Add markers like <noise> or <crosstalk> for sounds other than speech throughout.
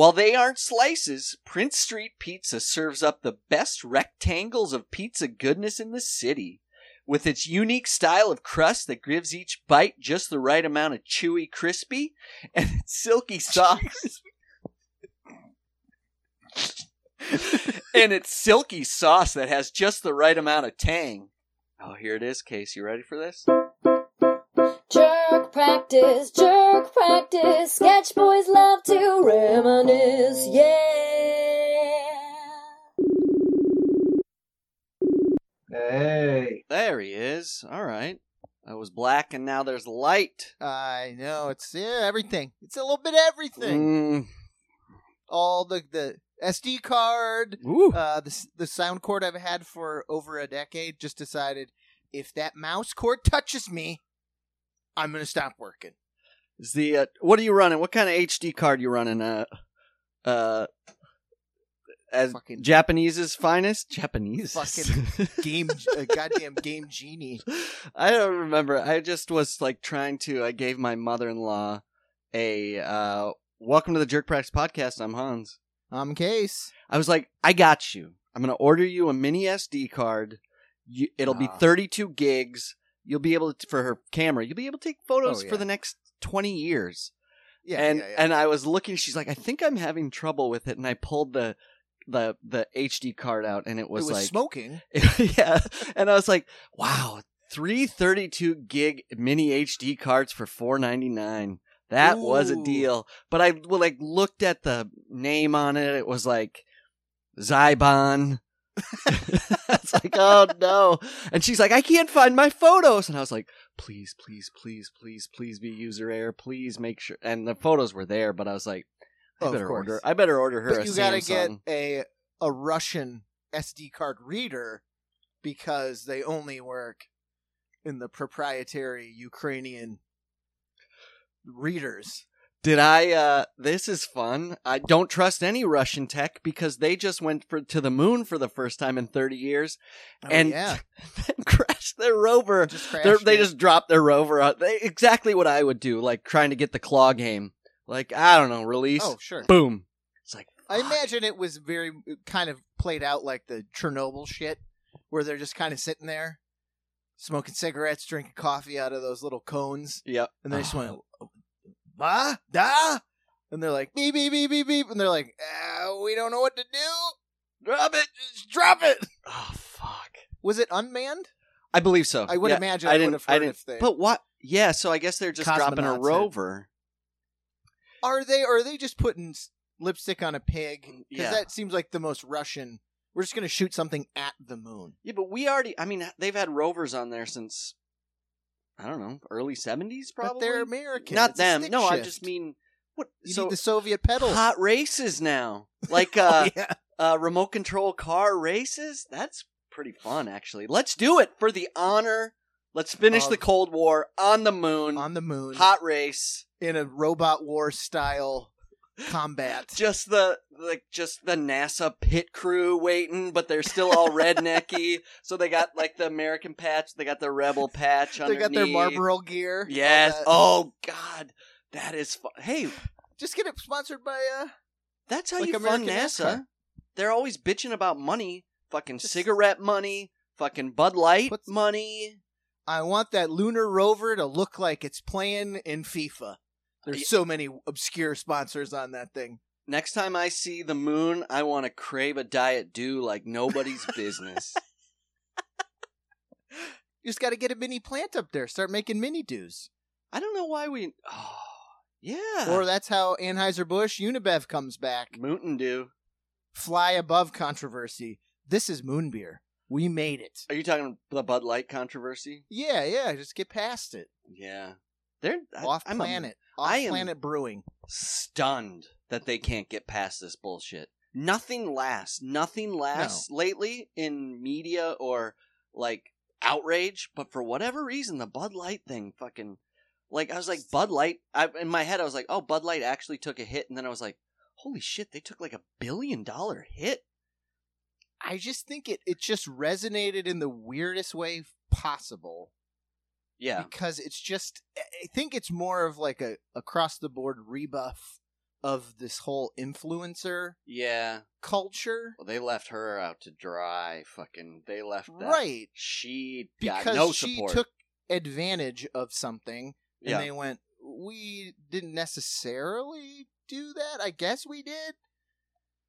While they aren't slices, Prince Street Pizza serves up the best rectangles of pizza goodness in the city. With its unique style of crust that gives each bite just the right amount of chewy crispy and <laughs> its silky sauce. <laughs> and its silky sauce that has just the right amount of tang. Oh, here it is, Case. You ready for this? Jerk practice, jerk practice. Sketch boys love to reminisce. Yeah. Hey. There he is. All right. I was black and now there's light. I know it's yeah, everything. It's a little bit everything. Mm. All the the SD card, uh, the the sound cord I've had for over a decade. Just decided if that mouse cord touches me, I'm gonna stop working. Is the uh, what are you running? What kind of HD card you running? Uh, uh, as Fucking- Japanese's finest, Japanese. Fucking <laughs> Game, uh, goddamn game genie. I don't remember. I just was like trying to. I gave my mother-in-law a uh, welcome to the Jerk Practice podcast. I'm Hans. I'm case. I was like, I got you. I'm gonna order you a mini SD card. You, it'll be Ah. 32 gigs. You'll be able to for her camera. You'll be able to take photos Oh, for the next 20 years. Yeah, and yeah, yeah. and I was looking. She's like, I think I'm having trouble with it, and I pulled the the the HD card out, and it it was, was like, smoking. <laughs> yeah, and I was like, wow, three thirty two gig mini HD cards for 4.99. That was a deal. But I well, like looked at the name on it. It was like Zybon. <laughs> it's like, oh <laughs> no. And she's like, I can't find my photos. And I was like, please, please, please, please, please be user error. Please make sure. And the photos were there, but I was like, I Oh, better order. I better order her. But you gotta get a a Russian SD card reader because they only work in the proprietary Ukrainian readers. Did I? uh This is fun. I don't trust any Russian tech because they just went for to the moon for the first time in 30 years Oh, and yeah, <laughs> then crashed their rover. just crashed they just dropped their rover. Out. They, exactly what I would do, like trying to get the claw game. Like I don't know, release. oh sure. Boom. It's like I imagine it was very kind of played out like the Chernobyl shit, where they're just kind of sitting there, smoking cigarettes, drinking coffee out of those little cones, Yep. and they just went, "Ba da," and they're like, "Beep beep beep beep beep," and they're like, uh, "We don't know what to do. Drop it, just drop it." Oh fuck. Was it unmanned? I believe so. I would Yeah, imagine I, didn't. I didn't. if they But what? Yeah. So I guess they're just dropping a rover. are they. Or are they just putting lipstick on a pig? Because Yeah. that seems like the most Russian. We're just gonna shoot something at the moon. Yeah, but we already. I mean, they've had rovers on there since. I don't know, early seventies, probably. But they're American. Not It's them. No, I just mean what? You so need the Soviet pedal. hot races now, <laughs> like Oh, uh, yeah. uh, remote control car races. That's pretty fun, actually. Let's do it for the honor. Let's finish Of- the Cold War on the moon. on the moon hot race. in a robot war style combat. Just the like just the NASA pit crew waiting, but they're still all rednecky. <laughs> So they got like the American patch, they got the rebel patch. they got their. Marlboro gear. Yes. Oh God, that is fun. Hey, just get it sponsored by uh that's how Like you fund American NASA. NASCAR. They're always bitching about money. Fucking Just- cigarette money. Fucking Bud Light What's- money. I want that lunar rover to look like it's playing in FIFA. There's so many obscure sponsors on that thing. Next time I see the moon, I want to crave a Diet Dew like nobody's <laughs> business. You just got to get a mini plant up there. Start making mini dews. I don't know why we. Oh, yeah. Or that's how Anheuser Busch Unibev comes back. Mountain Dew. Fly above controversy. This is moon beer. We made it. Are you talking the Bud Light controversy? Yeah, yeah. Just get past it. Yeah. They're I- Off I'm a- planet. I Off am- planet brewing. stunned that they can't get past this bullshit. Nothing lasts. Nothing lasts lately in media or like outrage, but for whatever reason, the Bud Light thing fucking. Like, I was like, Bud Light. I, in my head, I was like, oh, Bud Light actually took a hit. And then I was like, holy shit, they took like a billion dollar hit. I just think it it just resonated in the weirdest way possible Yeah. because it's just I think it's more of like a across the board rebuff of this whole influencer Yeah. culture. Well, they left her out to dry. Fucking, they left that. Right. She got Because no she support. took advantage of something and yeah. they went, We didn't necessarily do that. I guess we did.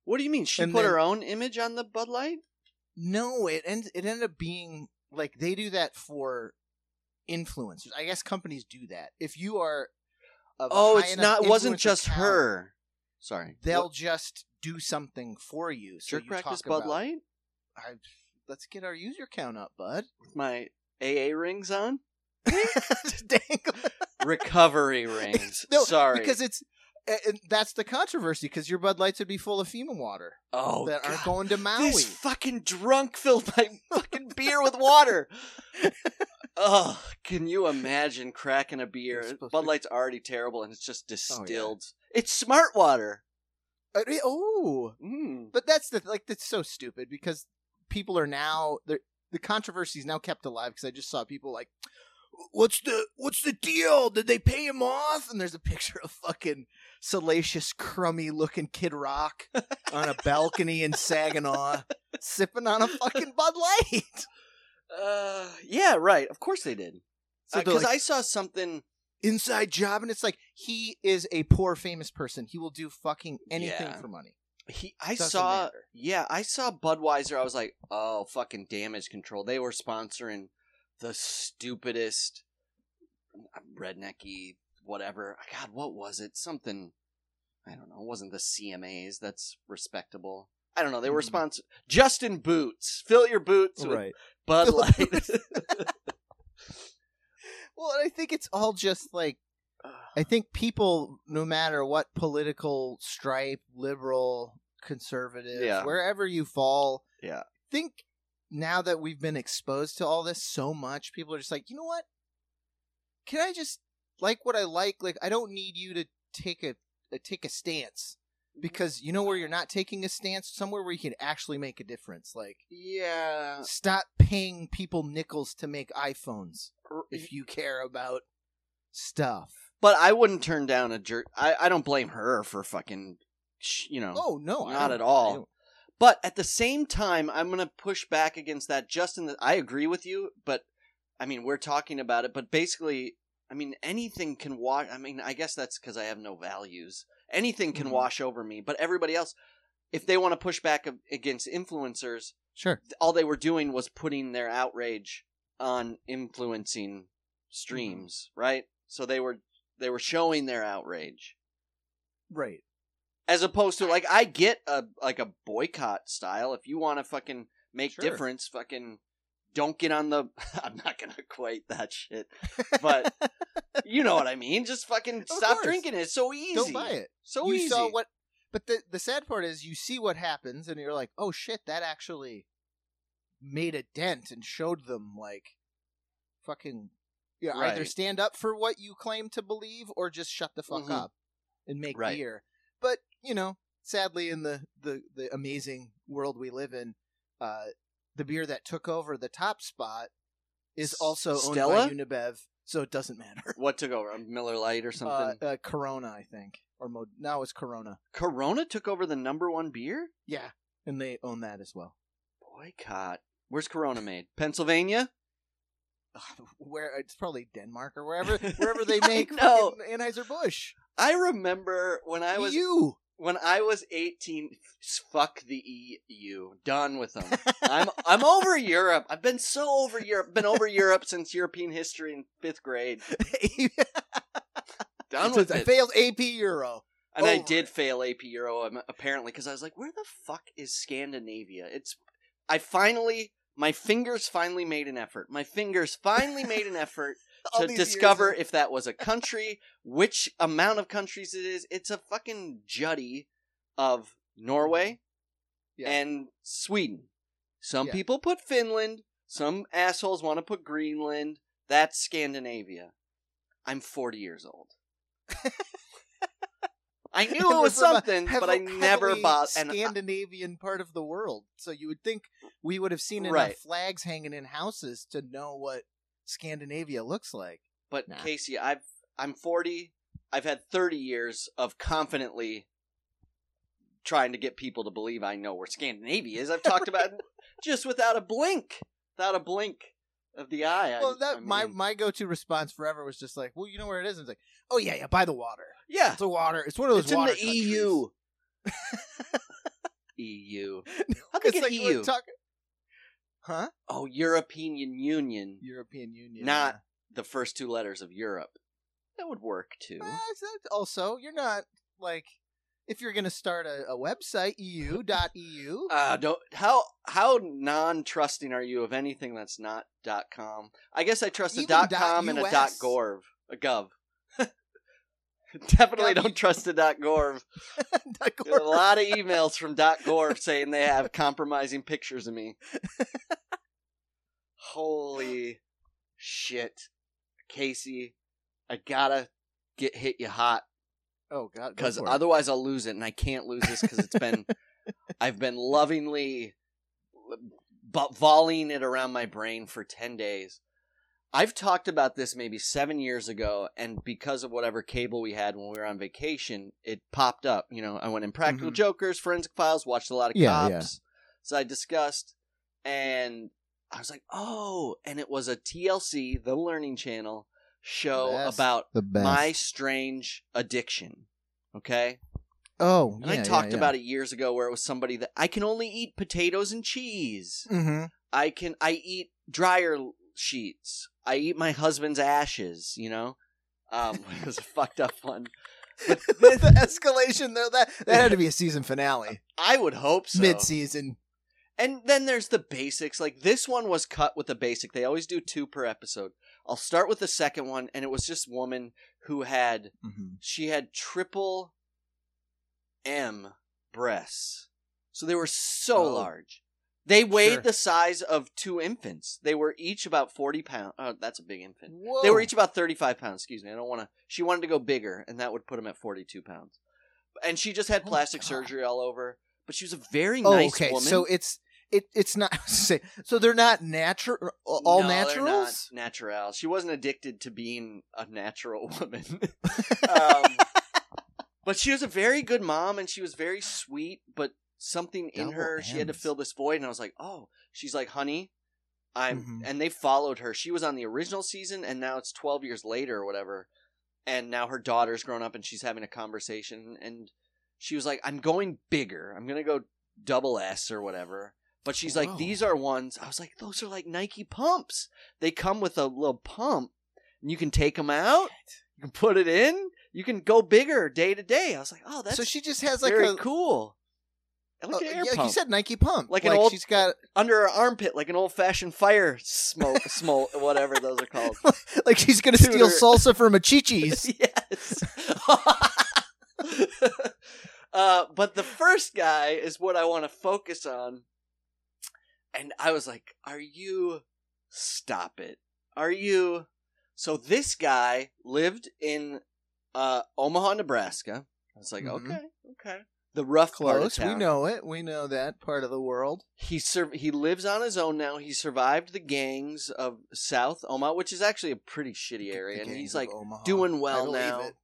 what do you mean? She and put then- her own image on the Bud Light? No, it end, it ended up being like they do that for influencers. I guess companies do that. If you are Oh, it's not. It wasn't just count, her. Sorry. They'll What- just do something for you. So jerk you practice Bud about, Light I, let's get our user count up, bud. with my AA rings on. <laughs> <laughs> Recovery <laughs> rings. No, Sorry. because it's and that's the controversy because your Bud Lights would be full of FEMA water oh, that God. aren't going to Maui. This fucking drunk filled my fucking beer with water. Ugh, can you imagine cracking a beer? Bud Light's already terrible and it's just Oh, distilled. It's smart water. Uh, oh, Mm. but that's the like that's so stupid because people are now the controversy is now kept alive because I just saw people like, what's the what's the deal? Did they pay him off? And there's a picture of fucking salacious, crummy looking Kid Rock on a balcony in Saginaw, sipping on a fucking Bud Light. <laughs> Uh, yeah, right. Of course they did. So Because like, I saw something. inside job, and it's like he is a poor famous person. He will do fucking anything Yeah. for money. He, I Doesn't saw. matter. Yeah, I saw Budweiser. I was like, oh, fucking damage control. They were sponsoring the stupidest, rednecky, whatever. God, what was it? Something. I don't know. It wasn't the CMAs. That's respectable. I don't know. They were Mhm. sponsored. Justin Boots. Fill your boots with Bud Fill Light. <laughs> Well, I think it's all just like <sighs> I think people, no matter what political stripe, liberal, conservative, Yeah. wherever you fall, Yeah. think now that we've been exposed to all this so much, people are just like, you know what? Can I just like what I like? Like, I don't need you to take a, a take a stance because you know where you're not taking a stance, somewhere where you can actually make a difference. Like, yeah. stop paying people nickels to make iPhones if you care about stuff. But I wouldn't turn down a jerk. I, I don't blame her for fucking, sh- you know. Oh no, Not at all. But at the same time, I'm going to push back against that. Justin, that I agree with you, but I mean, we're talking about it, but basically, I mean, anything can wash. I mean, I guess that's because I have no values. Anything can Mhm. wash over me, but everybody else, if they want to push back against influencers, Sure. all they were doing was putting their outrage on influencing streams, right? So they were they were showing their outrage Right. as opposed to like I get a like a boycott style. If you want to fucking make Sure. difference, fucking don't get on the. <laughs> I'm not gonna equate that shit, but <laughs> you know what I mean. Just fucking stop course. drinking. It's so easy. Don't buy it. So you easy. saw what but the the sad part is you see what happens and you're like, "Oh shit, that actually made a dent and showed them like fucking yeah, either stand up for what you claim to believe or just shut the fuck Mhm. up and make Right. beer." But, you know, sadly in the the the amazing world we live in, uh the beer that took over the top spot is also owned by Unibev, so it doesn't matter. <laughs> What took over? Miller Lite or Uh, something? uh, Corona, I think, or Mo- now it's Corona. Corona took over the number one beer. Yeah, and they own that as well. Boycott. Where's Corona made? Pennsylvania. <sighs> Where it's probably Denmark or wherever <laughs> wherever they make. Anheuser Busch. I remember when I was you. When I was 18, fuck the EU. Done with them. <laughs> I'm I'm over Europe. I've been so over Europe. Been over Europe since European history in fifth grade. <laughs> Done with I it. failed AP Euro. and I did it. fail AP Euro um, apparently because I was like, where the fuck is Scandinavia? It's I finally my fingers finally made an effort. My fingers finally made an effort <laughs> to discover if that was a country, which amount of countries it is. It's a fucking juddy of Norway mm-hmm. Yeah. and Sweden. Some Yeah. people put Finland. Some assholes want to put Greenland. That's Scandinavia. I'm 40 years old. <laughs> I knew it was a something, but I never bought. And uh, Scandinavian part of the world. So you would think we would have seen enough flags hanging in houses to know what Scandinavia looks like. But Nah. Casey, I've I'm 40. I've had 30 years of confidently trying to get people to believe I know where Scandinavia is. I've talked about it <laughs> just without a blink, without a blink of the eye. I- Well, that I my mean, my go to response forever was just like, well, you know where it is. And it's like, oh yeah, yeah, by the water. yeah, It's a water. It's one of those it's in water the countries. <laughs> EU. EU. <laughs> How'd they It's get like we're EU? talk- huh? Oh, European Union. European Union. Not the first two letters of Europe. That would work too. so also, you're not like if you're gonna start a, a website, EU.eu. <laughs> Uh, don't how how non trusting are you of anything that's not dot com? I guess I trust a Even dot com and a US. dot gov. A gov. Definitely don't trust a dot gov. <laughs> There's a lot of <laughs> emails from dot gov saying they have compromising pictures of me. <laughs> Holy shit, Casey! I gotta get hit you hot oh God, because otherwise I'll lose it, and I can't lose this because it's been I've been lovingly uh, bu- volleying it around my brain for ten days. I've talked about this maybe seven years ago, and because of whatever cable we had when we were on vacation, it popped up. You know, I went in Practical Mhm. Jokers, Forensic Files, watched a lot of Yeah, cops, yeah. so I discussed, and I was like, oh, and it was a TLC, the Learning Channel show Best. about the my strange addiction. Okay, oh, and I talked about it years ago, where it was somebody that I can only eat potatoes and cheese. Mm-hmm. I can I eat dryer sheets. I eat my husband's ashes. You know, um, <laughs> it was a fucked up one. But <laughs> the escalation though that that had to be a season finale, I would hope so. mid season. And then there's the basics. Like this one was cut with a basic. They always do two per episode. I'll start with the second one, and it was this woman who had Mm-hmm. she had triple M breasts. So they were so Oh. large. They weighed Sure. the size of two infants. They were each about 40 pounds. Oh, that's a big infant. Whoa. They were each about 35 pounds. Excuse me. I don't want to. She wanted to go bigger, and that would put them at 42 pounds. And she just had Oh, plastic surgery all over. But she was a very Oh, nice okay. woman. So it's it it's not <laughs> so they're not natural all No, they're not naturals. natural. She wasn't addicted to being a natural <laughs> woman. <laughs> um, but she was a very good mom, and she was very sweet. But something in Double her, she had to fill this void. And I was like, oh, she's like, honey, I'm. Mhm. And they followed her. She was on the original season, and now it's twelve years later or whatever. And now her daughter's grown up, and she's having a conversation, and she was like, I'm going bigger. I'm gonna go double S or whatever. But she's like, these are ones. I was like, those are like Nike pumps. They come with a little pump, and you can take them out. You can put it in. You can go bigger day to day. I was like, oh, that's so she just has like very a cool. Like an air yeah, pump you said Nike pump. Like an old- she's got under her armpit, like an old fashioned fire smoke, smoke, whatever those are called. <laughs> like she's gonna Tutor. steal <laughs> salsa from a Chi-Chi's. <laughs> yes. uh, but the first guy is what I want to focus on. And I was like, are you. Stop it. Are you. So this guy lived in uh, Omaha, Nebraska. I was like, Mhm. okay, okay. The rough part Close. We know it. We know that part of the world. He sur- he lives on his own now. He survived the gangs of South Omaha, which is actually a pretty shitty area, and gangs he's of like Omaha. doing well believe now. it.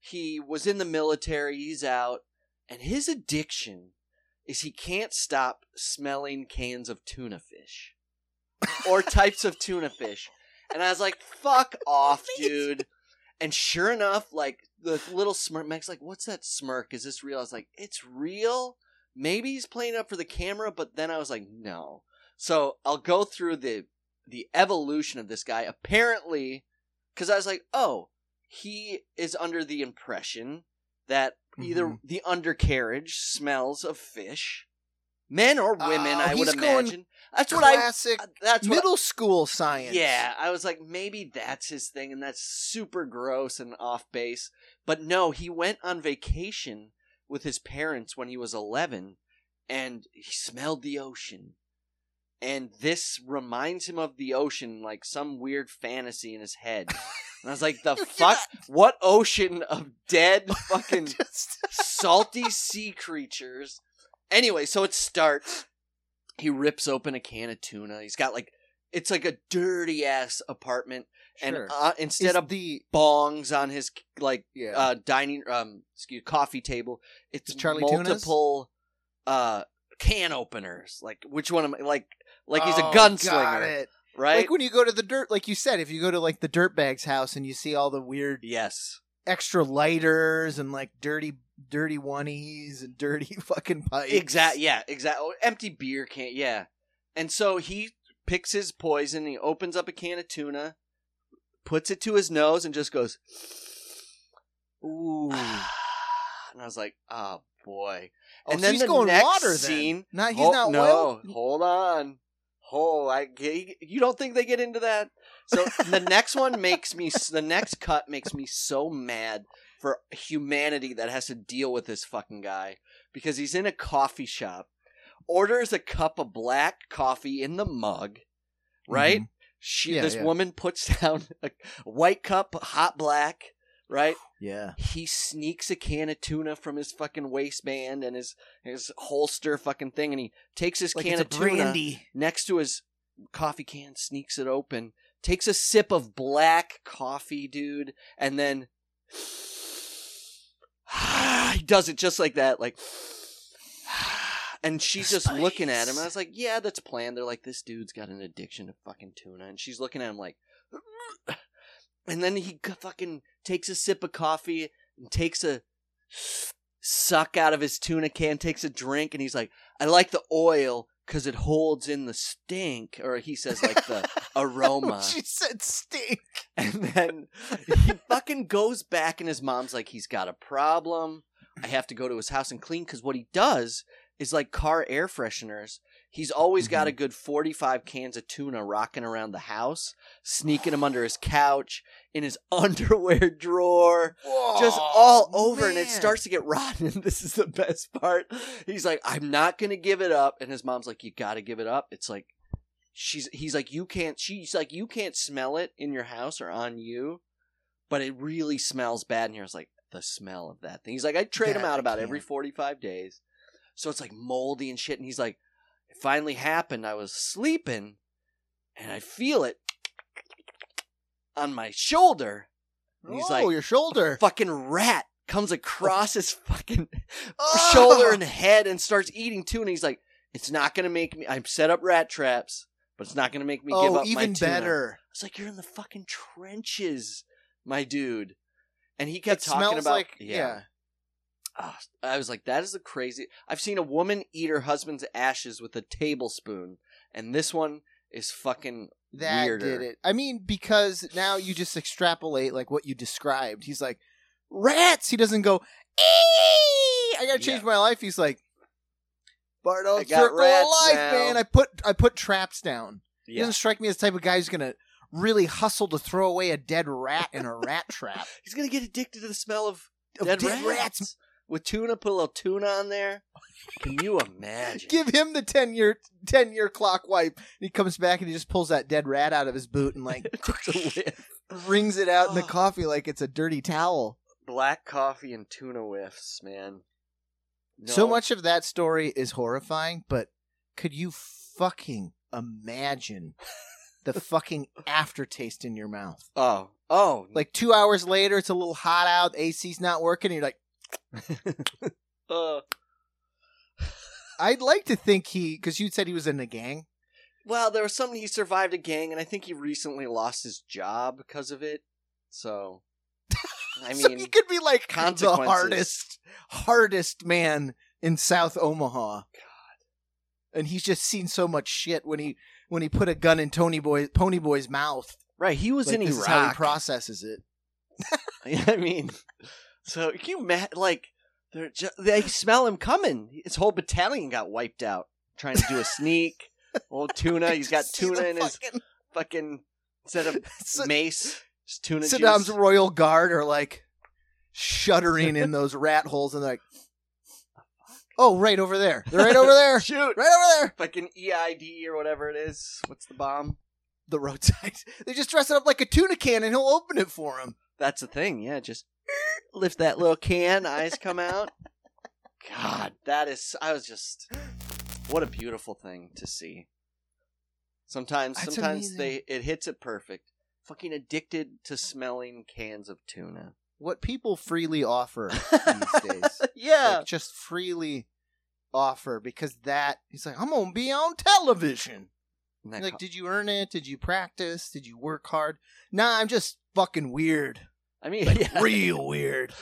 He was in the military. He's out, and his addiction is he can't stop smelling cans of tuna fish or <laughs> types of tuna fish. And I was like, "Fuck off, dude." And sure enough, like the little smirk, Meg's like, "What's that smirk? Is this real?" I was like, "It's real." Maybe he's playing up for the camera, but then I was like, "No." So I'll go through the the evolution of this guy. Apparently, because I was like, "Oh, he is under the impression that either Mhm. the undercarriage smells of fish, men or women. Oh, I would he's going imagine. That's what I. Classic uh, That's what middle school science. yeah, I was like, maybe that's his thing, and that's super gross and off base. But no, he went on vacation with his parents when he was 11, and he smelled the ocean. And this reminds him of the ocean, like some weird fantasy in his head. And I was like, the <laughs> fuck? What ocean of dead <laughs> fucking salty sea creatures. Anyway, so it starts. He rips open a can of tuna. He's got like it's like a dirty ass apartment, and uh, instead Is of the bongs on his like yeah uh dining um excuse coffee table, it's Charlie Tunas? multiple uh can openers. Like which one am I like? Like he's a Oh, gunslinger, got it. right? Like when you go to the dirt, like you said, if you go to like the dirtbag's house and you see all the weird yes. extra lighters and like dirty, dirty oneies and dirty <laughs> fucking pipes. Exact. Yeah. Exact. oh, Empty beer can. Yeah. And so he picks his poison. He opens up a can of tuna, puts it to his nose, and just goes. <sighs> Ooh. and I was like, "Oh boy!" Oh, and so then he's the going next water then. scene. Not he's Oh, not no. oil. Hold on. Oh, I you don't think they get into that? So the next one makes me. The next cut makes me so mad for humanity that has to deal with this fucking guy because he's in a coffee shop, orders a cup of black coffee in the mug, right? Mhm. She, Yeah, this yeah. woman puts <laughs> down a white cup, hot black, right? <sighs> Yeah. he sneaks a can of tuna from his fucking waistband and his his holster fucking thing, and he takes his Like can of tuna brandy. next to his coffee can, sneaks it open, takes a sip of black coffee, dude, and then <sighs> he does it just like that, like. <sighs> And she's just looking at him. And I was like, "Yeah, that's planned." They're like, "This dude's got an addiction to fucking tuna," and she's looking at him like. <sighs> And then he fucking takes a sip of coffee and takes a suck out of his tuna can, takes a drink, and he's like, I like the oil because it holds in the stink. Or he says, like, the <laughs> aroma. she said stink. <laughs> And then he fucking goes back, and his mom's like, he's got a problem. I have to go to his house and clean because what he does is like car air fresheners. He's always got a mm-hmm. good 45 cans of tuna rocking around the house, sneaking them under his couch, in his <laughs> underwear drawer, just all over, and it starts to get rotten. And this is the best part. He's like, I'm not going to give it up. And his mom's like, You got to give it up. It's like, she's, he's like, You can't, she's like, You can't smell it in your house or on you, but it really smells bad in here. It's like, the smell of that thing. He's like, I trade them That out I about every can't. 45 days. So it's like moldy and shit. And he's like, It finally happened. I was sleeping and I feel it on my shoulder. And he's oh, like, your shoulder. fucking rat comes across his fucking <laughs> Oh. shoulder and head and starts eating too. And he's like, "It's not gonna make me. I've set up rat traps, but it's not gonna make me give oh, up my even tuna." better. I was like, "You're in the fucking trenches, my dude." And he kept it talking about, like yeah. Ah, I was like, "That is the crazy." I've seen a woman eat her husband's ashes with a tablespoon, and this one is fucking That weirder. did it. I mean, because now you just extrapolate like what you described. He's like, rats. He doesn't go, "Eee, I gotta change Yeah. my life. He's like, Bardo, got circle of rats life, now." man. I put I put traps down. He doesn't strike me as the type of guy who's gonna really hustle to throw away a dead rat in a rat trap. <laughs> he's gonna get addicted to the smell of Of dead, dead rats. rats. With tuna. Put a little tuna on there. Can you imagine? <laughs> Give him the ten year ten year clock wipe. And he comes back and he just pulls that dead rat out of his boot and like <laughs> wrings it out in the <gasps> coffee like it's a dirty towel. Black coffee and tuna whiffs, man. So much of that story is horrifying, but could you fucking imagine <laughs> the fucking aftertaste in your mouth? Oh, oh, Like two hours later, it's a little hot out, AC's not working, and you're like, <laughs> uh, I'd like to think he, because you said he was in a gang. well, there was something. He survived a gang, and I think he recently lost his job because of it. So, I <laughs> so mean, he could be like the hardest, hardest man in South Omaha. God. And he's just seen so much shit when he when he put a gun in Tony Boy Pony Boy's mouth. right? He was Like, in this is how he Iraq. processes it. <laughs> I mean, so can you ma- like they're ju- they smell him coming. His whole battalion got wiped out trying to do a sneak. Old tuna, he's got tuna in his fucking- fucking instead of <laughs> Sa- mace, just tuna Saddam's juice. royal guard are like shuddering in <laughs> those rat holes, and they're like, "Oh, right over there! They're right over there! <laughs> Shoot, right over there!" fucking EID or whatever it is. What's the bomb? The roadside. They just dress it up like a tuna can, and he'll open it for him. That's the thing. Yeah, just lift that little can, eyes come out. <laughs> God, that is. I was just. What a beautiful thing to see. Sometimes, That's sometimes amazing. they it hits it perfect. Fucking addicted to smelling cans of tuna. What people freely offer <laughs> these days. yeah, Like, just freely offer because that he's like, I'm gonna be on television. Like, co- did you earn it? Did you practice? Did you work hard? Nah, I'm just fucking weird. I mean, Like <laughs> yeah. real weird.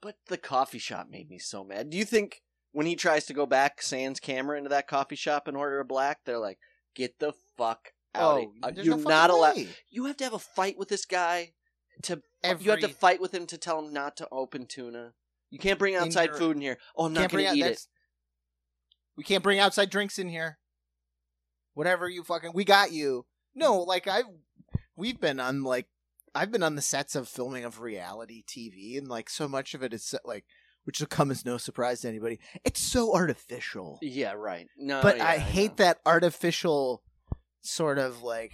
But the coffee shop made me so mad. Do you think when he tries to go back, Sans camera into that coffee shop and order a black, they're like, "Get the fuck out! Oh, there's you're no not allowed. way. You have to have a fight with this guy to. Every, You have to fight with him to tell him not to open tuna. You can't bring In outside your- food in here. Oh, I'm not going to out eat it. We can't bring outside drinks in here. Whatever you fucking, we got you. No, like I've, we've been on like, I've been on the sets of filming of reality TV, and like so much of it is set, like, which will come as no surprise to anybody. It's so artificial, Yeah, right. No, but yeah, I hate know. that artificial sort of like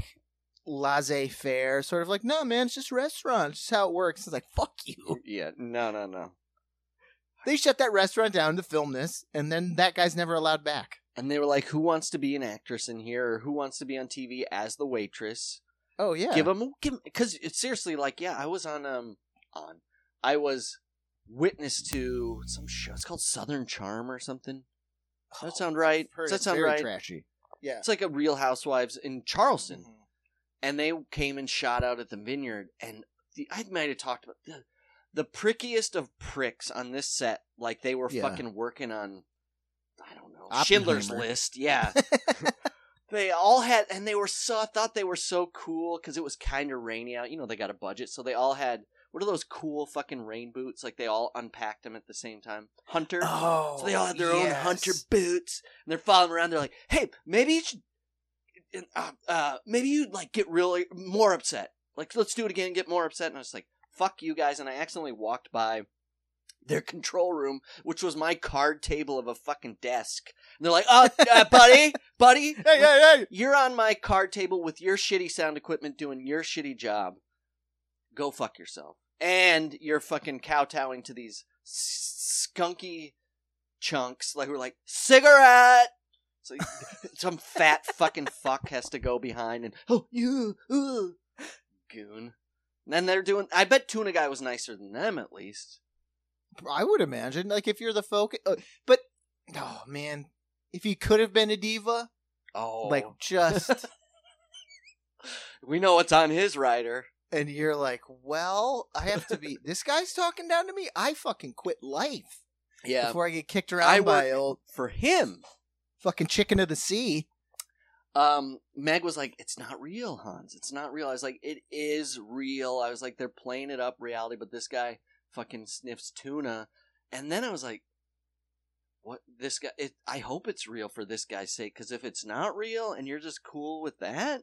laissez faire, sort of like, no man, it's just a restaurant, it's just how it works. It's like fuck you. Yeah, no, no, no. They shut that restaurant down to film this, and then that guy's never allowed back. And they were like, "Who wants to be an actress in here, or who wants to be on TV as the waitress?" Oh yeah, Give them, give because it's seriously like, yeah, I was on um on, I was witness to some show. It's called Southern Charm or something. Does that sound right? Heard Does that sound very right? Trashy. Yeah. It's like a Real Housewives in Charleston, Mhm. and they came and shot out at the vineyard, and the, I might have talked about the, the prickiest of pricks on this set, like they were Yeah. fucking working on, I don't know, Schindler's List, yeah. <laughs> <laughs> they all had, and they were so I thought they were so cool because it was kind of rainy out. You know, they got a budget, so they all had what are those cool fucking rain boots? Like they all unpacked them at the same time. Hunter. Oh, So they all had their own hunter boots, and they're following around. They're like, "Hey, maybe you should, uh, uh, maybe you'd like get really more upset. Like, let's do it again, get more upset." And I was like, "Fuck you guys!" And I accidentally walked by their control room, which was my card table of a fucking desk. And they're like, "Oh, uh, buddy, buddy, <laughs> Hey, hey, hey! you're on my card table with your shitty sound equipment doing your shitty job. Go fuck yourself. And you're fucking kowtowing to these skunky chunks like we're like cigarette. So <laughs> some fat fucking fuck has to go behind and oh you goon. And then they're doing. I bet Tuna Guy was nicer than them at least. I would imagine, like, if you're the focus, uh, but oh man, if he could have been a diva, Oh, like just, <laughs> we know what's on his rider. and you're like, well, I have to be. <laughs> This guy's talking down to me. I fucking quit life Yeah, before I get kicked around I by old for him. fucking chicken of the sea. um meg was like it's not real hans it's not real i was like it is real i was like they're playing it up reality but this guy fucking sniffs tuna. And then i was like what this guy it, i hope it's real for this guy's sake because if it's not real and you're just cool with that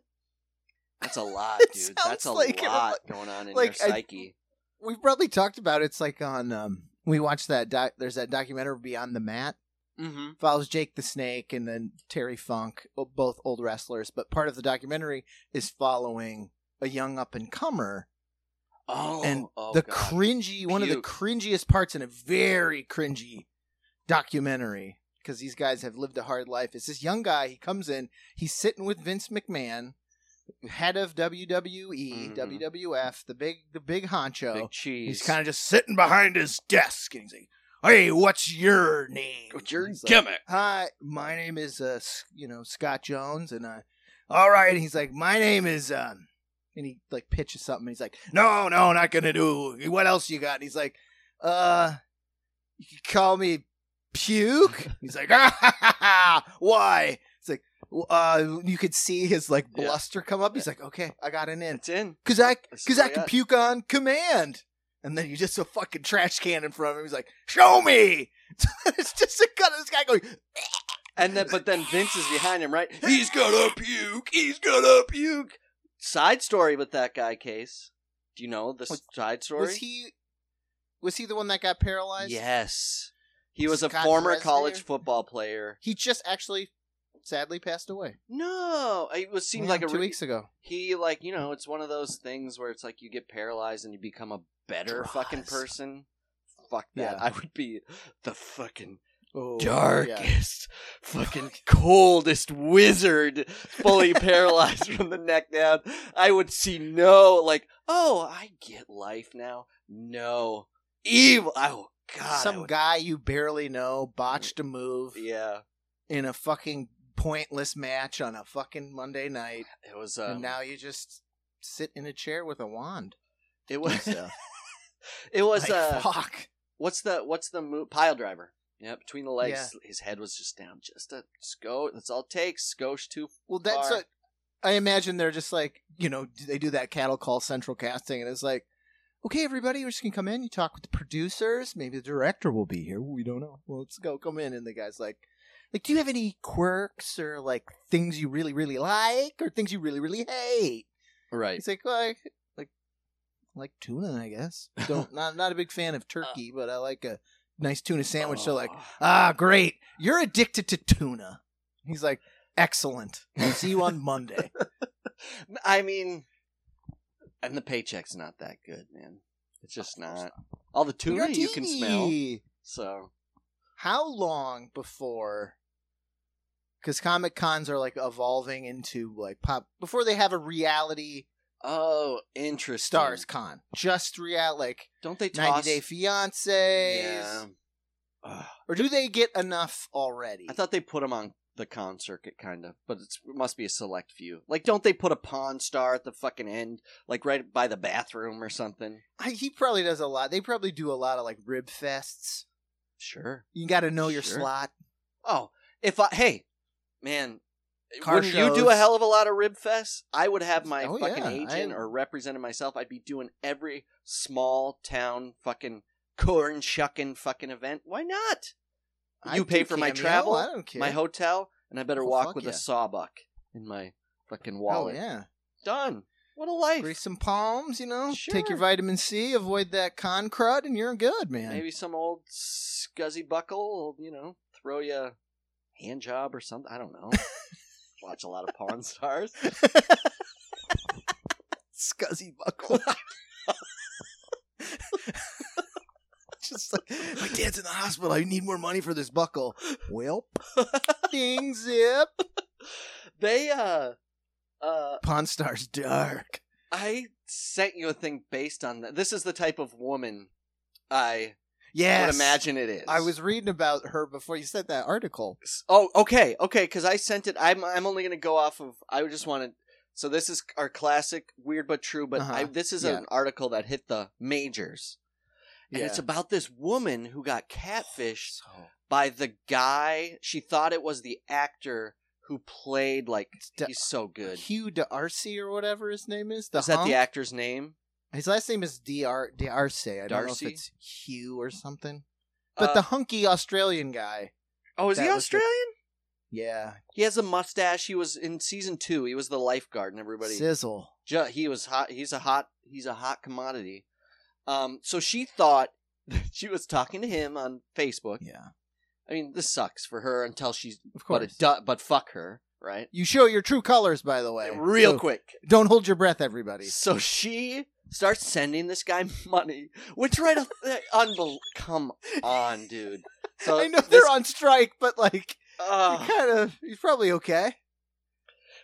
that's a lot <laughs> dude. That's a like- lot going on in like, your I- psyche. We've probably talked about it. it's like on um we watched that doc, there's that documentary Beyond the Mat. Mm-hmm. Follows Jake the Snake and then Terry Funk, both old wrestlers, but part of the documentary is following a young up and comer oh and oh, the God. cringy one of the cringiest parts in a very cringy documentary because these guys have lived a hard life. It's this young guy. He comes in. He's sitting with Vince McMahon, head of WWE, Mhm. WWF, the big the big honcho. big cheese He's kind of just sitting behind his desk, and he's like, "Hey, what's your name? What's your He's like, gimmick Hi, my name is uh, you know, Scott Jones, and uh, all right. And he's like, my name is um, and he like pitches something. And he's like, no, no, not gonna do. What else you got? And he's like, uh, you call me Puke. <laughs> he's like, ah, ha, ha, ha, why? It's like, uh, you could see his like bluster come up. He's like, okay, I got an in. it's in Cause I, cause what I I can got. puke on command. And then you just a fucking trash can in front of him. He's like, "Show me!" <laughs> it's just a cut of this guy going. And then, but then Vince is behind him, right? <laughs> He's gonna puke. He's gonna puke. Side story with that guy, Case. Do you know the Was- side story? Was he? Was he the one that got paralyzed? Yes, he was a former college football player. He just actually, sadly, passed away. No, it was seemed Yeah, like a two weeks ago. he like you know it's one of those things where it's like you get paralyzed and you become a better fucking person. Fuck that! Yeah. I would be the fucking Oh, darkest, <laughs> fucking coldest wizard, fully <laughs> paralyzed from the neck down. I would see no, like, oh, I get life now. No. Evil. Oh, God. Some would- guy you barely know botched a move Yeah. in a fucking pointless match on a fucking Monday night, It was, uh, and now you just sit in a chair with a wand. it was, <laughs> it was, like, uh, fuck. what's the, what's the move? Pile driver. Yeah, between the legs, his head was just down. Just a sco. That's all it takes. Skosh too. Well, that's far. what I imagine. They're just like you know they do that cattle call central casting, and it's like, okay, everybody, we're just gonna come in. You talk with the producers. Maybe the director will be here. We don't know. Well, let's go. Come in, and the guy's like, like, do you have any quirks or like things you really really like or things you really really hate? Right. He's like, well, I like like tuna, I guess. <laughs> Don't not not a big fan of turkey, but I like a nice tuna sandwich. So like, Oh. ah, great, you're addicted to tuna. He's like, excellent. I'll see you on <laughs> Monday. I mean, and the paycheck's not that good, man. It's just not. All the tuna you can smell. So How long before? Because Comic Cons are like evolving into like pop before they have a reality Oh, interesting. stars con. Just real like Don't they 90 toss? Day Fiancés. Yeah. Ugh. Or do they get enough already? I thought they put them on the con circuit, kind of, but it's, it must be a select few. Like, don't they put a pawn star at the fucking end, like right by the bathroom or something? I, he probably does a lot. They probably do a lot of like rib fests. Sure. You got to know your Sure. slot. Oh, if I hey, man, Car wouldn't you do a hell of a lot of rib fests? I would have my Oh, fucking yeah, agent I- or representing myself. I'd be doing every small town fucking corn shucking fucking event. Why not? You I'd pay for my travel, I don't care. My hotel, and I better Oh, walk with yeah. a sawbuck in my fucking wallet. Oh yeah, Done. What a life. grease some palms. You know, take your vitamin C, avoid that con crud, and you're good, man. Maybe some old scuzzy buckle will, you know, throw you a hand job or something. I don't know. <laughs> Watch a lot of Pawn Stars. <laughs> Scuzzy buckle. <laughs> Just like my dad's in the hospital. I need more money for this buckle. Well, <laughs> ding zip. They uh uh Pawn Star's dark. I sent you a thing based on that. This is the type of woman I Yes. would imagine it is. I was reading about her before you said that article. Oh, okay, okay. Because I sent it. I'm I'm only gonna go off of. I just wanted. So this is our classic weird but true. But I, Uh-huh. this is Yeah. an article that hit the majors, and it's about this woman who got catfished So, by the guy. She thought it was the actor who played like Da- he's so good. Hugh D'Arcy or whatever his name is. The is that hunk? the actor's name? His last name is D'Ar D'Arce. I don't Darcy? know if it's Hugh or something. But Uh, the hunky Australian guy. oh, is he was the- Australian? Yeah. He has a mustache. He was in season two. He was the lifeguard, and everybody. Sizzle. He was hot. He's a hot. He's a hot commodity. Um. So she thought <laughs> she was talking to him on Facebook. Yeah. I mean, this sucks for her until she's. Of But course. do, But fuck her, right? you show your true colors, by the way. Real So quick. Don't hold your breath, everybody. So she starts sending this guy <laughs> money, which right off, unbel- Come on, dude. So I know this- they're on strike, but like, Ugh. kind of, he's probably okay.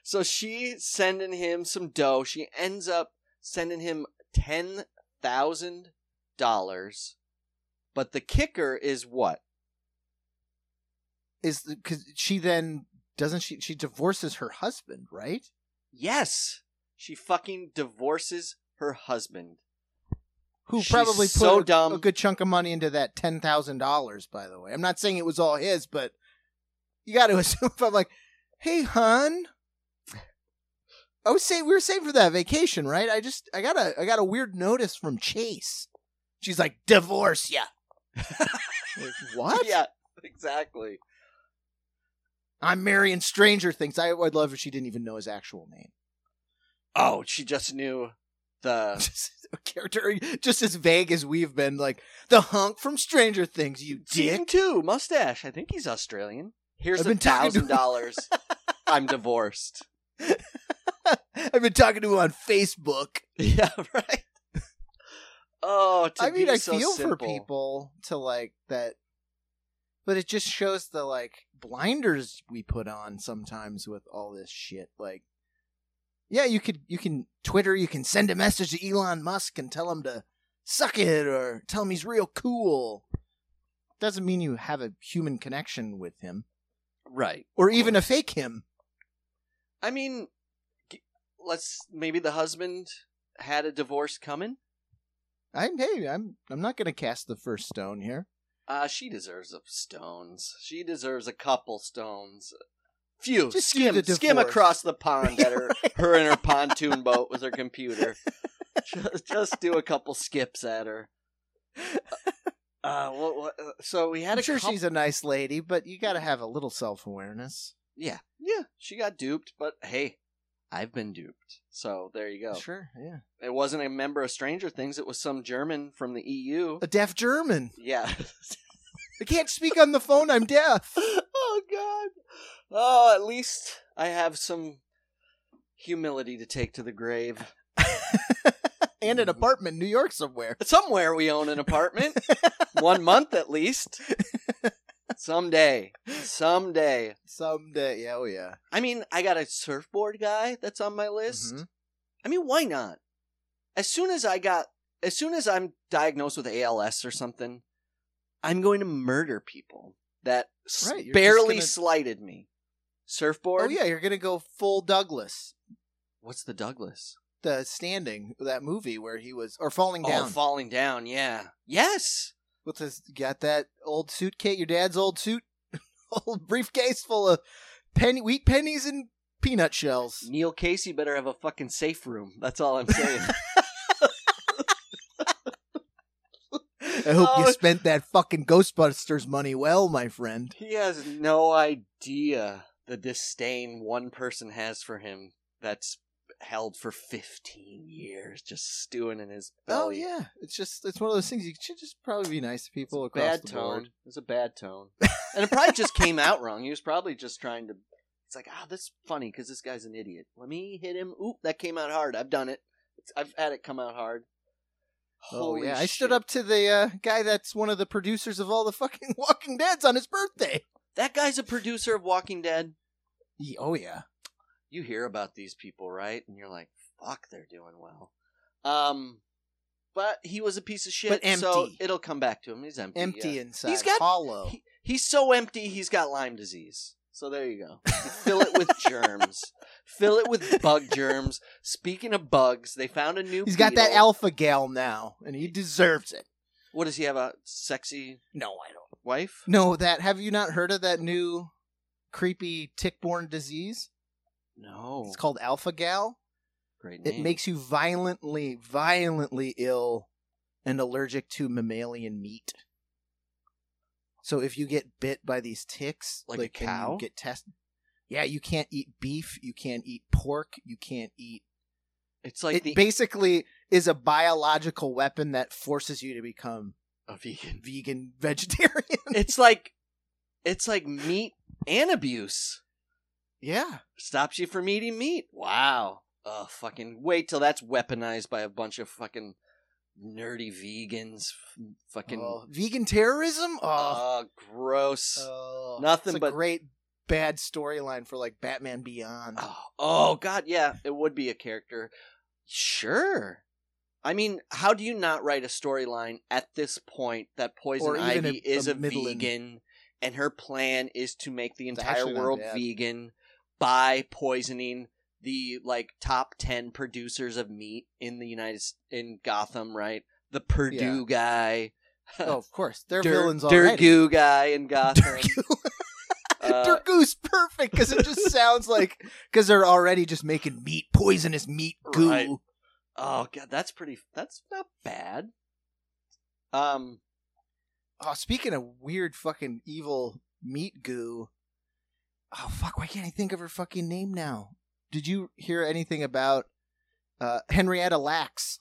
So she sending him some dough. She ends up sending him ten thousand dollars. But the kicker is what? Is because she then doesn't she she divorces her husband, right? Yes, she fucking divorces her husband. Who She's probably put so a, dumb. a good chunk of money into that ten thousand dollars. By the way, I'm not saying it was all his, but you got to <laughs> assume. If I'm like, hey, hun, I was saying we were saving for that vacation, right? I just I got a I got a weird notice from Chase. She's like, divorce ya. <laughs> Like, what? Yeah, exactly. I'm marrying Stranger Things. I would love if she didn't even know his actual name. Oh, she just knew the. <laughs> Character just as vague as we've been. Like the hunk from Stranger Things. You dick. two, mustache. I think he's Australian. Here's a been talking to- thousand dollars. <laughs> I'm divorced. <laughs> I've been talking to him on Facebook. Yeah, right. Oh, to I mean, I so feel for people to like that. But it just shows the like blinders we put on sometimes with all this shit. Like, yeah, you could you can Twitter, you can send a message to Elon Musk and tell him to suck it or tell him he's real cool. Doesn't mean you have a human connection with him Right. or even a fake him. I mean, let's maybe the husband had a divorce coming. I'm hey, I'm I'm not gonna cast the first stone here. Uh, she deserves a stones. She deserves a couple stones. Few. Just skim, skim across the pond at her, her and her <laughs> pontoon boat with her computer. <laughs> just, just do a couple skips at her. Uh, what, what, uh, so we had I'm a sure couple- she's a nice lady, but you got to have a little self awareness. yeah, yeah. She got duped, but hey, I've been duped. So there you go. Sure, yeah. It wasn't a member of Stranger Things. It was some German from the EU. A deaf German. Yeah. <laughs> I can't speak on the phone. I'm deaf. <laughs> oh God. Oh, at least I have some humility to take to the grave. <laughs> and an apartment in New York somewhere. Somewhere we own an apartment. One month at least. <laughs> Someday. Someday. Someday. Yeah, oh yeah. I mean, I got a surfboard guy that's on my list. Mhm. I mean, why not? As soon as I got, as soon as I'm diagnosed with ALS or something, I'm going to murder people that Right, barely gonna- slighted me. Surfboard? Oh yeah, you're gonna go full Douglas. What's the Douglas? The standing that movie where he was or falling oh, down Oh, falling down, yeah. Yes! with his got that old suitcase, your dad's old suit, <laughs> old briefcase full of penny wheat pennies and peanut shells. Neil Casey better have a fucking safe room. That's all I'm saying. <laughs> I hope Oh. you spent that fucking Ghostbusters money well, my friend. he has no idea the disdain one person has for him that's held for 15 years, just stewing in his belly. Oh yeah, it's just it's one of those things you should just probably be nice to people across bad the tone. board. It was a bad tone, <laughs> and it probably just came out wrong. He was probably just trying to. It's like, ah, this is funny because this guy's an idiot. Let me hit him. Oop, that came out hard. I've done it. It's, I've had it come out hard. Oh Holy yeah, I stood up to the uh, guy that's one of the producers of all the fucking <laughs> Walking Dead's on his birthday. That guy's a producer of Walking Dead. Oh yeah, You hear about these people, right? And you're like, fuck, they're doing well. Um, but he was a piece of shit. But So empty. it'll come back to him. He's empty. empty yeah. inside, He's got- hollow. He, he's so empty. He's got Lyme disease. So there you go. You fill it with germs. Fill it with bug germs. Speaking of bugs, they found a new. He's got that alpha gal now, and he deserves it. What does he have? A sexy No, I don't. wife? No, that have you not heard of that new creepy tick-borne disease? No. It's called alpha gal. Great It makes you violently, violently ill and allergic to mammalian meat. So if you get bit by these ticks, Like a and you cow? get tested. Yeah, you can't eat beef. You can't eat pork. You can't eat. It's like it the basically is a biological weapon that forces you to become a vegan. vegan, <laughs> vegetarian. It's like it's like meat and abuse. yeah, Stops you from eating meat. Wow. Oh, fucking wait till that's weaponized by a bunch of fucking nerdy vegans. Fucking Oh, vegan terrorism. Oh, oh, gross. oh, nothing but- great bad storyline for like Batman Beyond. Oh, oh god, yeah, it would be a character. Sure. I mean, how do you not write a storyline at this point that Poison Ivy a- is a a, vegan and her plan is to make the entire world vegan by poisoning the like top 10 producers of meat in the United in Gotham, right? The Perdue guy. oh, of course, <laughs> they're Dur- villains already. Durgu guy in Gotham. Durgu. <laughs> Uh, Durgoo's perfect because it just <laughs> sounds like because they're already just making meat, poisonous meat goo. Right. Oh god, that's pretty. That's not bad. Um, Oh, speaking of weird fucking evil meat goo. Oh fuck! Why can't I think of her fucking name now? Did you hear anything about uh, Henrietta Lacks?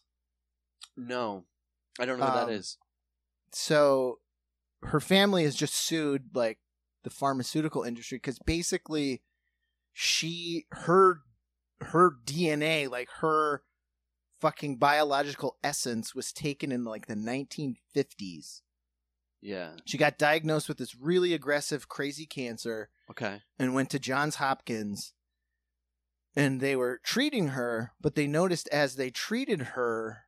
no, I don't know who Um, that is. so her family has just sued like the pharmaceutical industry because basically she her her DNA like her fucking biological essence was taken in like the 1950s Yeah. She got diagnosed with this really aggressive, crazy cancer Okay. and went to Johns Hopkins. And they were treating her, but they noticed as they treated her,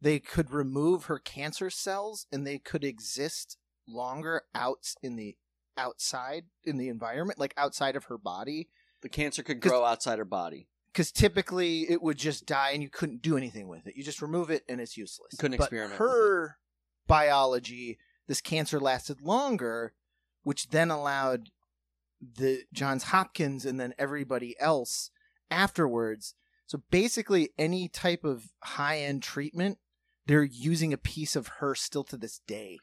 they could remove her cancer cells and they could exist longer out in the outside in the environment, like outside of her body. The cancer could grow outside her body. Because typically it would just die and you couldn't do anything with it. You just remove it and it's useless. You couldn't but experiment Her biology, this cancer lasted longer, which then allowed the Johns Hopkins and then everybody else afterwards. So basically, any type of high end treatment, they're using a piece of her still to this day,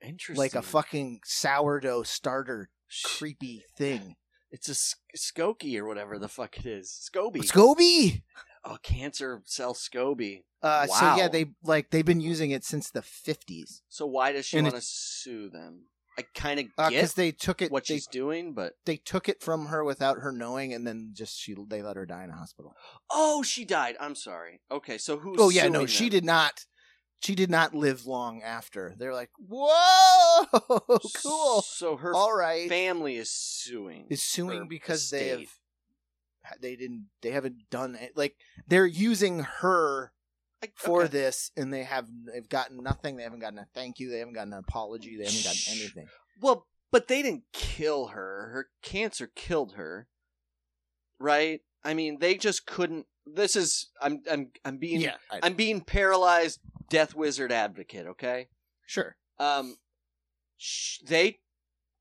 Interesting. like a fucking sourdough starter, creepy thing. It's a s- Skokie or whatever the fuck it is. Scoby. Scoby. oh, cancer cell Scoby. Uh, So yeah, they like they've been using it since the fifties So why does she want to sue them? I kind of get Uh, they took it. what they, she's doing, but they took it from her without her knowing, and then just she they let her die in a hospital. oh, she died. I'm sorry. Okay, so who's? oh yeah, no, suing she did not. She did not live long after. They're like, whoa, <laughs> cool, So her all right. family is suing. Is suing because they have they didn't they haven't done it like they're using her Like, for okay. this and they have they've gotten nothing they haven't gotten a thank you they haven't gotten an apology they haven't gotten anything Well, but they didn't kill her. Her cancer killed her. Right? I mean, they just couldn't this is I'm I'm I'm being I- I'm being paralyzed death wizard advocate, okay? sure Um sh- they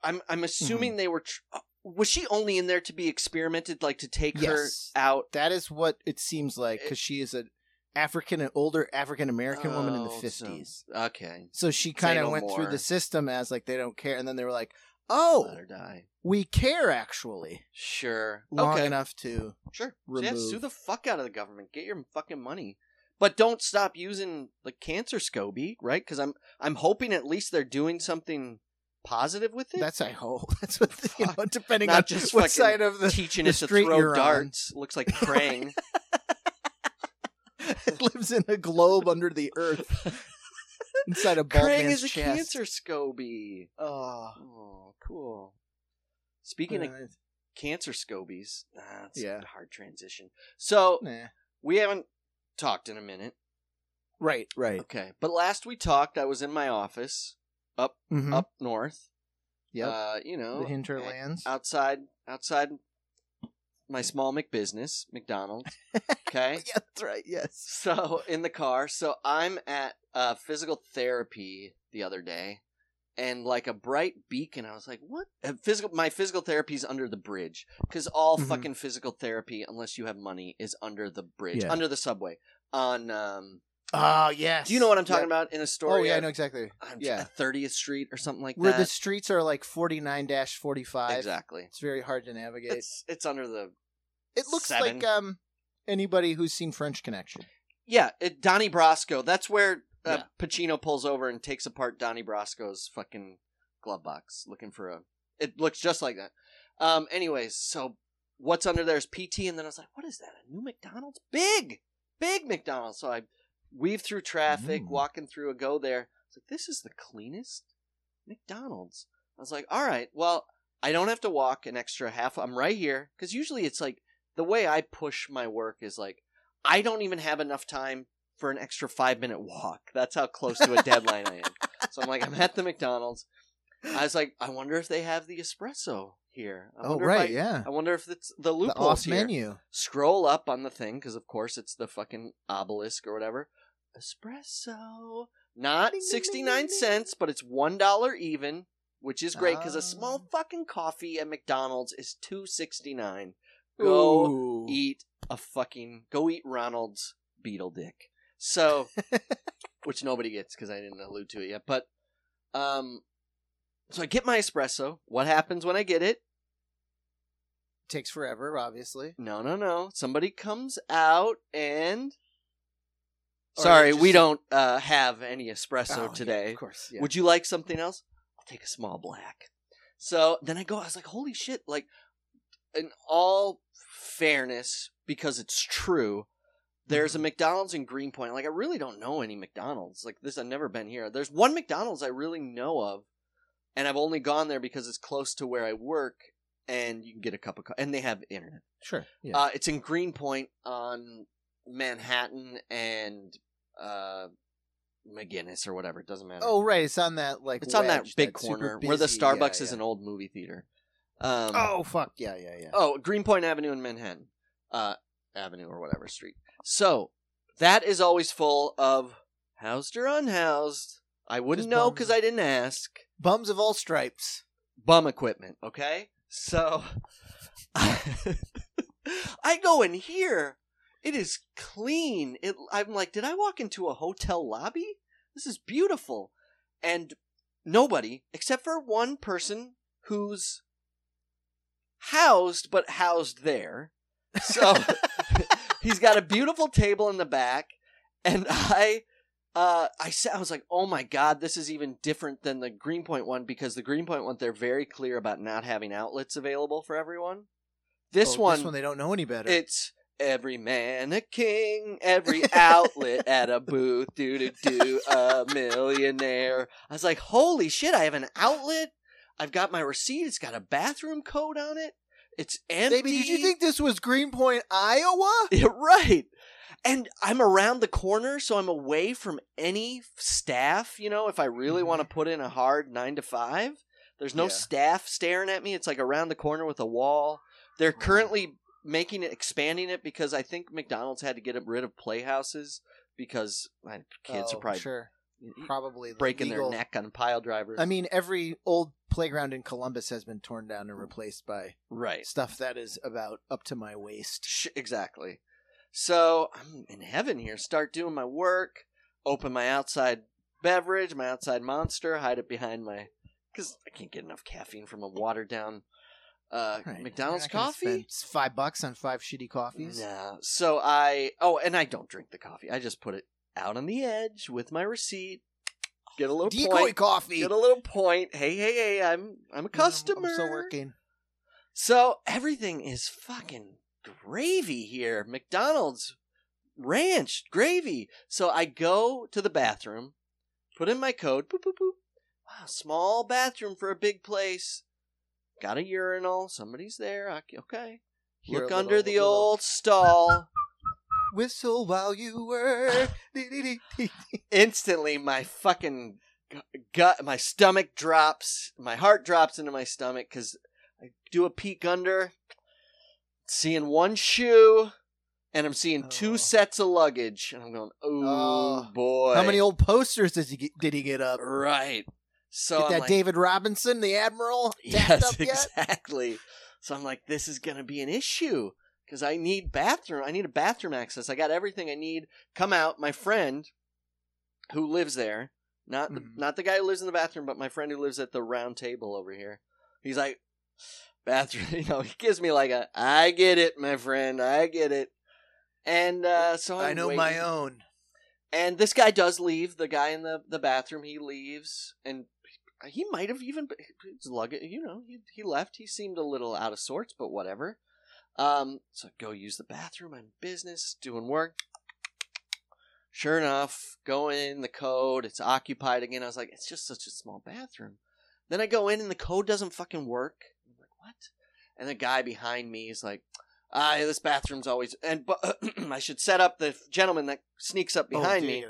I'm I'm assuming Mm-hmm. they were tr- uh, was she only in there to be experimented like to take Yes. her out? that is what it seems like because she is an African an older African American woman in the Oh, so- 50s Okay. so she kind of no went through the system as like they don't care and then they were like oh Let her die. we care actually Sure. long okay. enough to Sure. So yeah, sue the fuck out of the government. Get your fucking money. But don't stop using the cancer scoby, right? Because I'm I'm hoping at least they're doing something positive with it. that's i hope <laughs> that's what the, you know depending Not on just what side of the teaching the it to throw darts. Looks like praying. <laughs> it <laughs> lives in a globe under the earth <laughs> inside a bald Krang man's is a chest. cancer scoby. Oh, Oh, cool. Speaking of cancer scobies, ah, that's Yeah. a hard transition. So nah. we haven't talked in a minute. right, right. Okay, but last we talked, I was in my office Mhm. up north. Yep. Uh, you know, the hinterlands. outside outside my small McBusiness, McDonald's. <laughs> Okay. yeah, that's right. Yes. So in the car, so I'm at uh, physical therapy the other day, and like a bright beacon, I was like, "What?" Physical, my physical therapy's under the bridge because all Mhm. fucking physical therapy, unless you have money, is under the bridge, Yeah. under the subway. On, um, Oh yes. do you know what I'm talking about? In Astoria, Oh yeah, I know exactly. I'm Yeah. Thirtieth Street or something like that. Where that. the streets are like 49 45. exactly. It's very hard to navigate. It's it's under the it looks seven. like um anybody who's seen French Connection. Yeah, it, Donnie Brasco. That's where uh. Pacino pulls over and takes apart Donnie Brasco's fucking glove box, looking for a. It looks just like that. Um. Anyways, so what's under there is PT, and then I was like, "What is that? A new McDonald's? Big, big McDonald's." So I weave through traffic, Mm. walking through a go there. It's like this is the cleanest McDonald's. I was like, "All right, well, I don't have to walk an extra half. I'm right here because usually it's like the way I push my work is like." I don't even have enough time for an extra five minute walk. That's how close to a deadline I am. So I'm like, I'm at the McDonald's. I was like, I wonder if they have the espresso here. I Oh right, I- yeah. I wonder if it's the The loophole off here. menu. Scroll up on the thing because, of course, it's the fucking obelisk or whatever. Espresso, not sixty nine cents, but it's one dollar even, which is great because a small Ah. fucking coffee at McDonald's is two sixty nine. Go Ooh. eat a fucking go eat Ronald's beetle dick. So, <laughs> which nobody gets because I didn't allude to it yet. But, um, so I get my espresso. What happens when I get it? Takes forever, obviously. No, no, no. Somebody comes out and. Or Sorry, just- we don't uh, have any espresso Oh, yeah, today. of course. Yeah. Would you like something else? I'll take a small black. So then I go, I was like, holy shit, like, in all fairness, because it's true, There's Mm-hmm. a McDonald's in Greenpoint. Like I really don't know any McDonald's. Like this, I've never been here. There's one McDonald's I really know of, and I've only gone there because it's close to where I work, and you can get a cup of coffee, and they have internet. Sure. Yeah. Uh, it's in Greenpoint on Manhattan and uh, McGuinness or whatever. It doesn't matter. oh, right. It's on that like. it's on that wedge, big super corner where the busy- Starbucks yeah, is yeah. an old movie theater. Um, Oh fuck yeah yeah yeah. Oh, Greenpoint Avenue in Manhattan, uh, Avenue or whatever street. So that is always full of housed or unhoused. I wouldn't Just know bums. because I didn't ask. Bums of all stripes. Bum equipment. Okay, so <laughs> I go in here. It is clean. It. I'm like, did I walk into a hotel lobby? This is beautiful, and nobody except for one person who's housed but housed there. So <laughs> <laughs> he's got a beautiful table in the back, and I, uh, I said, I was like, oh my god, this is even different than the Greenpoint one because the Greenpoint one they're very clear about not having outlets available for everyone. This Oh, one, This one they don't know any better. it's every man a king, every outlet at a booth, do do do, a millionaire. I was like, holy shit, I have an outlet. I've got my receipt. It's got a bathroom code on it. It's empty. Baby, did you think this was Greenpoint, Iowa? <laughs> Yeah, right. And I'm around the corner, so I'm away from any staff. You know, if I really Mhm. want to put in a hard nine to five, there's no Yeah. staff staring at me. It's like around the corner with a wall. They're Mhm. currently making it, expanding it because I think McDonald's had to get rid of playhouses because my kids Oh, are probably sure, probably breaking legal- their neck on pile drivers. I mean, every old playground in Columbus has been torn down and replaced by right. stuff that is about up to my waist. Sh- exactly. So I'm in heaven here. Start doing my work. Open my outside beverage, my outside monster. Hide it behind my because I can't get enough caffeine from a watered down uh, Right. McDonald's You're not gonna coffee. spend five bucks on five shitty coffees. Yeah. So I oh, and I don't drink the coffee. I just put it out on the edge with my receipt. Get a little Decoy point. coffee. Get a little point. Hey, hey, hey! I'm I'm a customer. I'm still working. So everything is fucking gravy here. McDonald's ranch gravy. So I go to the bathroom, put in my code. Boop, boop, boop. Wow, small bathroom for a big place. Got a urinal. Somebody's there. Ok- Okay. Look little- under the little old stall. whistle while you work. <laughs> Instantly, my fucking gut, my stomach drops. My heart drops into my stomach because I do a peek under, seeing one shoe, and I'm seeing Oh. two sets of luggage, and I'm going, "Oh, Oh. boy!" How many old posters did he get, did he get up? Right. So Get that like, David Robinson, the Admiral, yes, up yet? exactly. So I'm like, this is gonna be an issue because I need bathroom. I need a bathroom access. I got everything I need. Come out, my friend who lives there, not the, Mhm. not the guy who lives in the bathroom, but my friend who lives at the round table over here. He's like, bathroom. <laughs> You know, he gives me like a, I get it, my friend, I get it. And uh, so I'm I know my own. And this guy does leave. The guy in the, the bathroom, he leaves, and he might have even his luggage. You know, he he left. He seemed a little out of sorts, but whatever. Um, so I go use the bathroom. I'm business, doing work. Sure enough, go in the code. It's occupied again. I was like, it's just such a small bathroom. Then I go in and the code doesn't fucking work. What? And the guy behind me is like, ah, this bathroom's always <clears throat> and but <clears throat> I should set up the gentleman that sneaks up Oh, behind do me.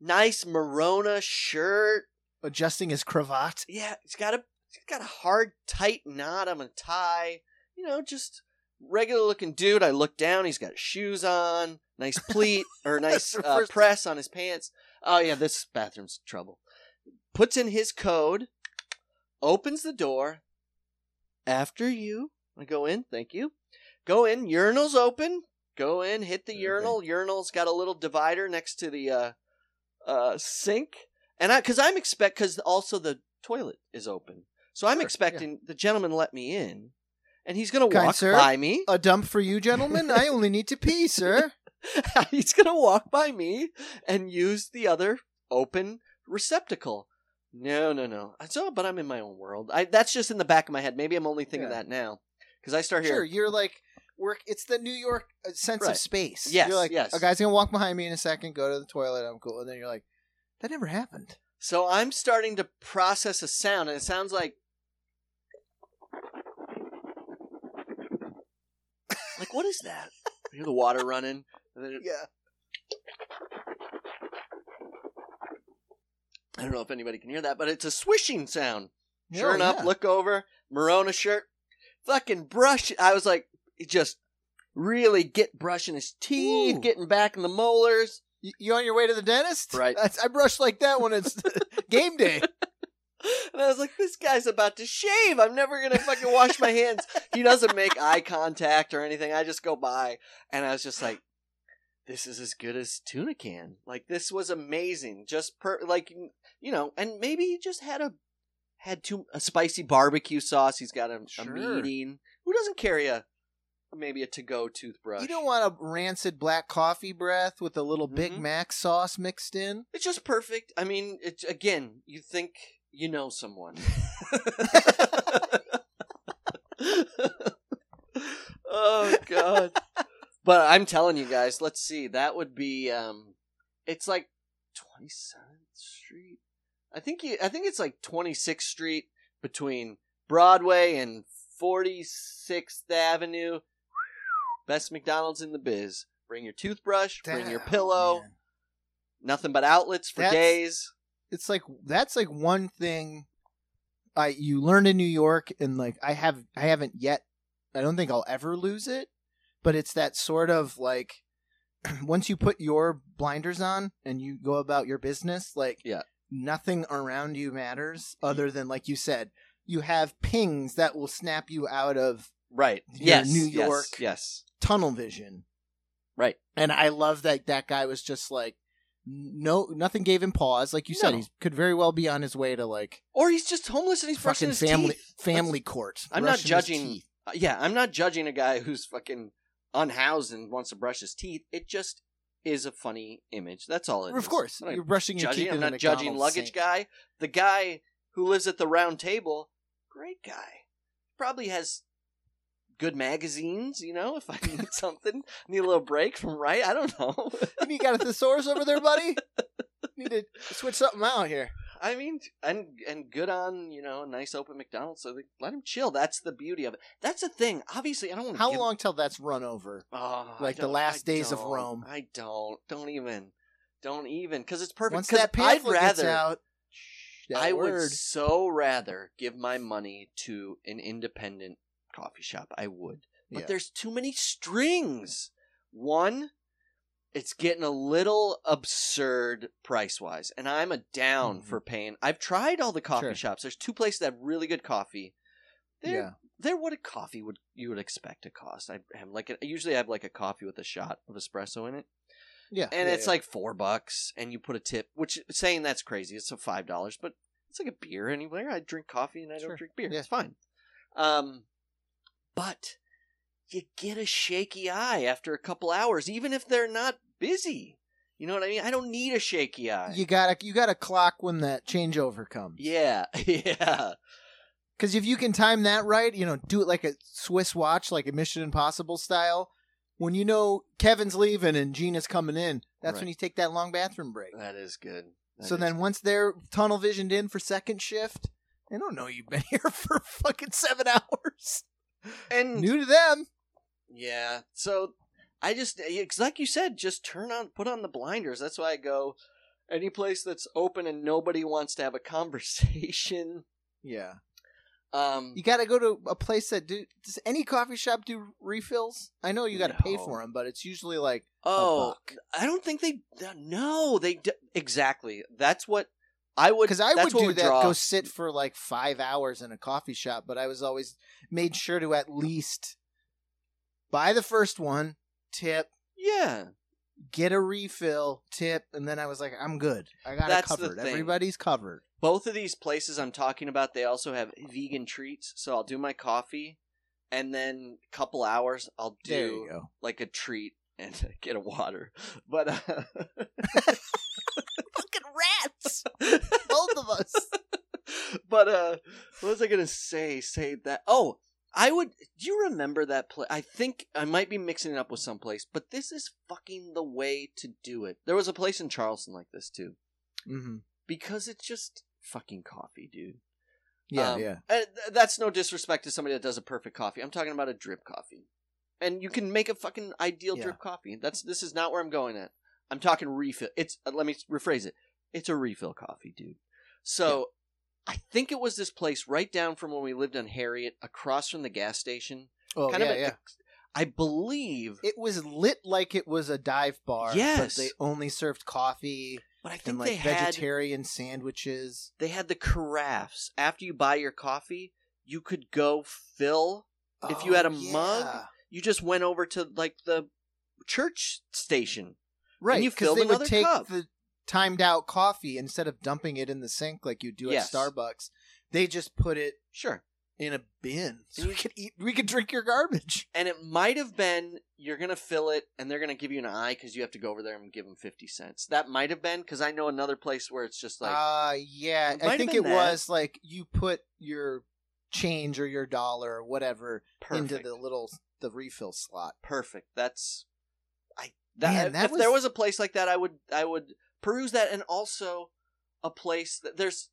Nice Morona shirt. Adjusting his cravat. Yeah, he's got a he's got a hard tight knot on a tie. You know, just regular looking dude. I look down. He's got shoes on. Nice <laughs> pleat or nice uh, press on his pants. Oh yeah, this bathroom's trouble. Puts in his code. Opens the door. After you. I go in. Thank you. Go in. Urinal's open. Go in. Hit the Okay. urinal. Urinal's got a little divider next to the uh, uh, sink. And I, because I'm expect, because also the toilet is open, so I'm Sure, expecting the gentleman let me in, and he's gonna Kind walk sir? by me. A dump for you, gentlemen? I only need to pee, <laughs> sir. he's gonna walk by me and use the other open receptacle. No, no, no. I so, but I'm in my own world. I that's just in the back of my head. Maybe I'm only thinking Yeah. that now because I start here. Sure, you're like work. It's the New York uh, sense Right. of space. Yes, you're like, yes. a guy's gonna walk behind me in a second, go to the toilet, I'm cool, and then you're like, that never happened. So I'm starting to process a sound, and it sounds like like what is that? You hear the water running, and then it- <laughs> Yeah. I don't know if anybody can hear that, but it's a swishing sound. Oh, sure Oh, enough, yeah. look over, Morona shirt, fucking brush. I was like, just really get brushing his teeth, Ooh. getting back in the molars. You, you on your way to the dentist? Right. That's, I brush like that when it's <laughs> game day. And I was like, this guy's about to shave. I'm never going to fucking wash my hands. He doesn't make eye contact or anything. I just go by. And I was just like, this is as good as tuna can. Like, this was amazing. Just per, like, you know, and maybe he just had a, had too, a spicy barbecue sauce. He's got a, a meeting. Who doesn't carry a, maybe a to go toothbrush? You don't want a rancid black coffee breath with a little Big Mhm. Mac sauce mixed in. It's just perfect. I mean, it's again, you think you know someone. <laughs> <laughs> oh god. <laughs> But I'm telling you guys, let's see. That would be um it's like 27th Street. I think you I think it's like 26th Street between Broadway and 46th Avenue. Best McDonald's in the biz. Bring your toothbrush, bring your pillow. man. Nothing but outlets for That's- days. It's like that's like one thing I you learned in New York and like I have I haven't yet I don't think I'll ever lose it, but it's that sort of like <clears throat> once you put your blinders on and you go about your business, like Yeah. nothing around you matters other than like you said, you have pings that will snap you out of Right. Yes. New York- Yes. tunnel vision. Right. And I love that that guy was just like no nothing gave him pause. Like you said, he could very well be on his way to like Or he's just homeless and he's fucking family teeth. family court. I'm not judging- Uh, yeah, I'm not judging a guy who's fucking unhoused and wants to brush his teeth. It just is a funny image. That's all it is. Of course, I'm you're brushing your judging. teeth. I'm not judging McDonald's luggage sink. guy. The guy who lives at the round table, great guy. Probably has good magazines. You know, if I <laughs> need something, need a little break from right. I don't know. You got a thesaurus over there, buddy? <laughs> Need to switch something out here. I mean, and and good on you know nice open McDonald's. So they let him chill. That's the beauty of it. That's the thing. Obviously, I don't want. How give, long till that's run over? Oh, Like the last I days of. Rome. I don't. Don't even. Don't even. Because it's perfect. Once that I'd rather. gets out, I word. would so rather give my money to an independent coffee shop. I would. But Yeah. there's too many strings. One, it's getting a little absurd price wise, and I'm a down Mhm. for paying. I've tried all the coffee Sure. shops. There's two places that have really good coffee. They're Yeah. they're what a coffee would you would expect to cost. I have like a, I usually have like a coffee with a shot of espresso in it, Yeah. and yeah, it's yeah. like four bucks, and you put a tip. Which saying that's crazy. It's a five dollars, but it's like a beer anywhere. I drink coffee and I Sure. don't drink beer. Yeah. It's fine. Um, but you get a shaky eye after a couple hours, even if they're not busy. You know what I mean? I don't need a shaky eye. you gotta you gotta clock when that changeover comes. yeah, <laughs> yeah. Because if you can time that right, you know, do it like a Swiss watch, like a Mission Impossible style. When you know Kevin's leaving and Gina's coming in, that's Right. when you take that long bathroom break. That is good. That so is then once they're tunnel visioned in for second shift, they don't know you've been <laughs> here for fucking seven hours. and New to them. Yeah. So I just, like you said, just turn on, put on the blinders. That's why I go any place that's open and nobody wants to have a conversation. Yeah. Um, You got to go to a place that do. Does any coffee shop do refills? I know you got to pay for them, but it's usually like oh, buck. I don't think they. No, they d- exactly. That's what I would. because I would do would that. Draw. Go sit for like five hours in a coffee shop, but I was always made sure to at least buy the first one, tip, yeah, get a refill, tip, and then I was like, I'm good. I got That's it covered. Everybody's covered. both of these places I'm talking about, they also have vegan treats. So I'll do my coffee, and then a couple hours I'll do There you go. like a treat and <laughs> get a water. But uh, <laughs> Fucking rats, <laughs> both of us. but uh, what was I gonna say? Say that. Oh, I would. Do you remember that place? I think I might be mixing it up with someplace, but this is fucking the way to do it. There was a place in Charleston like this too, Mm-hmm. because it's just fucking coffee, dude. Yeah, Um, yeah. and th- that's no disrespect to somebody that does a perfect coffee. I'm talking about a drip coffee, and you can make a fucking ideal Yeah. drip coffee. That's this is not where I'm going at. I'm talking refill. It's uh, let me rephrase it. It's a refill coffee, dude. So I think it was this place right down from when we lived on Harriet, across from the gas station. Oh, kind yeah, of. a- yeah. I believe, It was lit like it was a dive bar. Yes. but they only served coffee but I think and they like had vegetarian sandwiches. they had the carafes. After you buy your coffee, you could go fill. If you had oh, a mug, Oh. You just went over to like the church station. right? you 'cause filled they another would take cup. the timed out coffee instead of dumping it in the sink like you do Yes. at Starbucks. They just put it Sure. in a bin so we could eat. We could drink your garbage. <laughs> And it might have been you're gonna fill it, and they're gonna give you an eye because you have to go over there and give them fifty cents. That might have been because I know another place where it's just like uh yeah, It I think it that. was like you put your change or your dollar or whatever perfect, into the little the refill slot. perfect. That's I that, Man, if, that if there was- was a place like that, I would I would peruse that, and also a place that there's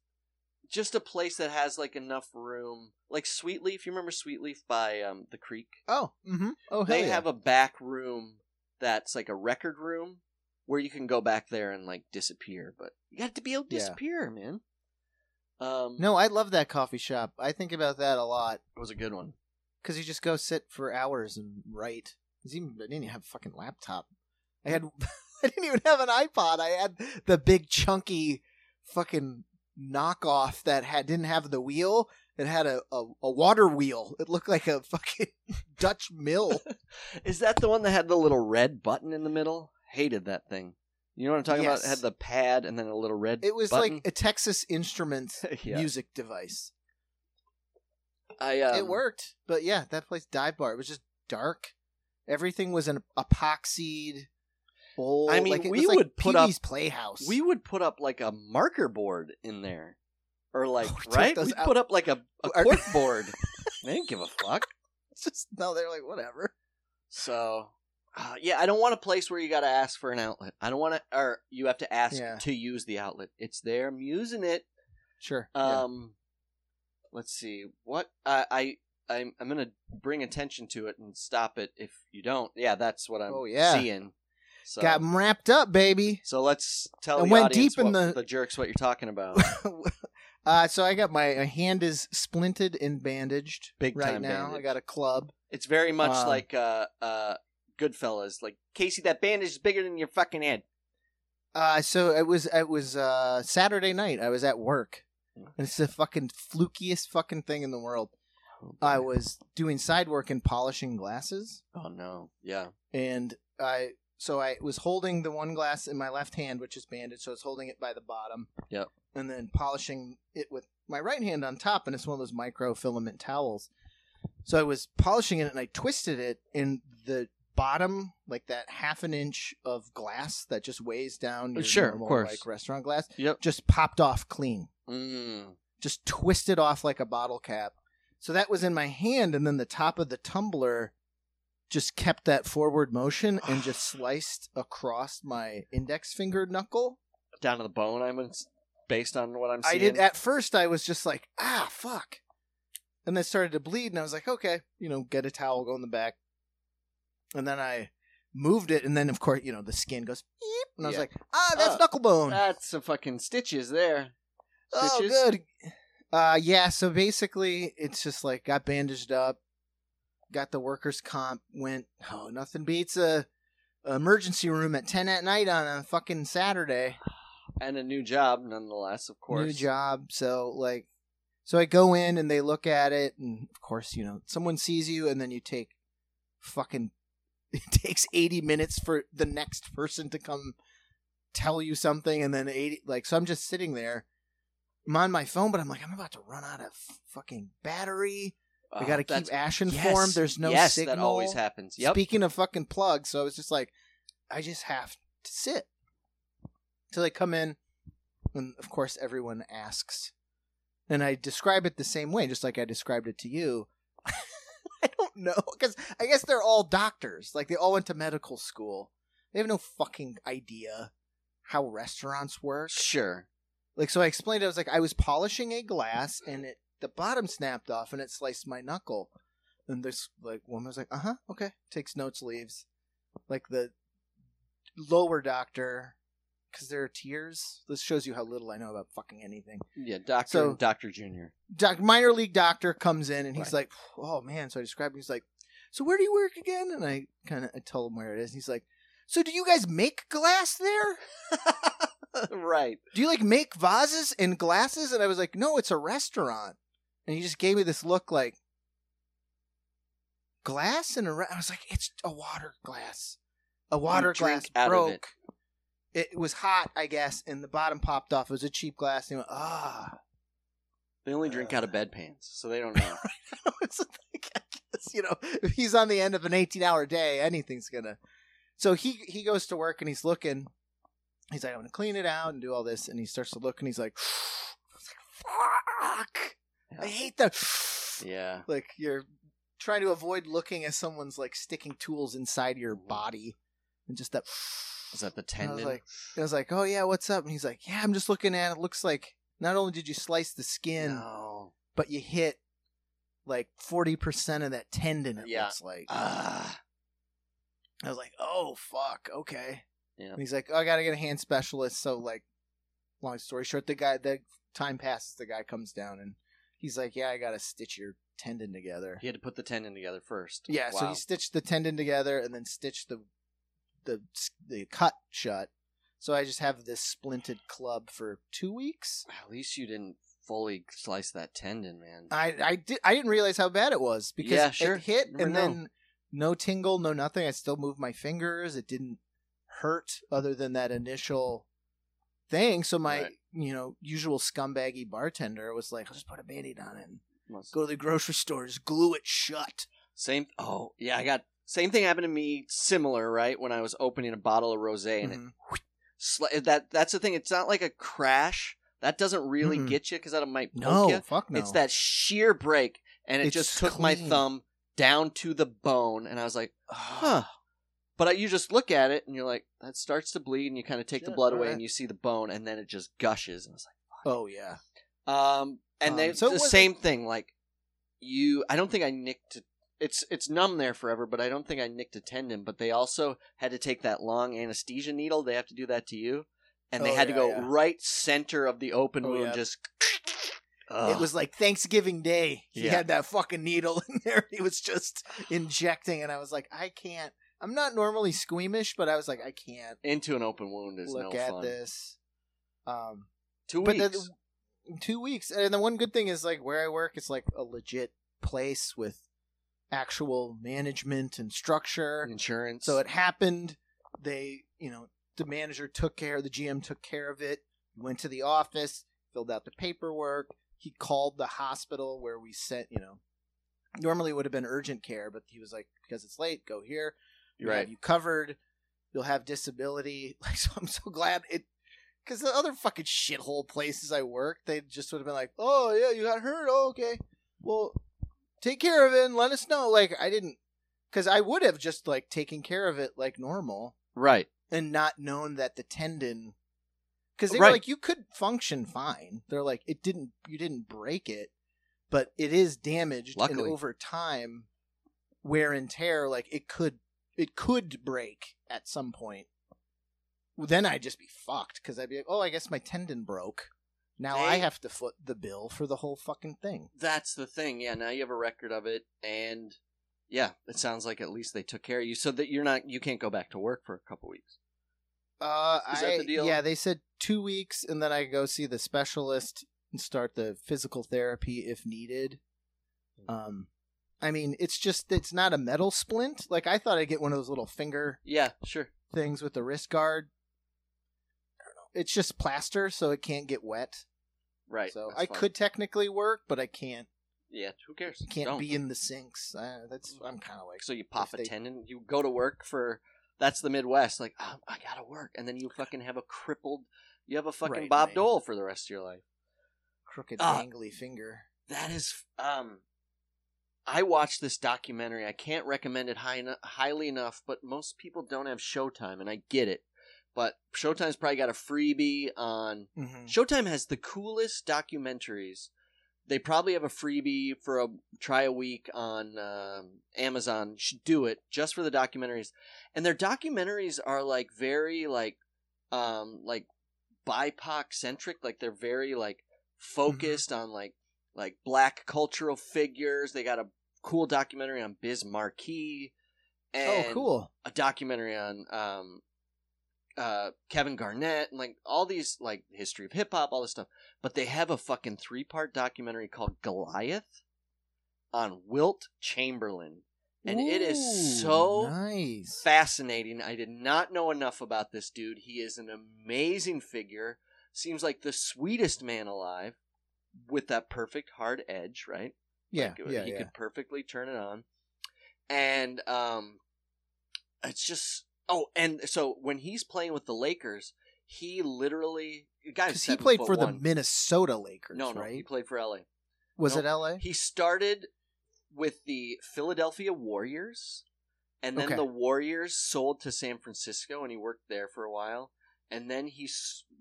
just a place that has like enough room, like Sweetleaf. You remember Sweetleaf by um the creek? Oh, mm-hmm. Oh, they yeah. have a back room that's like a record room where you can go back there and like disappear, but you got to be able to Yeah. disappear, man. Um, No, I love that coffee shop. I think about that a lot it was a good one. because you just go sit for hours and write even I didn't even have a fucking laptop. I had <laughs> I didn't even have an iPod. I had the big chunky fucking knockoff that had didn't have the wheel. It had a, a, a water wheel. It looked like a fucking <laughs> Dutch mill. <laughs> Is that the one that had the little red button in the middle? Hated that thing. You know what I'm talking about? It had the pad and then a little red. It was button. like a Texas Instruments Yeah. music device. I um, it worked, but yeah, that place dive bar. It was just dark. Everything was an epoxied bowl. I mean, like, we was like would put up- Playhouse. We would put up like a marker board in there, or <laughs> like Oh, right. We'd put up like a, a cork <laughs> board. they didn't give a fuck. It's <laughs> just no. They're like whatever. So, uh, yeah, I don't want a place where you got to ask for an outlet. I don't want to, or you have to ask Yeah. to use the outlet. It's there. I'm using it. Sure. yeah. Um, let's see what I I I'm I'm gonna bring attention to it and stop it if you don't. Yeah, that's what I'm Oh, yeah. seeing. So, Got 'em wrapped up, baby. so let's tell And the went deep in what- the- jerks what you're talking about. <laughs> uh, so I got my, my hand is splinted and bandaged Big right time now. I got a club. It's very much Um, like uh uh Goodfellas. Like Casey, that bandage is bigger than your fucking head. Uh, so it was it was uh Saturday night. I was at work. Hmm. And it's the fucking flukiest fucking thing in the world. I was doing side work and polishing glasses, Oh no. Yeah. and I so I was holding the one glass in my left hand, which is bandaged, so I was holding it by the bottom. Yep. And then polishing it with my right hand on top, and it's one of those microfilament towels. So I was polishing it, and I twisted it, and the bottom, like that half an inch of glass that just weighs down your Sure, of normal, course. like restaurant glass, Yep. just popped off clean Mm. just twisted off like a bottle cap. So that was in my hand, and then the top of the tumbler just kept that forward motion and just <sighs> sliced across my index finger knuckle. Down to the bone. I'm it's based on what I'm saying. I seeing. did at first. I was just like, ah, fuck, and then started to bleed, and I was like, okay, you know, get a towel, go in the back, and then I moved it, and then of course, you know, the skin goes, Eep, and I was Yeah. like, ah, that's Oh, knuckle bone. That's some fucking stitches there. Oh, Stitches? good. Uh, yeah. So basically, it's just like got bandaged up, got the workers' comp. Went. Oh, nothing beats a, a emergency room at ten at night on a fucking Saturday. And a new job, nonetheless, of course. New job. So like, so I go in and they look at it, and of course, you know, someone sees you, and then you take fucking. <laughs> It takes eighty minutes for the next person to come tell you something, and then eighty. Like, so I'm just sitting there. I'm on my phone, but I'm like, I'm about to run out of fucking battery. I Oh, got to that's- keep Ash yes, informed. There's no yes, signal. that always happens. Yep. Speaking of fucking plugs, so I was just like, I just have to sit till they come in, and of course everyone asks, and I describe it the same way, just like I described it to you. <laughs> I don't know because I guess they're all doctors. Like they all went to medical school. They have no fucking idea how restaurants work. Sure. Like so, I explained. I was like, I was polishing a glass, and it the bottom snapped off, and it sliced my knuckle. And this like woman was like, uh huh, okay. Takes notes, leaves. Like the lower doctor, because there are tears. This shows you how little I know about fucking anything. Yeah, Doctor So- Doctor Junior. Doc, minor league doctor comes in and he's Right. like, "Oh man!" So I describe him. He's like, "So where do you work again?" And I kind of I tell him where it is. And he's like, "So do you guys make glass there? <laughs> <laughs> right. Do you like make vases and glasses?" And I was like, "No, it's a restaurant." And he just gave me this look like, "Glass and a." Re-? I was like, "It's a water glass. A water glass broke." It. was hot, I guess, and the bottom popped off. It was a cheap glass. And he went, "Ah." They only drink out of bedpans, so they don't <laughs> know. it's <laughs> like, I guess, you know, if he's on the end of an 18 hour day, anything's gonna. So he he goes to work and he's looking. He's like, I'm gonna clean it out and do all this, and he starts to look and he's like, <sighs> I fuck, I hate that. <sighs> yeah. Like you're trying to avoid looking as someone's like sticking tools inside your body, and just that. <sighs> Is that the And I was tendon? like, I was like, oh yeah, what's up? And he's like, yeah, I'm just looking at it. Looks like not only did you slice the skin, no. but you hit like 40% of that tendon, it Yeah. looks like. Ah. I was like, oh, fuck, okay. Yeah. And he's like, oh, I gotta get a hand specialist. So, like, long story short, the guy, the time passes, the guy comes down and he's like, yeah, I gotta stitch your tendon together. He had to put the tendon together first. Yeah, so Wow. he stitched the tendon together and then stitched the the the cut shut. So I just have this splinted club for two weeks. At least you didn't fully slice that tendon, man. I I did I didn't realize how bad it was because Yeah, sure. it hit Never and know. then no tingle, no nothing. I still moved my fingers. It didn't hurt other than that initial thing. So my Right. you know usual scumbaggy bartender was like, "I'll just put a band-aid on it go to the grocery store, just glue it shut." Same. Oh, yeah. I got same thing happened to me. Similar, right? When I was opening a bottle of rosé, and Mhm. it sli- that that's the thing. It's not like a crash. That doesn't really Mm-mm. get you because that might poke No, you. fuck no. It's that sheer break, and it It's just took my thumb down to the bone, and I was like, huh. But you just look at it, and you're like, that starts to bleed, and you kind of take the blood away, alright. and you see the bone, and then it just gushes, and I was like, Oh yeah. um, and Um, they so the same thing. Like you, I don't think I nicked. It's it's numb there forever, but I don't think I nicked a tendon. But they also had to take that long anesthesia needle. They have to do that to you, and they Oh, had to go yeah. right center of the open Oh, wound, yeah. just. It was like Thanksgiving Day. He Yeah. had that fucking needle <laughs> in there. He was just injecting, and I was like, I can't. I'm not normally squeamish, but I was like, I can't into an open wound is look no at fun. this. Um, Two but weeks. the, two weeks, and the one good thing is like where I work, it's like a legit place with actual management and structure. Insurance. So it happened. They, you know, the manager took care, the GM took care of it. Went to the office, filled out the paperwork. He called the hospital where we sent, you know, normally it would have been urgent care, but he was like, because it's late, go here. We'll right. you covered. You'll have disability. <laughs> Like, so I'm so glad it. Because the other fucking shithole places I work, they just would have been like, "Oh yeah, you got hurt. Oh okay, well, take care of it and let us know." Like I didn't, because I would have just like taken care of it like normal Right. and not known that the tendon. Because they Right. were like, you could function fine. They're like, it didn't. You didn't break it, but it is damaged, Luckily. and over time, wear and tear, like it could, it could break at some point. Then I'd just be fucked because I'd be like, oh, I guess my tendon broke. Now I have to foot the bill for the whole fucking thing. That's the thing. Yeah. Now you have a record of it, and yeah, it sounds like at least they took care of you, so that you're not you can't go back to work for a couple weeks. Uh, Is that I, the deal? Yeah, they said two weeks, and then I go see the specialist and start the physical therapy if needed. Um, I mean, it's just it's not a metal splint. Like I thought I'd get one of those little finger Yeah. Sure. things with the wrist guard. I don't know. It's just plaster, so it can't get wet. Right. so I fine. could technically work, but I can't. Yeah. Who cares? Can't Don't. be in the sinks. Uh, that's I'm kind of like So you pop a they- tendon, you go to work for that's the Midwest. Like, oh, I gotta work, and then you fucking have a crippled, you have a fucking Right, Bob. Dole for the rest of your life. crooked Ah. dangly finger. That is, um, I watched this documentary. I can't recommend it high highly enough, but most people don't have Showtime, and I get it. But Showtime's probably got a freebie on. Mhm. Showtime has the coolest documentaries. They probably have a freebie for a try a week on um Amazon. You should do it just for the documentaries, and their documentaries are like very like um like BIPOC centric. Like they're very like focused on like like black cultural figures. They got a cool documentary on Biz Markie. And Oh, cool. a documentary on um uh Kevin Garnett and like all these like history of hip hop, all this stuff. But they have a fucking three part documentary called Goliath on Wilt Chamberlain. And it is so nice. fascinating. I did not know enough about this dude. He is an amazing figure. Seems like the sweetest man alive with that perfect hard edge, right? Yeah, Like, yeah, he yeah. could perfectly turn it on. And um it's just oh, and so when he's playing with the Lakers, he literally guy's Because he played for the. Minnesota Lakers, no, no, he played for LA. Was no. it L.A.? He started with the Philadelphia Warriors, and then Okay. the Warriors sold to San Francisco, and he worked there for a while. And then he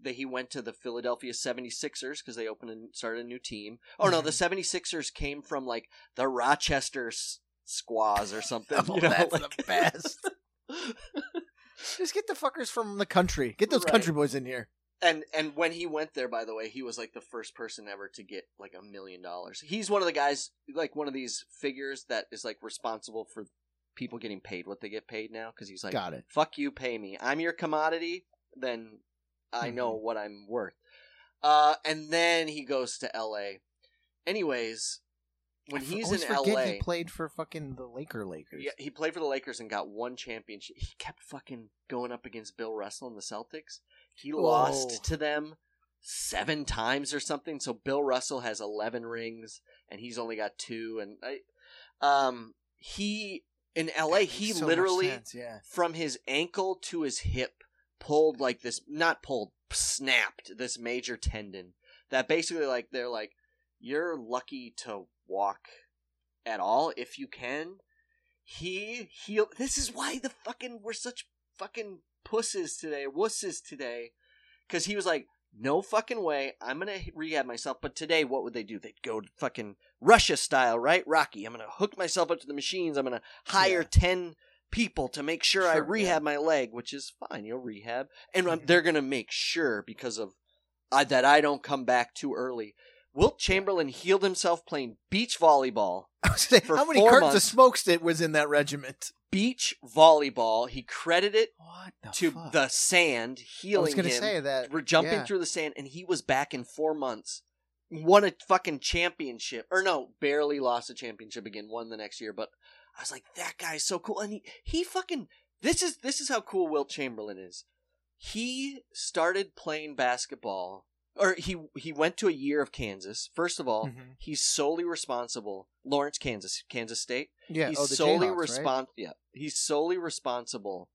that he went to the Philadelphia 76ers because they opened and started a new team. Oh no, the Mm-hmm. 76ers came from like the Rochester s- Squaws or something. <laughs> Oh, you know, that's like- the <laughs> best. <laughs> Just get the fuckers from the country. Get those Right. country boys in here. and and when he went there by the way he was like the first person ever to get like a million dollars he's one of the guys like one of these figures that is like responsible for people getting paid what they get paid now because he's like Got it. fuck you pay me i'm your commodity then i know Mhm. what i'm worth uh and then he goes to la anyways when he's in la he played for fucking the Laker Lakers. yeah, he played for the Lakers and got one championship. He kept fucking going up against Bill Russell and the Celtics. He Whoa. lost to them seven times or something. So Bill Russell has eleven rings and he's only got two. And I, um, he in L.A. He so literally yeah. from his ankle to his hip pulled like this not pulled snapped this major tendon that basically like they're like you're lucky to walk at all if you can. He healed this is why the fucking we're such fucking pusses today wusses today. Because he was like no fucking way i'm gonna rehab myself. But today what would they do? They'd go to fucking russia style right? Rocky i'm gonna hook myself up to the machines. I'm gonna hire Yeah. 10 people to make sure, I Sure, rehab my leg, which is fine. You'll rehab, and um, Mhm. they're gonna make sure because of uh, that I don't come back too early. Wilt Chamberlain healed himself playing beach volleyball. <laughs> I For how many cartons months. of smokestick was in that regiment? Beach volleyball. He credited the to fuck? the sand healing I was gonna him. say that. We're jumping yeah. through the sand, and he was back in four months. Won a fucking championship, or no, barely lost a championship again. Won the next year, but I was like, that guy's so cool, and he he fucking this is this is how cool Wilt Chamberlain is. He started playing basketball, or he he went to a year of Kansas. First of all, Mhm. he's solely responsible. Lawrence, Kansas, Kansas State Yeah. he's oh, the solely Jayhawks, right? yeah he's solely responsible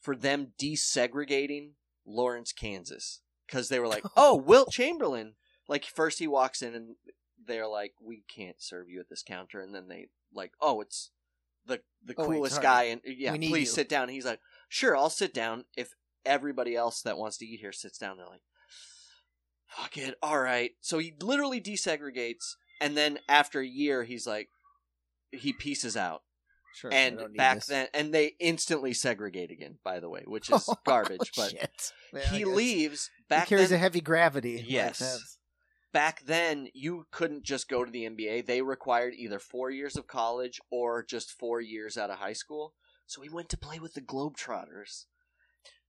for them desegregating Lawrence, Kansas because they were like, <laughs> "Oh, Wilt Chamberlain." Like first he walks in and they're like, "We can't serve you at this counter," and then they like, "Oh, it's the the Oh, coolest sorry. guy," and yeah, please you." sit down. And he's like, "Sure, I'll sit down if everybody else that wants to eat here sits down." They're like, "Fuck it, all right." So he literally desegregates, and then after a year, he's like, he pieces out Sure. And back this. then and they instantly segregate again by the way which <laughs> is garbage but. Yeah, he leaves He back carries then a heavy gravity. Yes. Back then you couldn't just go to the NBA they required either 4 years of college or just 4 years out of high school. So he went to play with the Globetrotters.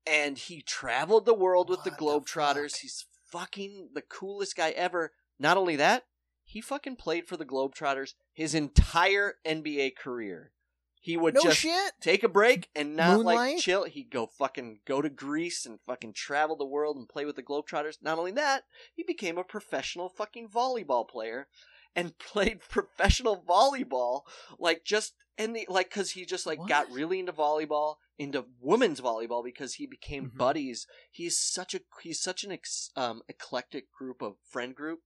And he traveled the world with the What the Globetrotters. fuck? he's fucking the coolest guy ever. Not only that he fucking played for the Globetrotters his entire NBA career he would No just shit. take a break and not like chill. He'd go fucking go to Greece and fucking travel the world and play with the Globetrotters. Not only that, he became a professional fucking volleyball player and <laughs> played professional volleyball like just and the like because he just like got really into volleyball into women's volleyball because he became Mhm. buddies he's such a he's such an ex, um eclectic group of friend group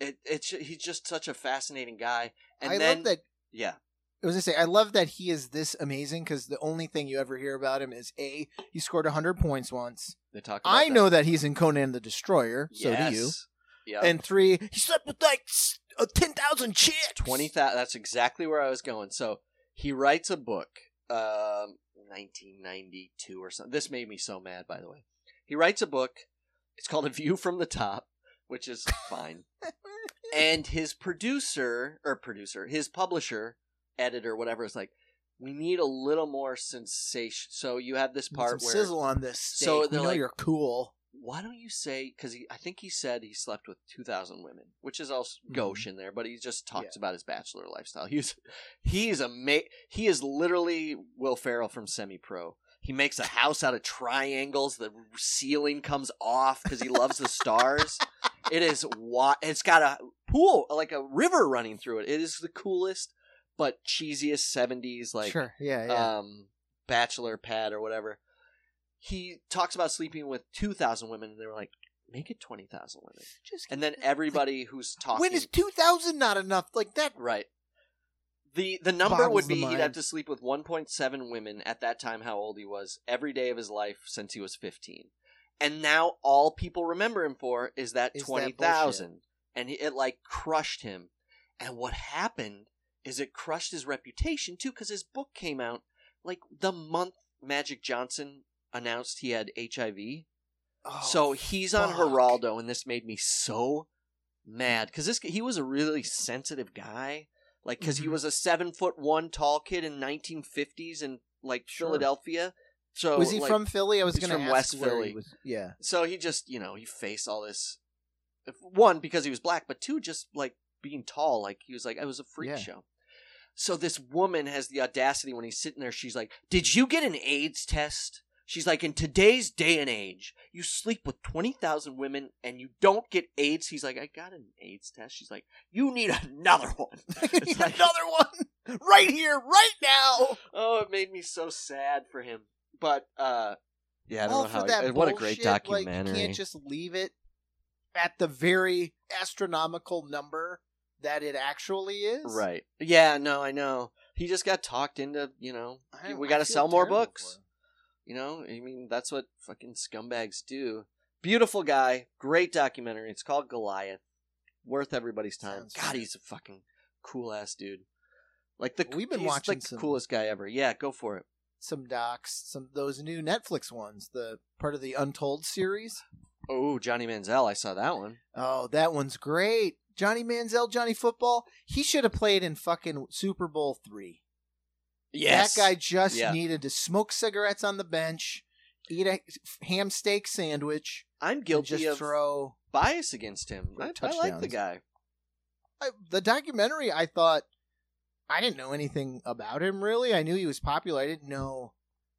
it, it's he's just such a fascinating guy and I then love that Yeah. I was gonna say I love that he is this amazing because the only thing you ever hear about him is a he scored hundred points once. They talk. About I that. know that he's in Conan the Destroyer. So do you. Yes. Yeah. And three, he slept with like ten thousand chicks. twenty thousand. That's exactly where I was going. So he writes a book, um, nineteen ninety two or something. This made me so mad. By the way, he writes a book. It's called A View from the Top, which is fine. <laughs> and his producer or producer, his publisher, editor, whatever, is like, we need a little more sensation. So you have this part where sizzle on this. Steak. So they're know like- you're cool. why don't you say because I think he said he slept with two thousand women, which is also Mhm. gauche in there, but he just talks about his bachelor lifestyle. He's he's a ma- he is literally Will Ferrell from Semi Pro. He makes a house out of triangles. The ceiling comes off because he loves the stars. It is wa- It's got a pool, like a river running through it. It is the coolest, but cheesiest seventies like sure. Yeah. Yeah. um, bachelor pad or whatever. He talks about sleeping with two thousand women, and they were like, "Make it twenty thousand women." Just And then everybody who's talking, when is two thousand not enough? Like that. right? The the number would be he'd have to sleep with one point seven women at that time. How old he was every day of his life since he was fifteen, and now all people remember him for is that Is that twenty thousand, and he- it like crushed him. And what happened is it crushed his reputation too, because his book came out like the month Magic Johnson announced he had HIV. Oh, so he's on fuck. Geraldo, and this made me so mad because this he was a really sensitive guy, like because he Mhm. was a seven foot one tall kid in 1950s in like Sure. Philadelphia. So was he like, from Philly? I was going to from ask West he Philly. was- Yeah. So he just you know he faced all this. One because he was black, but two just like being tall. Like he was like it was a freak Yeah. show. So this woman has the audacity when he's sitting there. She's like, "Did you get an AIDS test?" She's like, "In today's day and age, you sleep with twenty thousand women and you don't get AIDS." He's like, "I got an AIDS test." She's like, "You need another one." <laughs> Need like- another one right here, right now. Oh, it made me so sad for him. But uh, yeah, I don't All know for how. that I, what a great bullshit, Like, documentary. you can't just leave it at the very astronomical number that it actually is. Right. Yeah, no, I know. He just got talked into, you know, I- we got to sell more books. You know, I mean, that's what fucking scumbags do. Beautiful guy, great documentary. It's called Goliath. Worth everybody's time. Sounds God, he's a fucking cool ass dude. Like the We've been watching like some- the coolest guy ever. Yeah, go for it. Some docs, some those new Netflix ones, the part of the Untold series. Oh, Johnny Manziel, I saw that one. Oh, that one's great. Johnny Manziel, Johnny Football. He should have played in fucking Super Bowl three. Yes, That guy just Yeah. needed to smoke cigarettes on the bench, eat a ham steak sandwich, I'm guilty just of throw. bias against him. I, I like the guy. I, the documentary, I thought I didn't know anything about him really. I knew he was popular. I didn't know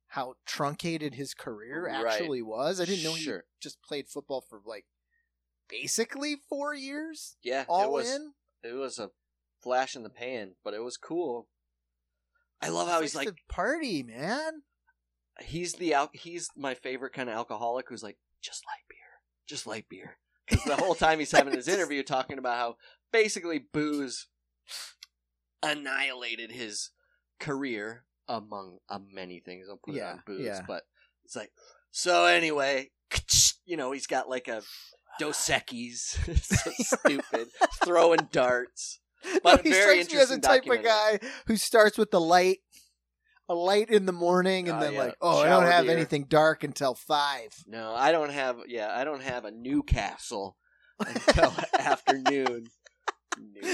how truncated his career Right. actually was. I didn't know Sure. he just played football for like basically four years, Yeah, it all was. in. It was a flash in the pan, but it was cool. I love how he's like party, man. he's the al- he's my favorite kind of alcoholic who's like just light beer, just light beer. Because the whole time he's having <laughs> his interview talking about how basically booze annihilated his career among uh, many things. I'll put it on booze, yeah. but it's like so anyway. <sniffs> You know, he's got like a Dos Equis, <laughs> <laughs> so stupid, throwing darts. But he very strikes me as the interesting type of guy who starts with the light, a light in the morning, and Oh, then yeah. like, oh, I don't have beer. anything dark until five. No, I don't have. Yeah, I don't have a Newcastle <laughs> until afternoon.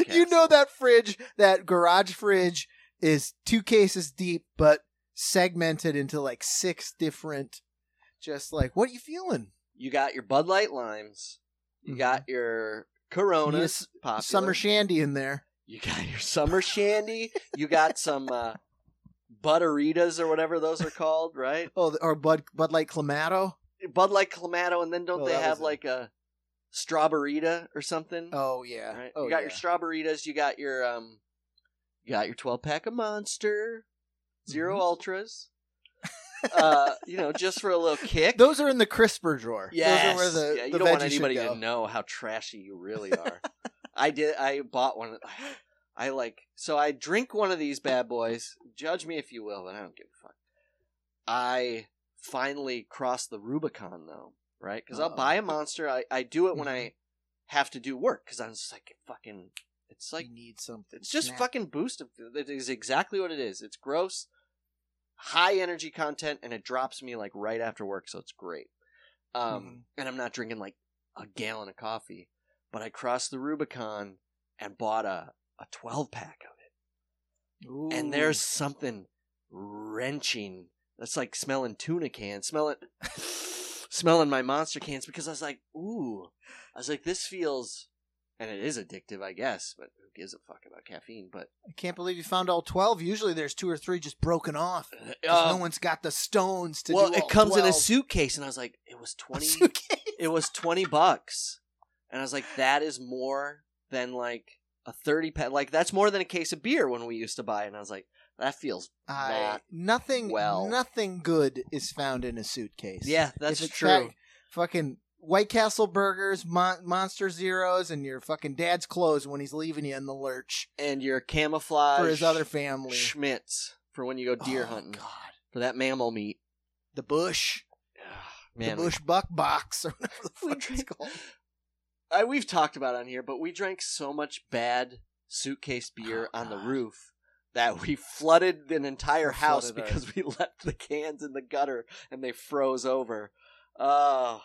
You know that fridge, that garage fridge, is two cases deep, but segmented into like six different. Just like, what are you feeling? You got your Bud Light limes. You Mhm. got your You Coronas. just- Summer shandy in there. You got your summer shandy. You got some uh, Butteritas or whatever those are called, right? Oh, or Bud Bud Light Clamato. Bud Light Clamato, and then don't Oh, they have was it. like a strawberryta or something? Oh yeah. Right? Oh, you got yeah. your strawberrytas. You got your um, you got your twelve pack of Monster, 0 Mhm. ultras. Uh, you know, just for a little kick. Those are in the crisper drawer. Yes. Those are where the, yeah, you the don't want anybody to know how trashy you really are. I did. I bought one. I like so I drink one of these bad boys. Judge me if you will, but I don't give a fuck. I finally crossed the Rubicon though, right? Because I'll buy a monster. I, I do it when. I have to do work because I'm just like fucking. It's like you need something. it's just Snap. fucking boost. It is exactly what it is. It's gross, high energy content, and it drops me like right after work, so it's great. Um, Mhm. and I'm not drinking like a gallon of coffee, but I crossed the Rubicon and bought a a 12 pack of it, Ooh. and there's something wrenching. That's like smelling tuna cans, smelling, <sighs> smelling my monster cans because I was like, ooh, I was like, this feels, and it is addictive, I guess, but who gives a fuck about caffeine? But I can't believe you found all twelve. Usually there's two or three just broken off. <laughs> 'cause Uh, no one's got the stones to well, do it all comes in a 12. suitcase, and I was like, it was <laughs> A twenty. suitcase. it was twenty bucks, and I was like, that is more than like a thirty pack. Like that's more than a case of beer when we used to buy. it. And I was like, that feels I, not. nothing. well. Nothing good is found in a suitcase. Yeah, that's If it's true. fucking White Castle burgers, Mon- Monster Zeros, and your fucking dad's clothes when he's leaving you in the lurch and your camouflage for his other family. Schmitz for when you go deer Oh, hunting God, for that mammal meat. the bush, Man, the bush buck box, or whatever the <laughs> fuck it's called. <laughs> I, we've talked about it on here, but we drank so much bad suitcase beer Oh, on the roof that we flooded an entire We house because <laughs> we left the cans in the gutter and they froze over. Oh,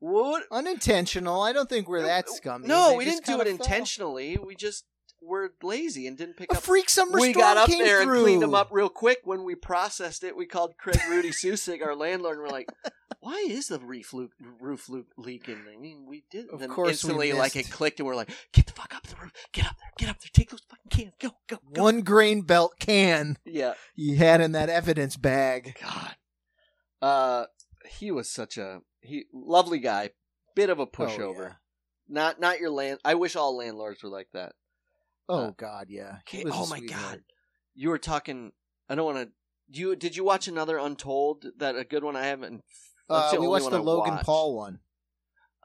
what? Unintentional. I don't think we're that scummy. No, They we didn't do it fell. intentionally. We just were lazy and didn't pick A up. freak summer we got up came there through. and cleaned them up real quick. When we processed it, we called Craig Rudy Susig, our landlord, and we're like, <laughs> "Why is the roof leak, roof leak leaking?" I mean, we did. Of then course instantly, like it clicked, and we're like, "Get the fuck up the roof! Get up there! Get up there! Take those fucking cans! Go! Go! Go!" One grain belt can Yeah. you had in that evidence bag. God. Uh, he was such a he lovely guy. Bit of a pushover. Oh, yeah. Not not your land. I wish all landlords were like that. Oh Uh, God, yeah. Oh my sweetheart. god, you were talking. I don't want to. You did you watch another Untold? That a good one I haven't. Uh, we watched the I Logan watched. Paul one,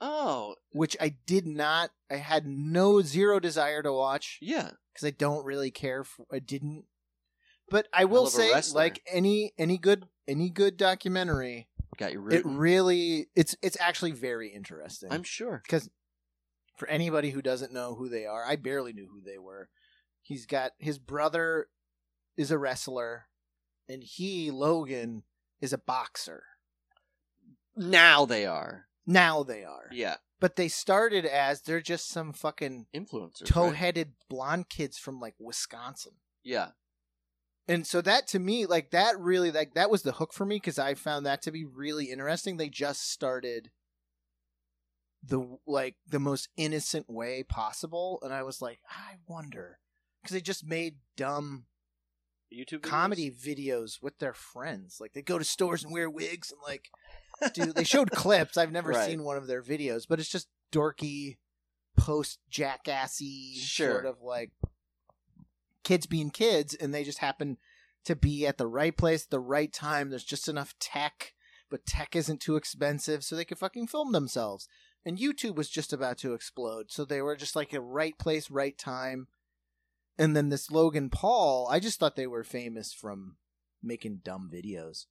Oh which I did not. I had no zero desire to watch yeah, because I don't really care. For, I didn't. But I will say, like any any good any good documentary, got you it rooting. really it's it's actually very interesting. I'm sure. because for anybody who doesn't know who they are, I barely knew who they were. He's got his brother is a wrestler, and he Logan is a boxer. Now they are. Now they are, Yeah, but they started as they're just some fucking influencers. right? toe-headed blonde kids from like Wisconsin. Yeah, And so that to me, like that really like that was the hook for me because I found that to be really interesting. They just started the like the most innocent way possible, and I was like, I wonder because they just made dumb YouTube videos? comedy videos with their friends. Like they go to stores and wear wigs and like do they showed <laughs> clips. I've never Right. seen one of their videos, but it's just dorky, post jackassy Sure. sort of like kids being kids, and they just happen to be at the right place the right time. There's just enough tech, but tech isn't too expensive, so they could fucking film themselves. And YouTube was just about to explode, so they were just like a right place, right time. And then this Logan Paul, I just thought they were famous from making dumb videos.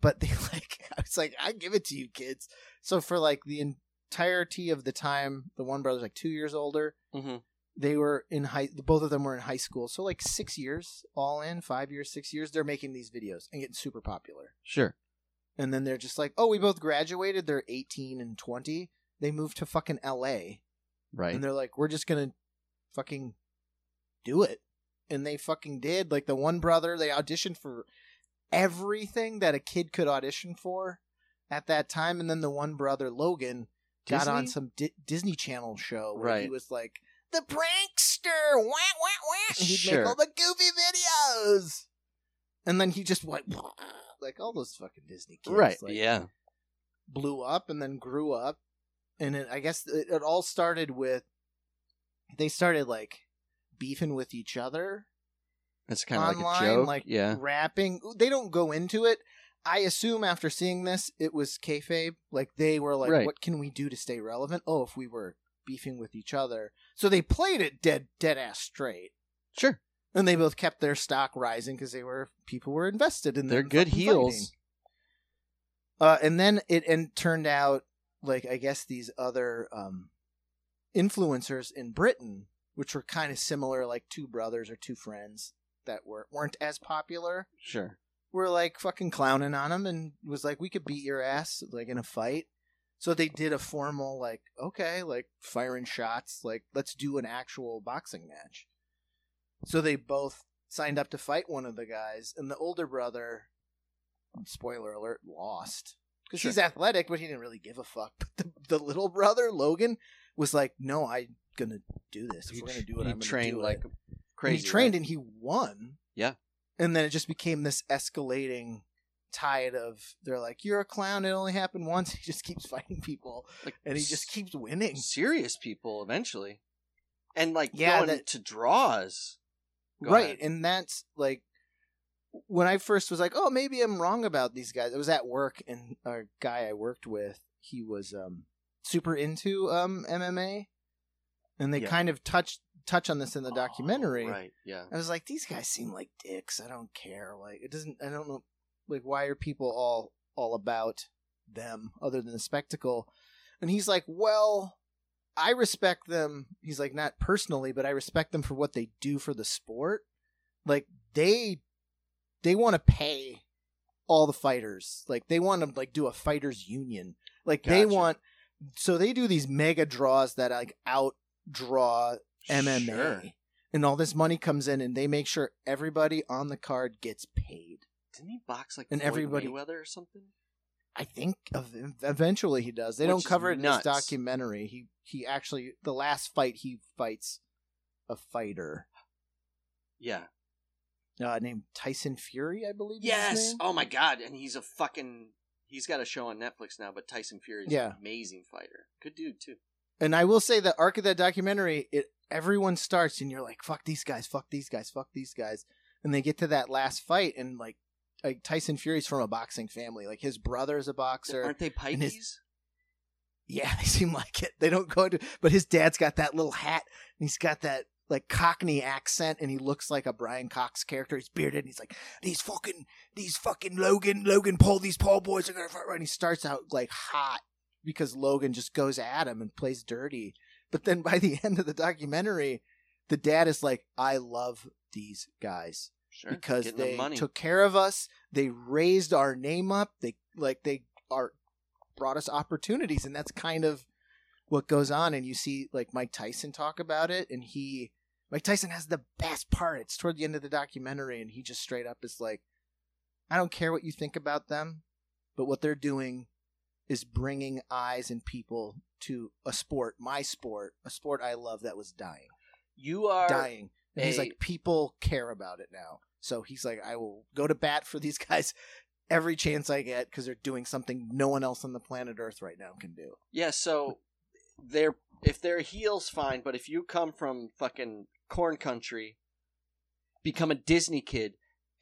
But they <laughs> like, I was like, I give it to you, kids. So for like the entirety of the time, the one brother's like two years older. Mhm. They were in high. Both of them were in high school, so like six years all in, five years, six years. They're making these videos and getting super popular. Sure. And then they're just like, oh, we both graduated. They're eighteen and twenty. They moved to fucking L.A. Right. and they're like, we're just gonna fucking do it. And they fucking did. Like the one brother, they auditioned for everything that a kid could audition for at that time. And then the one brother, Logan, got on some Di- Disney Channel show where he was like the prankster, wah wah wah. He'd Sure. make all the goofy videos. And then he just went <sniffs> like all those fucking Disney kids, right. like, yeah. blew up and then grew up and it, i guess it, it all started with they started like beefing with each other That's kind of like a joke. like yeah. rapping they don't go into it i assume after seeing this it was kayfabe like they were like Right. what can we do to stay relevant oh if we were beefing with each other. So they played it dead dead ass straight. Sure. And they both kept their stock rising because they were people were invested in They're good heels. Uh, and then it and turned out like I guess these other um, influencers in Britain, which were kind of similar, like two brothers or two friends that were weren't as popular, Sure. were like fucking clowning on him and was like, "We could beat your ass like in a fight." So they did a formal like, okay, like firing shots, like let's do an actual boxing match. So they both signed up to fight one of the guys, and the older brother, spoiler alert, lost because he's athletic, but he didn't really give a fuck. <laughs> But the, the little brother Logan was like, "No, I'm gonna do this. If we're gonna do it, he I'm gonna trained do like it." And crazy. he trained right? and he won. Yeah. And then it just became this escalating tide of they're like, You're a clown, it only happened once. <laughs> He just keeps fighting people like and he just keeps winning. serious people eventually, and like Yeah, going that- to draws. Go right. ahead. And that's like when I first was like, Oh, maybe I'm wrong about these guys. I was at work and a guy I worked with, he was um super into um MMA. And they Yeah. kind of touched touch on this in the documentary. Oh, right? Yeah. I was like, these guys seem like dicks. I don't care. Like, it doesn't. I don't know. Like, why are people all all about them other than the spectacle? And he's like, well, I respect them. He's like, not personally, but I respect them for what they do for the sport. Like, they they want to pay all the fighters. Like, they want to like do a fighters union. Like, they want. So they do these mega draws that like outdraw MMA. Sure. And all this money comes in and they make sure everybody on the card gets paid. Didn't he box like And Floyd everybody- Mayweather or something? I think ev- eventually he does. They Which don't cover it in this documentary. He he actually the last fight he fights a fighter Yeah. uh, named Tyson Fury, I believe. Yes. Oh my god, and he's a fucking. He's got a show on Netflix now, but Tyson Fury's Yeah. an amazing fighter. Good dude too. And I will say the arc of that documentary, it everyone starts and you're like, fuck these guys, fuck these guys, fuck these guys. And they get to that last fight and like like Tyson Fury's from a boxing family. Like his brother's a boxer. Aren't they his- Yeah, <laughs> they seem like it. They don't go to but his dad's got that little hat and he's got that like cockney accent and he looks like a Brian Cox character. He's bearded and he's like, These fucking these fucking Logan Logan Paul, these Paul boys are gonna fight right. and he starts out like hot because Logan just goes at him and plays dirty. But then by the <laughs> end of the documentary, the dad is like, I love these guys Sure. because Getting the they money. took care of us. They raised our name up. They like they are brought us opportunities, and that's kind of what goes on. And you see like Mike Tyson talk about it, and he Mike Tyson has the best part. It's toward the end of the documentary, and he just straight up is like, I don't care what you think about them, but what they're doing is bringing eyes and people to a sport, my sport, a sport I love that was dying you are dying. He's like, people care about it now. So he's like, I will go to bat for these <laughs> guys every chance I get because they're doing something no one else on the planet Earth right now can do. Yeah, so they're if they're heels, fine, but if you come from fucking corn country, become a Disney kid,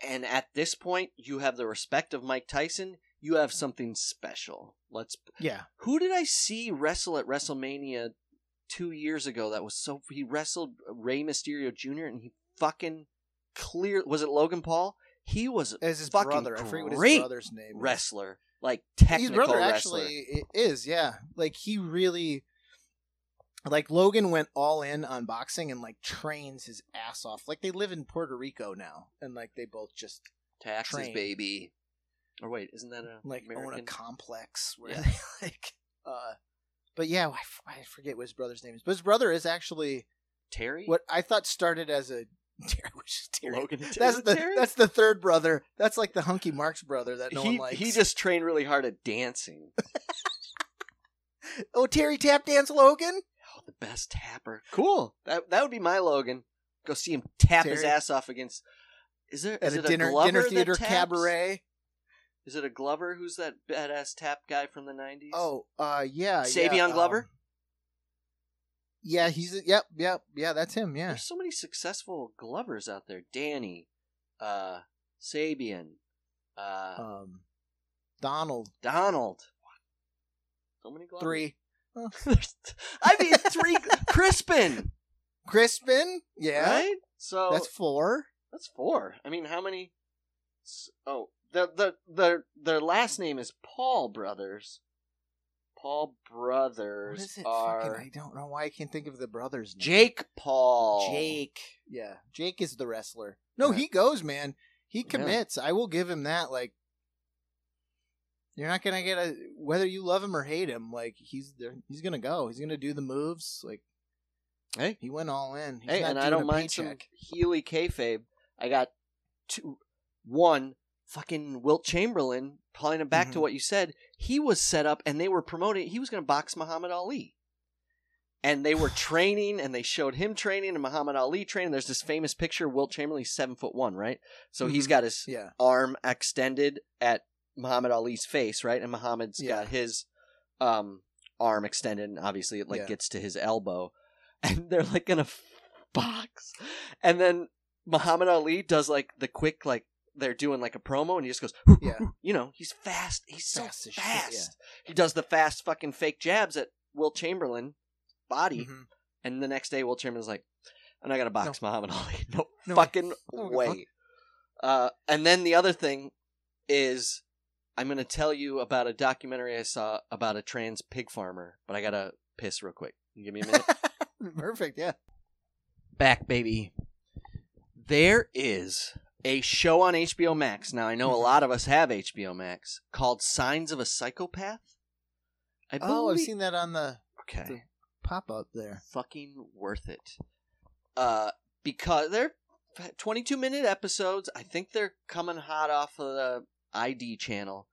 and at this point you have the respect of Mike Tyson, you have something special. Let's. Yeah. Who did I see wrestle at WrestleMania two years ago? That was so. He wrestled Rey Mysterio Jr. and he fucking clear. Was it Logan Paul? He was As his fucking brother. I forget what his great brother name is. wrestler, like His technical brother wrestler. actually is, yeah. Like he really like Logan went all in on boxing and like trains his ass off. Like they live in Puerto Rico now and like they both just Taxes, train. baby. Or wait, isn't that a like own a complex where Yeah. they <laughs> like uh but yeah, I, f- I forget what his brother's name is. But his brother is actually Terry? what I thought started as a <laughs> Terry, which is Terry. Logan That's the Terry? that's the third brother. That's like the hunky Mark's brother that no he, one likes. he just trained really hard at dancing. <laughs> oh Terry tap dance Logan. Oh, the best tapper. Cool. That that would be my Logan. Go see him tap his ass off against. Is there At is a dinner Glover dinner theater cabaret. Is it a Glover? Who's that badass tap guy from the nineties? Oh, uh, yeah, Savion yeah, Glover? um, yeah, he's yep, yep, yeah. That's him. Yeah, there's so many successful Glovers out there. Danny, uh, Savion, uh, um, Donald Donald. So many Glovers. three. <laughs> I mean, three <laughs> Crispin, Crispin, yeah, right? So that's four. that's four. I mean, how many? Oh, the the the their last name is Paul Brothers. Paul Brothers is it? are Fucking, I don't know why I can't think of the brothers. name. Jake Paul. Jake. Yeah, Jake is the wrestler. No, Right. he goes, man. He Yeah. commits. I will give him that. Like, you're not gonna get a whether you love him or hate him. Like, he's there. He's gonna go. He's gonna do the moves. Like, Hey. he went all in. He's Hey, and I don't mind some paycheck. Healy kayfabe. I got two, one fucking Wilt Chamberlain. Pulling it back to Mhm. what you said, he was set up, and they were promoting. He was going to box Muhammad Ali, and they were training, and they showed him training and Muhammad Ali training. There's this famous picture. Wilt Chamberlain's seven foot one, right? So he's Mhm. got his Yeah. arm extended at Muhammad Ali's face, right? And Muhammad's Yeah. got his um arm extended, and obviously it like Yeah. gets to his elbow, <laughs> and they're like gonna box, and then Muhammad Ali does like the quick like they're doing like a promo, and he just goes, <laughs> Yeah. <laughs> you know, he's fast, he's so Fast as fast. shit, yeah. He does the fast fucking fake jabs at Will Chamberlain body, Mhm. and the next day Will Chamberlain's like, I'm not gonna box Muhammad Ali, <laughs> no, No fucking Oh, way. Uh, and then the other thing is, I'm going to tell you about a documentary I saw about a trans pig farmer, but I got to piss real quick. Give me a minute? Perfect. Yeah. Back, baby. There is a show on HBO Max. Now, I know a Mhm. lot of us have HBO Max called Signs of a Psychopath. I Oh, I've believe- seen that on the Okay. the pop up there. fucking worth it. Uh, because they're 22 minute episodes. I think they're coming hot off of the ID channel,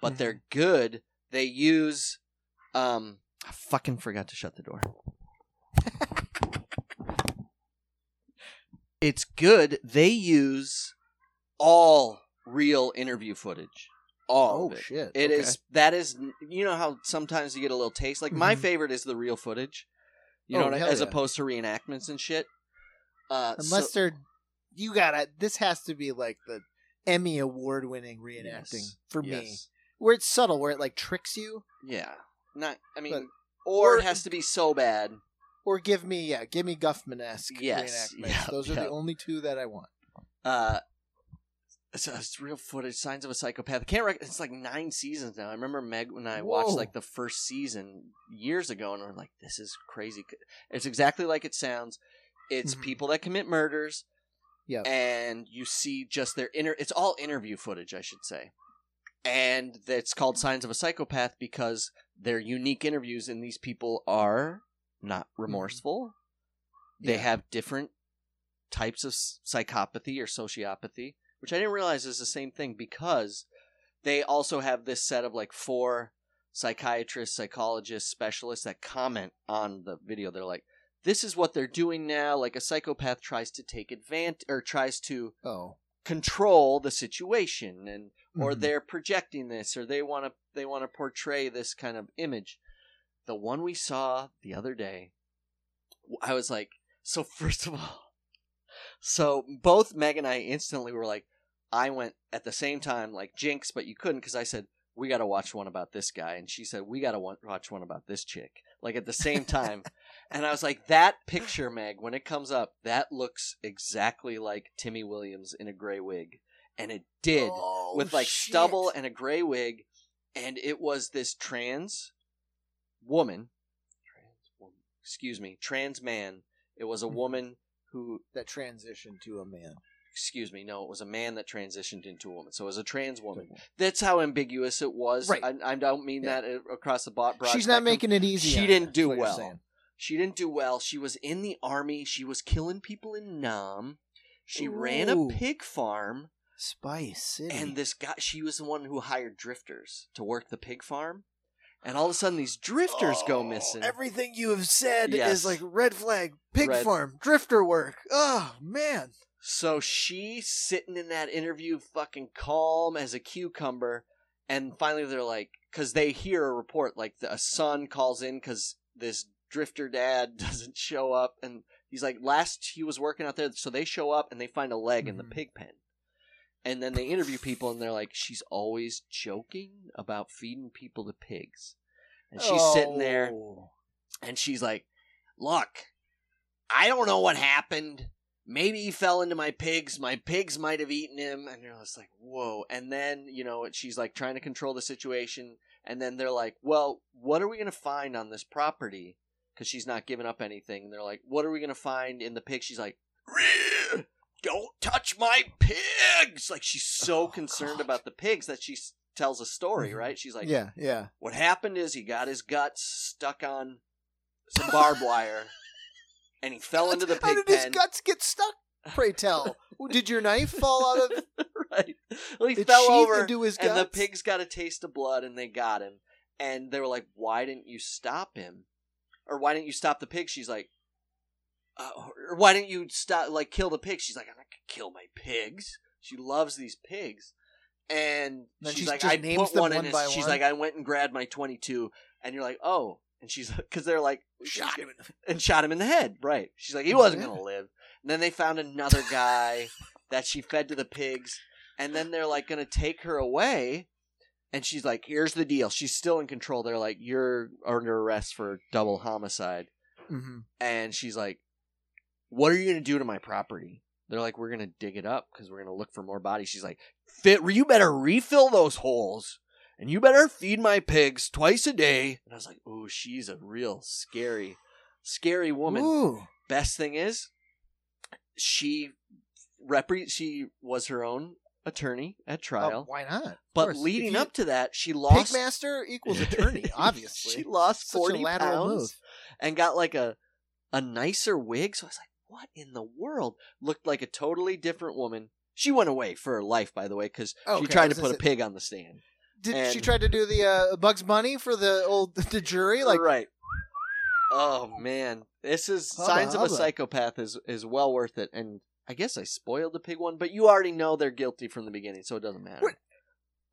but they're good. They use, um, I fucking forgot to shut the door. <laughs> it's good. They use all real interview footage. All Oh of it. shit! It Okay. is that is you know how sometimes you get a little taste. Like my Mhm. favorite is the real footage. You Oh, know, what I- as yeah. opposed to reenactments and shit. Uh, unless so- they're you gotta. This has to be like the Emmy award winning reenacting Yes. for me, Yes. where it's subtle, where it like tricks you, yeah, not. I mean, But- or or- it has to be so bad. or give me yeah, give me Guffman esque Yes, reenactments. <laughs> yeah, Those are yeah. the only two that I want. Uh, it's, it's real footage. Signs of a psychopath. I can't. Rec- it's like nine seasons now. I remember Meg when I watched like the first season years ago, and I'm like, this is crazy. It's exactly like it sounds. It's Mhm. people that commit murders. Yeah. and you see just their inner. It's all interview footage, I should say, and it's called Signs of a Psychopath because they're unique interviews, and these people are not remorseful. They Mm-hmm. Yeah. have different types of psychopathy or sociopathy, which I didn't realize is the same thing because they also have this set of like four psychiatrists, psychologists, specialists that comment on the video. They're like, this is what they're doing now. Like a psychopath tries to take advantage or tries to Oh, control the situation and or Mhm. they're projecting this or they want to they want to portray this kind of image the one we saw the other day i was like so <laughs> first of all so both meg and i instantly were like i went at the same time like jinx but you couldn't because i said we got to watch one about this guy and she said we got to watch one about this chick like at the same <laughs> time and i was like that picture meg when it comes up that looks exactly like timmy williams in a gray wig and it did Oh, with like shit. stubble and a gray wig and it was this trans woman trans woman excuse me trans man it was a Mhm. woman who that transitioned to a man. Excuse me no it was a man that transitioned into a woman so it was a trans woman that's how ambiguous it was Right. I, I don't mean Yeah. that across the bot broad She's not spectrum. making it easy. She didn't do is what you're well. She didn't do well. She was in the army. She was killing people in Nam. She ran a pig farm. Spice City. And this guy, she was the one who hired drifters to work the pig farm. And all of a sudden, these drifters go Oh, missing. Everything you have said Yes. is like red flag, pig Red- farm, drifter work. Oh man. So she's sitting in that interview, fucking calm as a cucumber. And finally, they're like, because they hear a report, like the, a son calls in because this drifter dad <laughs> doesn't show up. And he's like, last he was working out there. So they show up and they find a leg in the Mhm. pig pen. And then they interview people and they're like, she's always joking about feeding people to pigs. and she's sitting there Oh. and she's like, "Look, I don't know what happened. Maybe he fell into my pigs. My pigs might have eaten him." And you're just like, "Whoa!" And then you know she's like trying to control the situation, and then they're like, "Well, what are we gonna find on this property?" Because she's not giving up anything. And they're like, "What are we gonna find in the pig?" She's like, "Don't touch my pigs!" Like she's so Oh, concerned God. about the pigs that she tells a story. Mhm. Right? She's like, yeah, yeah. what happened is he got his guts stuck on some barbed wire, and he fell into the How pig did his guts get stuck? Pray tell. <laughs> did your knife fall out of? <laughs> right. Well, he It fell over, into his guts? and the pigs got a taste of blood, and they got him. And they were like, "Why didn't you stop him? Or why didn't you stop the pig?" She's like, uh, "Or why didn't you stop? Like, kill the pig?" She's like, "I'm not gonna kill my pigs." She loves these pigs, and Then she's she like, "I put them one in." one his- she's one? like, "I went and grabbed my 22," and you're like, "Oh." And she's <laughs> because they're like Shot him the and shot him in the head. Right. She's like, he wasn't going to live. And then they found another guy <laughs> that she fed to the pigs. And then they're like going to take her away. And she's like, here's the deal. She's still in control. They're like, you're under arrest for double homicide. hmm And she's like, what are you going to do to my property? They're like, we're going to dig it up because we're going to look for more bodies. She's like, fit, you better refill those holes. And you better feed my pigs twice a day. And I was like, ooh, she's a real scary, scary woman Ooh. best thing is she repre- she was her own attorney at Oh, trial why not? Of but course. leading you- up to that she lost Pigmaster equals <laughs> attorney, obviously. she lost Such a 40 lateral pounds move. and got like a a nicer wig so i was like what in the world looked like a totally different woman she went away for her life by the way because Okay, she tried to put a pig on the stand Did she and- try to do the uh, Bugs Bunny for the old <laughs> the jury? Like, right. Oh man. This is Hubba signs of a psychopath is is well worth it. And i guess i spoiled the pig one but you already know they're guilty from the beginning so it doesn't matter?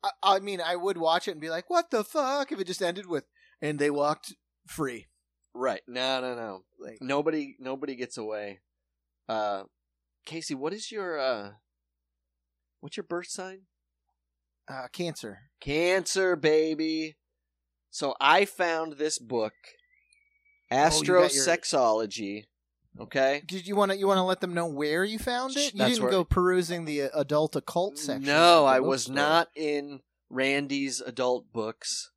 I, I mean, I would watch it and be like, "What the fuck?" If it just ended with, "And they walked free." right. No no no. Like, nobody nobody gets away. Uh casey what is your uh what's your birth sign uh, cancer. cancer baby so i found this book Oh, you got your- astrosexology okay Did you want to? You want to let them know where you found it? You That's didn't where- go perusing the uh, adult occult section. no i was not in randy's adult books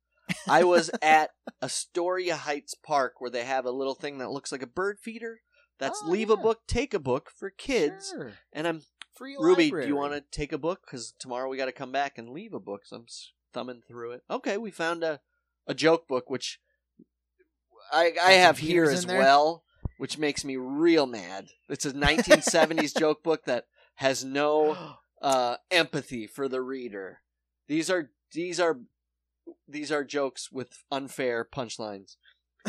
i was <laughs> at astoria heights park where they have a little thing that looks like a bird feeder that's Oh, leave a yeah. book take a book for kids and i'm Free Ruby, library. do you want to take a book? Because tomorrow we got to come back and leave a book. So I'm thumbing through it. Okay, we found a, a joke book, which I, I have here as there? well, which makes me real mad. It's a 1970s <laughs> joke book that has no <gasps> uh, empathy for the reader. These are these are these are jokes with unfair punchlines.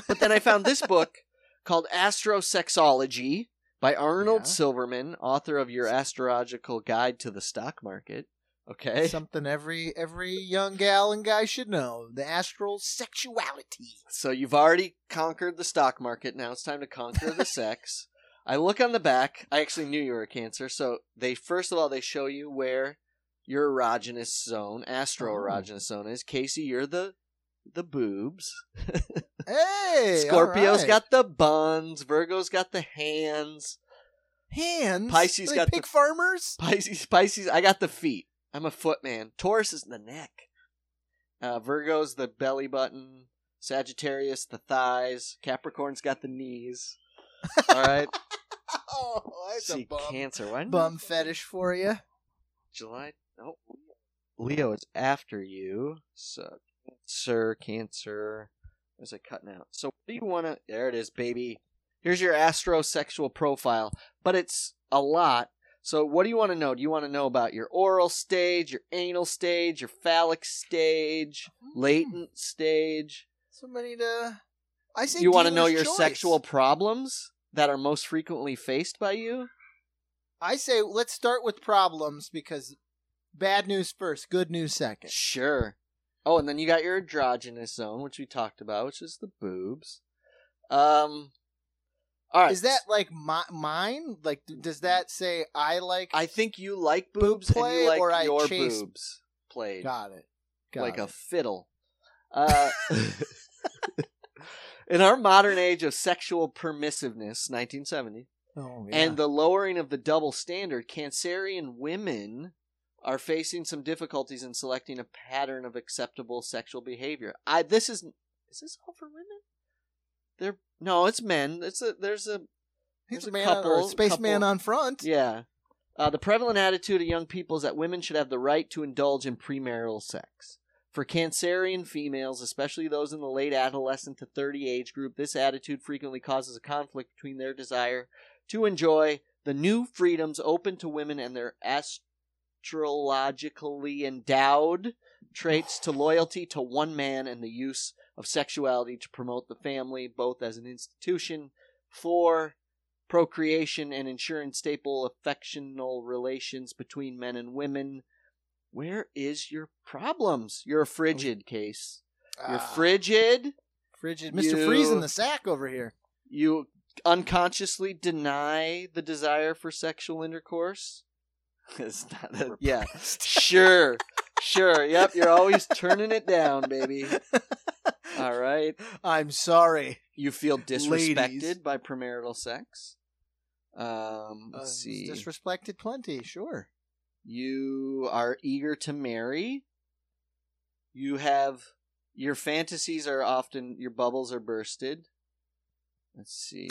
But then I found this book <laughs> called Astrosexology by Arnold Yeah. Silverman, author of Your Astrological Guide to the Stock Market. Okay. Something every every young gal and guy should know: the astral sexuality. So you've already conquered the stock market. Now it's time to conquer the <laughs> sex. I look on the back. I actually knew you were a Cancer. So they first of all they show you where your erogenous zone, astro oh. erogenous zone is. Casey, you're the the boobs. <laughs> Hey, Scorpio's right. got the buns. Virgo's got the hands. hands. Pisces got pig the- farmers. Pisces, Pisces. I got the feet. I'm a foot man. Taurus is the neck. Uh, Virgo's the belly button. Sagittarius the thighs. Capricorn's got the knees. All right. <laughs> Oh, that's See, a bum, Cancer. Why bum I- fetish for you. July. Oh, Leo is after you. So, Cancer, Cancer. Where's it cutting out? So, what do you want to? There it is, baby. Here's your astrosexual profile, but it's a lot. So, what do you want to know? Do you want to know about your oral stage, your anal stage, your phallic stage, Hmm. latent stage? Somebody to. I say. You want to know your choice. sexual problems that are most frequently faced by you? I say let's start with problems because bad news first, good news second. Sure. Oh, and then you got your androgynous zone, which we talked about, which is the boobs. Um. All right. Is that like my, mine? Like, does that say I like? I think you like Boob boobs and play you like or I your chase- boobs played got it. Got like it. a fiddle. Uh, <laughs> In our modern age of sexual permissiveness, 1970, Oh, and the lowering of the double standard, Cancerian women are facing some difficulties in selecting a pattern of acceptable sexual behavior. I this is is this all for women? They're no, it's men. It's a there's a he's there's a a man, couple- a spaceman on front. yeah. Uh, the prevalent attitude of young people is that women should have the right to indulge in premarital sex. For Cancerian females, especially those in the late adolescent to 30 age group, this attitude frequently causes a conflict between their desire to enjoy the new freedoms open to women and their astrologically endowed traits to loyalty to one man and the use of sexuality to promote the family, both as an institution for procreation and ensuring stable affectional relations between men and women. Where is your problems? You're a frigid case. You're Ah, frigid. frigid. Mr. Freeze in the sack over here. You unconsciously deny the desire for sexual intercourse. <laughs> It's not that, yeah. <laughs> Sure. Sure. Yep. You're always turning it down, baby. <laughs> All right. I'm sorry. You feel disrespected Ladies. by premarital sex. Um, Uh, let's see. Disrespected plenty, sure. You are eager to marry. You have your fantasies are often your bubbles are bursted. Let's see.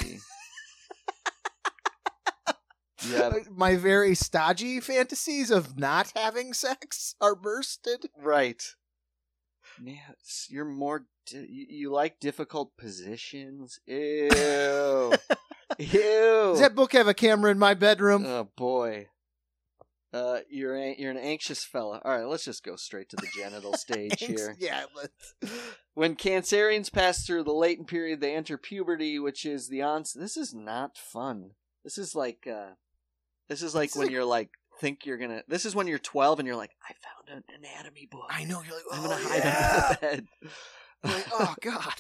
Uh, My very stodgy fantasies of not having sex are bursted. right. Man, you're more. Di- you, you like difficult positions. <laughs> Ew. Ew. Does that book have a camera in my bedroom? Oh boy. Uh, you're a- you're an anxious fella. All right, let's just go straight to the genital <laughs> stage here. yeah, let's- When Cancerians pass through the latent period, they enter puberty, which is the onset. This is not fun. This is like uh, this is like This is when you're like think you're gonna. This is when you're 12 and you're like, I found an anatomy book. I know you're like, I'm oh, gonna hide yeah. under the bed. Like, oh <laughs> god.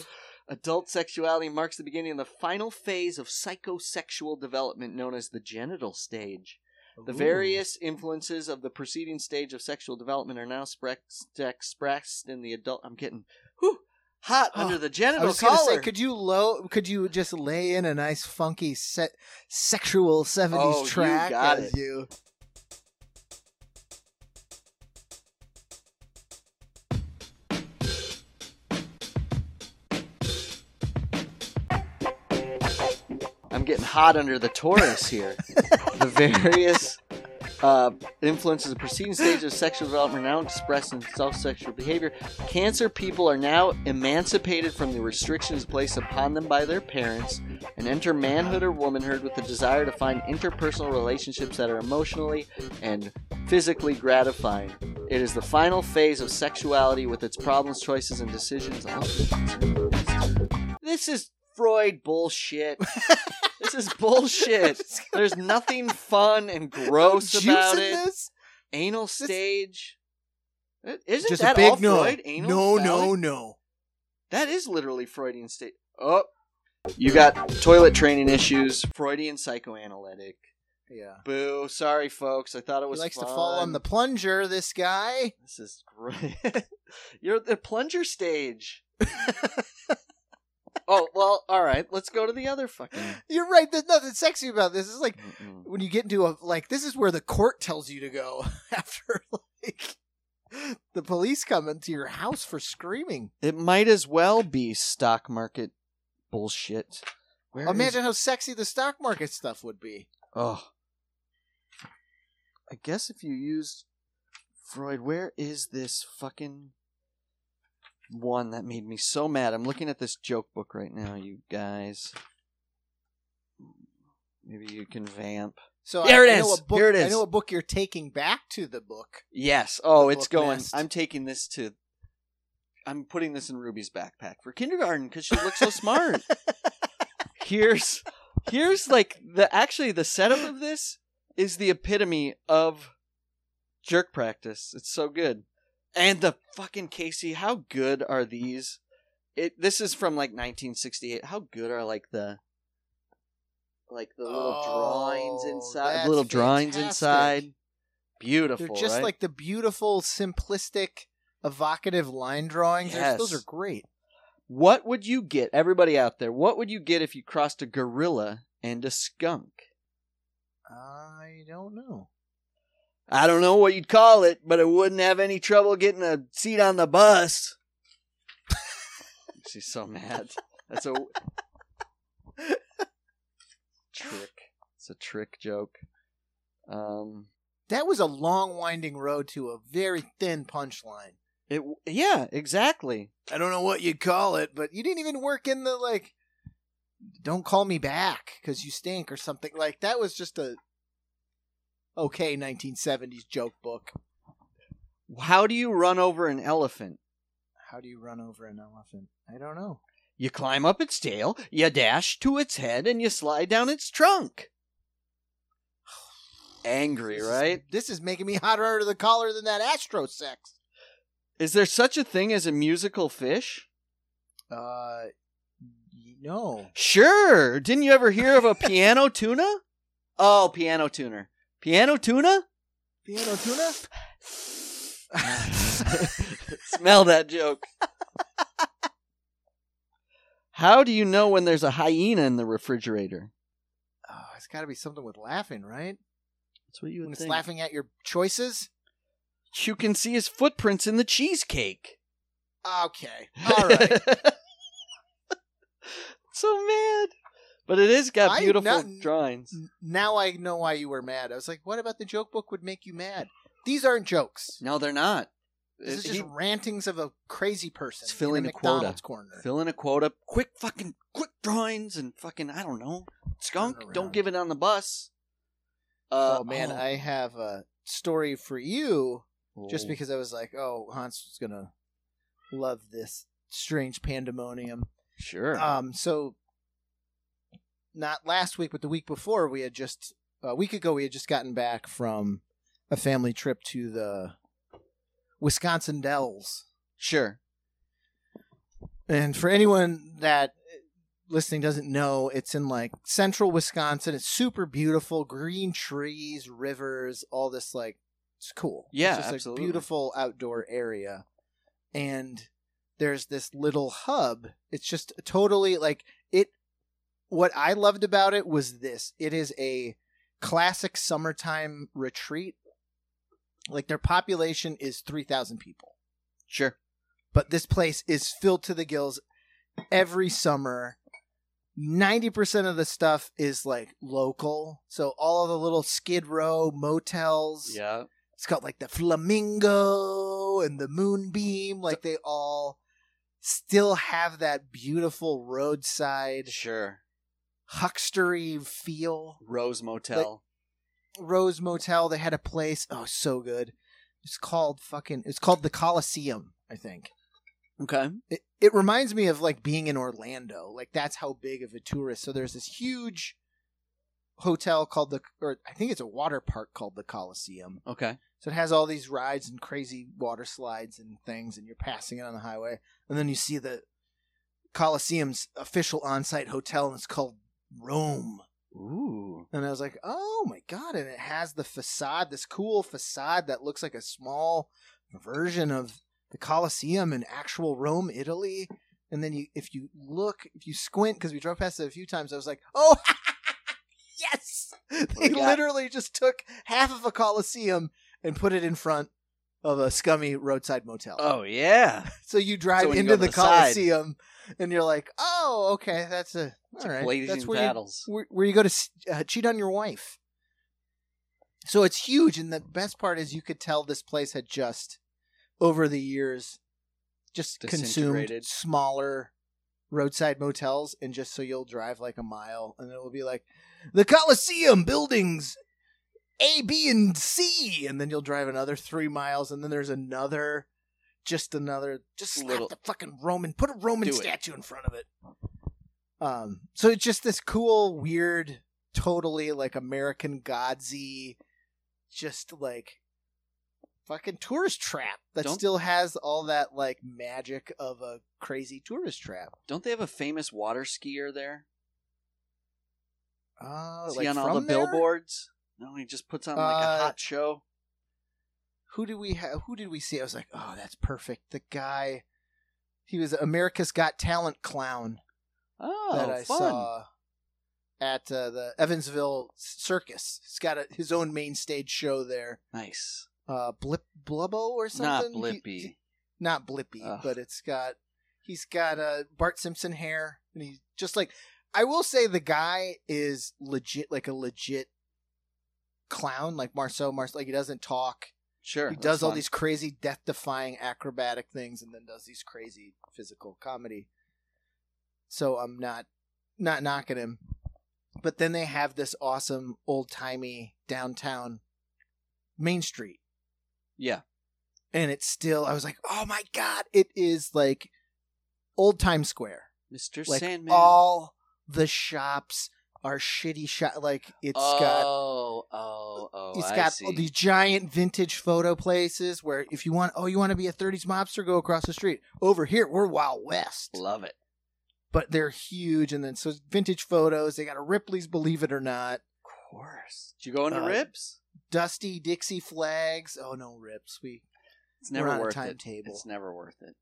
Adult sexuality marks the beginning of the final phase of psychosexual development known as the genital stage. The various influences of the preceding stage of sexual development are now expressed in the adult. I'm getting whew, hot Oh, under the genital I was collar. say, could you low? Could you just lay in a nice, funky, set, sexual seventies Oh, you track got as it. you? I'm getting hot under the Taurus here. <laughs> the various uh, influences the preceding stages of sexual development now expressed in self-sexual behavior. Cancer people are now emancipated from the restrictions placed upon them by their parents and enter manhood or womanhood with the desire to find interpersonal relationships that are emotionally and physically gratifying. It is the final phase of sexuality with its problems, choices, and decisions. This is Freud bullshit. <laughs> this is bullshit. <laughs> There's nothing fun and gross Juice about in it. this? Anal stage. Isn't Just that a big all no. Freud? Anal no, phallic? no, no. That is literally Freudian state. Oh, you got toilet training issues. Freudian psychoanalytic. Yeah. Boo. Sorry, folks. I thought it was. He likes to fall on the plunger. This guy. This is great. <laughs> You're at the plunger stage. <laughs> oh well. All right. Let's go to the other fucking. <laughs> You're right. There's nothing sexy about this. It's like Mm-mm. when you get into a like this is where the court tells you to go <laughs> after like the police come into your house for screaming. It might as well be stock market bullshit. Where is- Imagine how sexy the stock market stuff would be. Oh. I guess if you used Freud, where is this fucking one that made me so mad? I'm looking at this joke book right now, you guys. Maybe you can vamp. So Here I, it I know is. book, Here it I know what book you're taking back to the book. Yes. Oh, it's going. nest. I'm taking this to. I'm putting this in Ruby's backpack for kindergarten because she looks so smart. <laughs> here's here's like the actually the setup of this is the epitome of jerk practice. It's so good. And the fucking Casey, how good are these? It this is from like 1968. How good are like the like the little oh, drawings Oh, inside, that's little drawings fantastic. inside. Beautiful. They're just right? like the beautiful, simplistic, evocative line drawings. They're- Those are great. What would you get, everybody out there? What would you get if you crossed a gorilla and a skunk? I don't know. I don't know what you'd call it, but I wouldn't have any trouble getting a seat on the bus. <laughs> She's so mad. That's a <laughs> trick. It's a trick joke. Um, That was a long, winding road to a very thin punchline. it yeah, exactly. I don't know what you'd call it, but you didn't even work in the like. Don't call me back because you stink or something like that. Was just a okay 1970s joke book. How do you run over an elephant? How do you run over an elephant? I don't know. You climb up its tail, you dash to its head, and you slide down its trunk. Angry, This is- right? This is making me hotter under the collar than that Astro sex. Is there such a thing as a musical fish? Uh, no. Sure. Didn't you ever hear of a <laughs> piano tuna? Oh, piano tuner. Piano tuna? Piano tuna? <laughs> Smell that joke. How do you know when there's a hyena in the refrigerator? oh, it's got to be something with laughing, right? That's what you When would it's laughing at your choices. You can see his footprints in the cheesecake. Okay. All right. <laughs> so mad. But it is got I- beautiful not- drawings. Now I know why you were mad. I was like, what about the joke book would make you mad? These aren't jokes. No, they're not. This is It- just he- rantings of a crazy person It's filling in a a quota. McDonald's corner. fill in a quota, quick fucking quick drawings and fucking I don't know. Skunk, don't give it on the bus. Uh, oh man, I have a story for you just Oh. because I was like, oh, Hans is gonna love this strange pandemonium. sure. Um, so not last week, but the week before, we had just a week ago we had just gotten back from a family trip to the Wisconsin Dells. sure. And for anyone that listening doesn't know, it's in like central Wisconsin. It's super beautiful, green trees, rivers, all this like it's cool. Yeah, it's just absolutely. a beautiful outdoor area. And there's this little hub. It's just totally like what I loved about it was this. It is a classic summertime retreat. Like their population is 3,000 people Sure. but this place is filled to the gills every summer. 90% of the stuff is like local. So all of the little skid row motels. Yeah. It's got like the flamingo and the moonbeam. Like they all still have that beautiful roadside Sure. Huckstery feel. Rose Motel. Rose Motel, they had a place. Oh, so good. It's called fucking, it's called the Coliseum, I think. okay. it, it reminds me of like being in Orlando. Like that's how big of a tourist. So there's this huge hotel called the or I think it's a water park called the Coliseum. Okay. So it has all these rides and crazy water slides and things and you're passing it on the highway. And then you see the Coliseum's official on-site hotel and it's called Rome. Ooh. And I was like, "Oh my god!" And it has the facade, this cool facade that looks like a small version of the Colosseum in actual Rome, Italy. And then you, if you look, if you squint, because we drove past it a few times, I was like, "Oh, <laughs> yes!" They literally just took half of a Colosseum and put it in front of a scummy roadside motel. Oh yeah. <laughs> so you drive So when you into go to the, the side- Colosseum, and you're like, "Oh, okay, that's a all blazing That's where you, paddles. where, where you go to s- uh, cheat on your wife. So it's huge, and the best part is you could tell this place had just, over the years, just consumed Disintegrated. smaller roadside motels, and just so you'll drive like a mile, and it will be like the Coliseum buildings, A, B, and C, and then you'll drive another three miles, and then there's another, just another, just slap Little- the fucking Roman, put a Roman Do it. statue in front of it. Um, so it's just this cool, weird, totally like American Godsy, just like fucking tourist trap that Don't- still has all that like magic of a crazy tourist trap. Don't they have a famous water skier there? Uh, Is like he on all the there? billboards? No, he just puts on like a Uh, hot show. Who did we have? Who did we see? I was like, oh, that's perfect. The guy He was America's Got Talent clown Oh, that I fun. saw at uh, the Evansville Circus. He's got a, his own main stage show there. Nice. Uh, Blip Blubbo or Not something. He- Blippy. not Blippy, Ugh. but it's got he's got uh, Bart Simpson hair, and he's just like I will say the guy is legit, like a legit clown, like Marceau. Marceau, like he doesn't talk. Sure. he does all fun. these crazy death-defying acrobatic things, and then does these crazy physical comedy. So I'm not not knocking him, but then they have this awesome old-timey downtown Main Street Yeah. and it's still I was like, "Oh my god, it is like old Times Square." Mr. Like Sandman. all the shops are shitty shot. like it's got oh, oh, oh. it's I got see. these giant vintage photo places where if you want oh you want to be a 30s mobster go across the street. Over here we're Wild West. Love it. But they're huge and then so vintage photos, they got a Ripley's Believe It or Not, Of course. Did you go into Uh, Rips? Dusty Dixie flags. Oh no, rips. We It's never on a worth it. It's never worth it.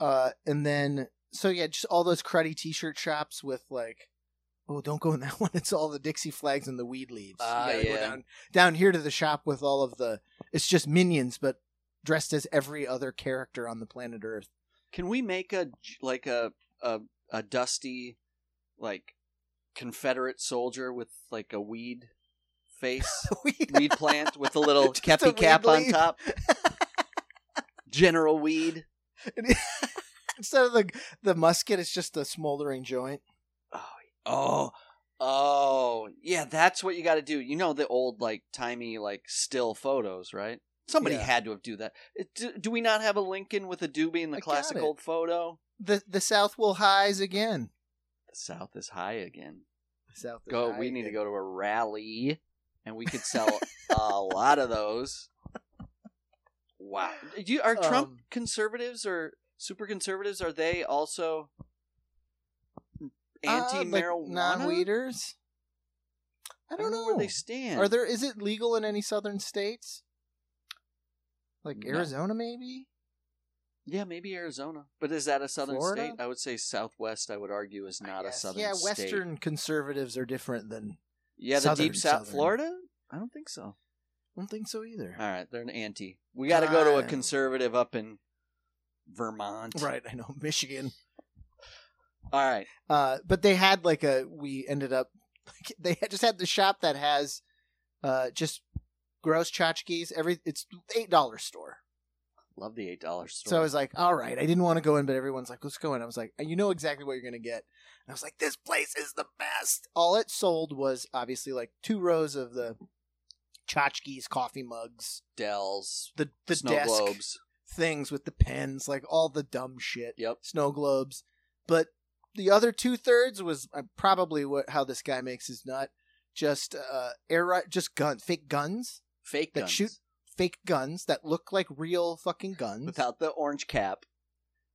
uh and then so yeah just all those cruddy t-shirt shops with like oh don't go in that <laughs> one it's all the dixie flags and the weed leaves Ah, you gotta yeah. go down down here to the shop with all of the it's just minions but dressed as every other character on the planet earth Can we make a like a a a dusty like Confederate soldier with like a weed face, <laughs> Weed- weed plant with a little <laughs> kepi cap on leaf. top? General Weed. instead of the the musket it's just a smoldering joint Oh, oh, yeah. That's what you got to do. You know the old like timey like still photos, right? Somebody Yeah. had to have do that. Do, do we not have a Lincoln with a doobie in the I classic old photo? the the south will highs again The South is high again. the south is Go. We need to go to a rally, and we could sell <laughs> a lot of those. Wow. Do you, are Trump Um, conservatives or super conservatives? Are they also Uh, anti like marijuana? non-weeders i don't know where they stand. Are there? Is it legal in any southern states? Like No. Arizona, maybe. Yeah, maybe Arizona. But is that a southern Florida? state? I would say Southwest. I would argue is not a southern Yeah, state. Western conservatives are different than. Yeah, the deep south, southern. Florida. I don't think so. I don't think so either. All right, they're an anti. We got to go to a Uh, conservative up in Vermont. Right, I know Michigan. All right. Uh, but they had like a. We ended up. <laughs> They had, just had the shop that has, uh, just gross tchotchkes. Every it's eight dollar store. Love the eight dollars store. So I was like, all right. I didn't want to go in, but everyone's like, let's go in. I was like, you know exactly what you're going to get. And I was like, this place is the best. All it sold was obviously like two rows of the tchotchkes, coffee mugs, Dell's, the, the snow desk globes. things with the pens, like all the dumb shit. Yep. Snow globes. But the other two thirds was uh, probably what how this guy makes his nut. Just uh, air, ri- just gun, fake guns, Fake guns that guns. shoot- fake guns that look like real fucking guns. without the orange cap.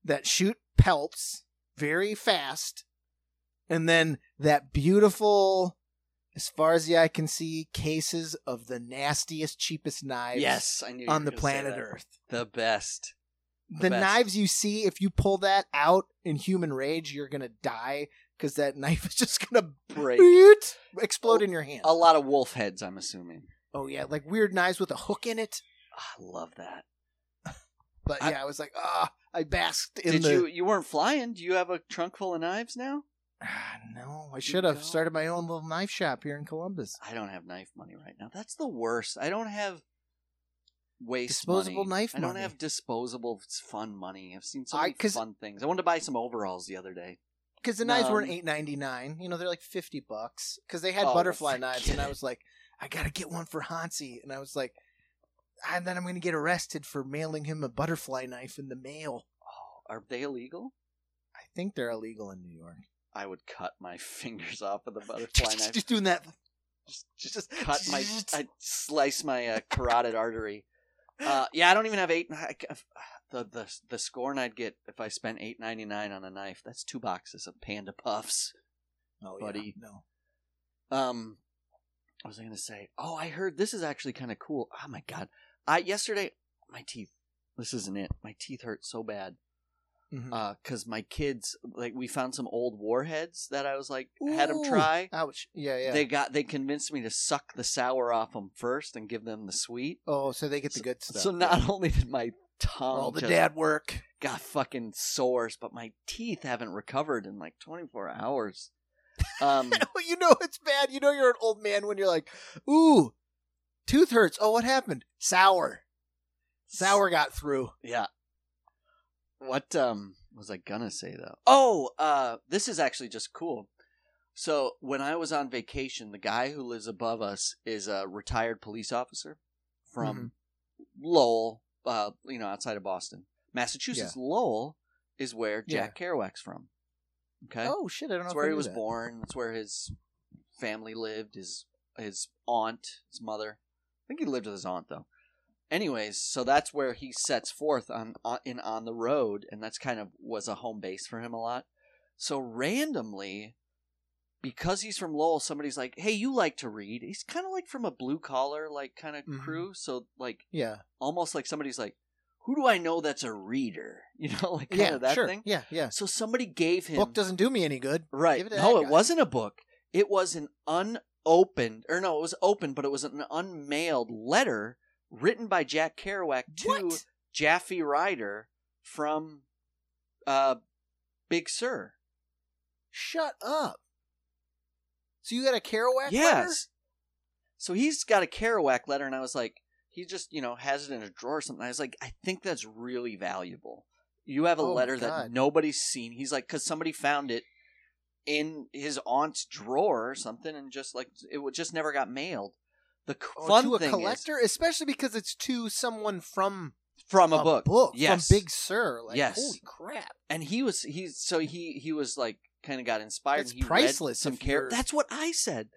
that shoot pelts very fast, and then that beautiful, as far as the eye can see, cases of the nastiest, cheapest knives Yes, I knew on the planet. Earth. The best. The best. knives you see, if you pull that out in human rage, you're gonna die because that <laughs> knife is just gonna Break. explode in your hand. A lot of wolf heads, I'm assuming. Oh yeah, like weird knives with a hook in it. Ah, I love that. <laughs> But I- yeah, I was like, ah, I basked in Did the. you? You weren't flying. Do you have a trunk full of knives now? Ah, no, I should have started my own little knife shop here in Columbus. I don't have knife money right now. That's the worst. I don't have waste Disposable money. knife I don't money. have disposable fun money. I've seen so I- many 'cause- fun things. I wanted to buy some overalls the other day. Because the knives weren't Um, eight ninety nine. You know, they're like fifty bucks. Because they had Oh, butterfly knives, and I it. was like, I gotta get one for Hansi, and I was like, and then I'm gonna get arrested for mailing him a butterfly knife in the mail. Oh, are they illegal? I think they're illegal in New York. I would cut my <laughs> fingers off with a <laughs> butterfly knife. Just doing that. just, just, just- cut my, <laughs> I slice my uh, carotid artery. Uh, yeah, I don't even have eight. I, <sighs> the the the scorn I'd get if I spent eight ninety nine on a knife. That's two boxes of Panda Puffs. Oh, buddy. Yeah, no. Um, what was I gonna say? Oh, I heard this is actually kind of cool. Oh my god! I yesterday my teeth. This isn't it. My teeth hurt so bad. Because my kids like we found some old warheads that I was like had them try. Ouch. Yeah, yeah. They got they convinced me to suck the sour off them first and give them the sweet. oh, so they get the good stuff. So not <laughs> only did my tongue all the just dad work. got fucking sores, but my teeth haven't recovered in like 24 hours. <laughs> Um, you know it's bad. You know you're an old man when you're like, ooh, tooth hurts. Oh, what happened? Sour. Sour got through. yeah. What um was I gonna say though? Oh, uh, this is actually just cool. So when I was on vacation, the guy who lives above us is a retired police officer from Lowell, uh, you know, outside of Boston, Massachusetts. Lowell is where Jack Kerouac's from. Okay, Oh shit! I don't know. That's where he was that. born. That's where his family lived. His his aunt, his mother. I think he lived with his aunt though. Anyways, so that's where he sets forth on, on in on the road, and that's kind of was a home base for him a lot. So randomly, because he's from Lowell, somebody's like, "Hey, you like to read?" He's kind of like from a blue collar like kind of Mhm. crew. So like Yeah. almost like somebody's like, "Who do I know that's a reader?" <laughs> You know, like kind Yeah. of that sure. thing. Yeah. Yeah. So somebody gave him Book doesn't do me any good. Right. It no, it guy. wasn't a book. It was an unopened, or no, it was open, but it was an unmailed letter written by Jack Kerouac to What? Japhy Ryder from uh, Big Sur. Shut up. So you got a Kerouac letter? Yes. So he's got a Kerouac letter, and I was like, he just, you know, has it in a drawer or something. I was like, I think that's really valuable. You have a Oh letter that nobody's seen. He's like, because somebody found it in his aunt's drawer or something, and just like it just never got mailed. The Oh, fun to a thing collector, especially because it's to someone from from a, book, yes, from Big Sur. Like, Yes. holy crap! and he was he's so he he was like kind of got inspired. He priceless some if That's what I said.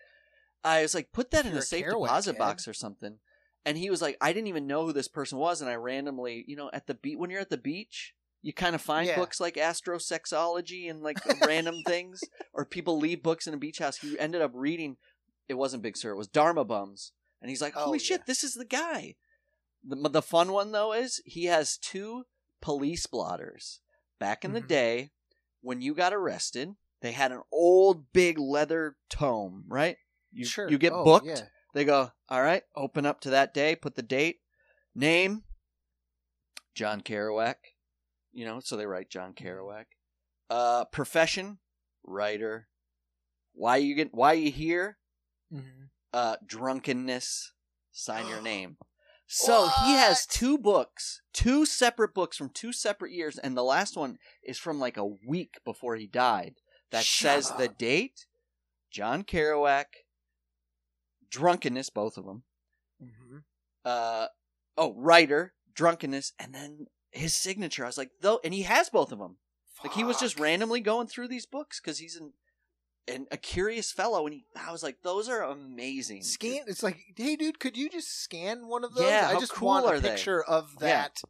I was like, put that in a a safe Kerouac deposit head. box or something. And he was like, I didn't even know who this person was, and I randomly, you know, at the beach when you're at the beach, you kind of find Yeah. books like astrosexology and like <laughs> random things, or people leave books in a beach house. He ended up reading. It wasn't Big Sur. It was Dharma Bums, and he's like, Oh, "Holy shit, yeah. this is the guy." The the fun one though is he has two police blotters. Back in the Mhm. day, when you got arrested, they had an old big leather tome, right? You, sure. You get Oh, booked. Yeah. They go, all right, open up to that day, put the date, name, John Kerouac. You know, so they write John Kerouac. Uh, profession, writer. Why you get? Why you here? Mhm. Uh, drunkenness. Sign your <gasps> name. So he has two books, two separate books from two separate years, and the last one is from like a week before he died. That Shut says the date, John Kerouac, drunkenness, both of them. Mhm. Uh, oh, writer, drunkenness, and then his signature. I was like, though, and he has both of them. Like he was just randomly going through these books because he's an, an a curious fellow, and he. I was like, those are amazing. Scan. It's like, hey, dude, could you just scan one of those? Yeah, I just cool want a they? picture of Yeah. that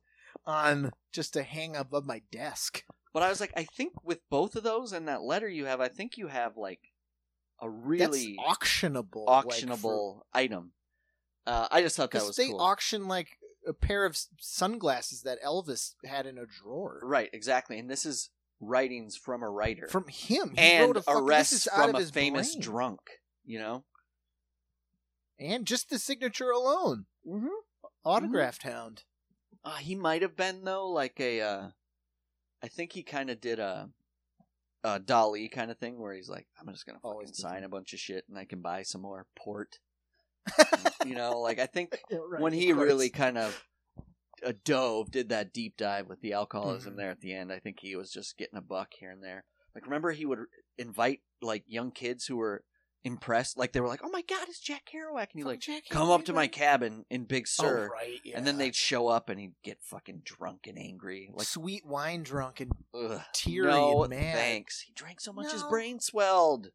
on just to hang above my desk. But I was like, I think with both of those and that letter you have, I think you have like a really That's auctionable. like, for- auctionable item. Uh, I just thought that was they cool. auction like a pair of sunglasses that Elvis had in a drawer right, exactly. And this is writings from a writer from him. He and wrote fucking, arrests from a famous brain. drunk. You know, and just the signature alone, mm-hmm. autographed hound. uh, he might have been though, like a. Uh, I think he kind of did a, a Dali kind of thing where he's like, I'm just gonna Always sign a bunch of shit and I can buy some more port. <laughs> you know, like I think Yeah, <laughs> right, when he really kind of uh, dove, did that deep dive with the alcoholism Mhm. there at the end, I think he was just getting a buck here and there. Like, remember he would invite like young kids who were impressed, like they were like, "Oh my god, it's Jack Kerouac," and he like, Jack "Come up to my cabin in Big Sur," Oh, right, yeah. and then they'd show up and he'd get fucking drunk and angry, like. sweet wine drunk and Ugh. teary no, and mad. thanks. He drank so much his No. brain swelled.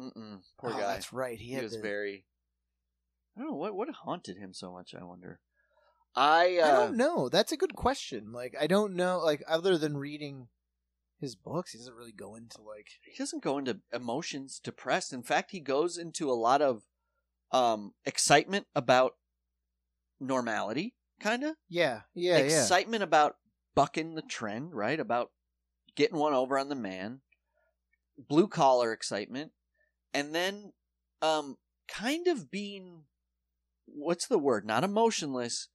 Mm-mm, poor oh, guy. That's right. He, He, had was the- very. I don't know what what haunted him so much. I wonder. I uh, I don't know. That's a good question. Like, I don't know. Like, other than reading his books, he doesn't really go into like. he doesn't go into emotions, depressed. In fact, he goes into a lot of um excitement about normality, kind of Yeah, yeah, yeah. excitement about bucking the trend, right? About getting one over on the man, blue collar excitement, and then um kind of being what's the word? Not emotionless,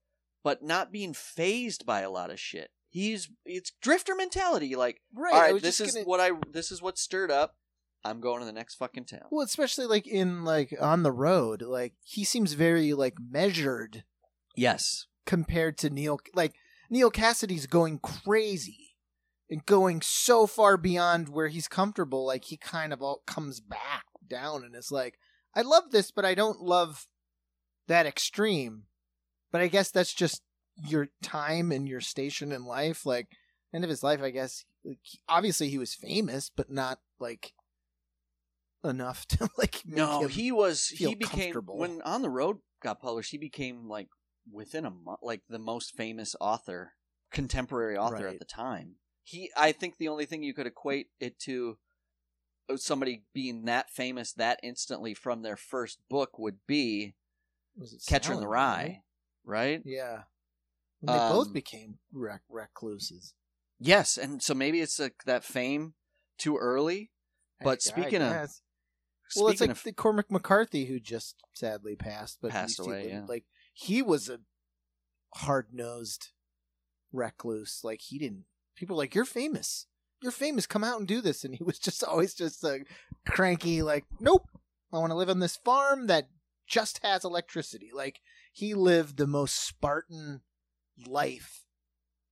but not being phased by a lot of shit. He's it's drifter mentality. Like, Right. all right, this is gonna- what I this is what stirred up. I'm going to the next fucking town. Well, especially like in like on the road, like he seems very like measured Yes, compared to Neal. Like Neal Cassady's going crazy and going so far beyond where he's comfortable. Like he kind of all comes back down and is like, I love this, but I don't love that extreme. But I guess that's just your time and your station in life. Like end of his life, I guess. Like, obviously, he was famous, but not like enough <laughs> to like make no, he was he became when on the road got published. He became like within a month, like the most famous author, contemporary author Right. at the time. He, I think, the only thing you could equate it to uh, somebody being that famous that instantly from their first book would be was it Catcher in the Rye, right? Yeah. When they both Um, became rec- recluses. Yes, and so maybe it's like that fame too early. But I- speaking I of- well, it's like of the Cormac McCarthy who just sadly passed, but Passed he away, lived- yeah. Like he was a hard nosed recluse. Like he didn't. People were like you're famous. You're famous. Come out and do this. And he was just <laughs> always just a cranky. Like nope. I want to live on this farm that just has electricity. Like he lived the most Spartan life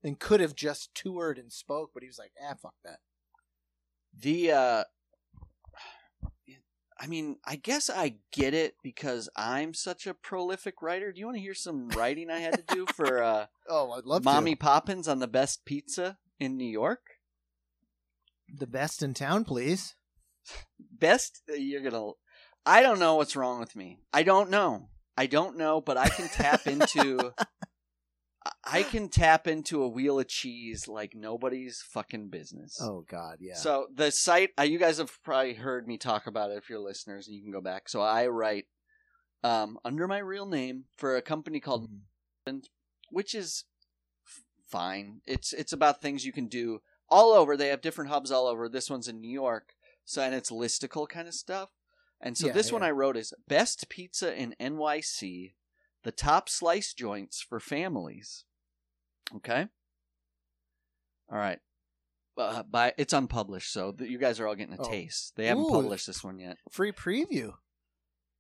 and could have just toured and spoke, but he was like, ah, fuck that. the uh I mean, I guess I get it because I'm such a prolific writer. Do you want to hear some writing I had to do for uh <laughs> Oh, I'd love Mommy to. Poppins on the best pizza in New York? The best in town, please. <laughs> Best you're to I don't know what's wrong with me. I don't know. I don't know, but I can tap into <laughs> I can tap into a wheel of cheese like nobody's fucking business. Oh God, yeah. So the site, uh, you guys have probably heard me talk about it if you're listeners, and you can go back. So I write um, under my real name for a company called, Mhm. which is f- fine. It's it's about things you can do all over. They have different hubs all over. This one's in New York, so and it's listicle kind of stuff. And so Yeah, this one. I wrote is best pizza in NYC, the top slice joints for families. Okay. All right. Uh, by it's unpublished, so th- you guys are all getting a Oh. taste. They haven't Ooh. published this one yet. Free preview.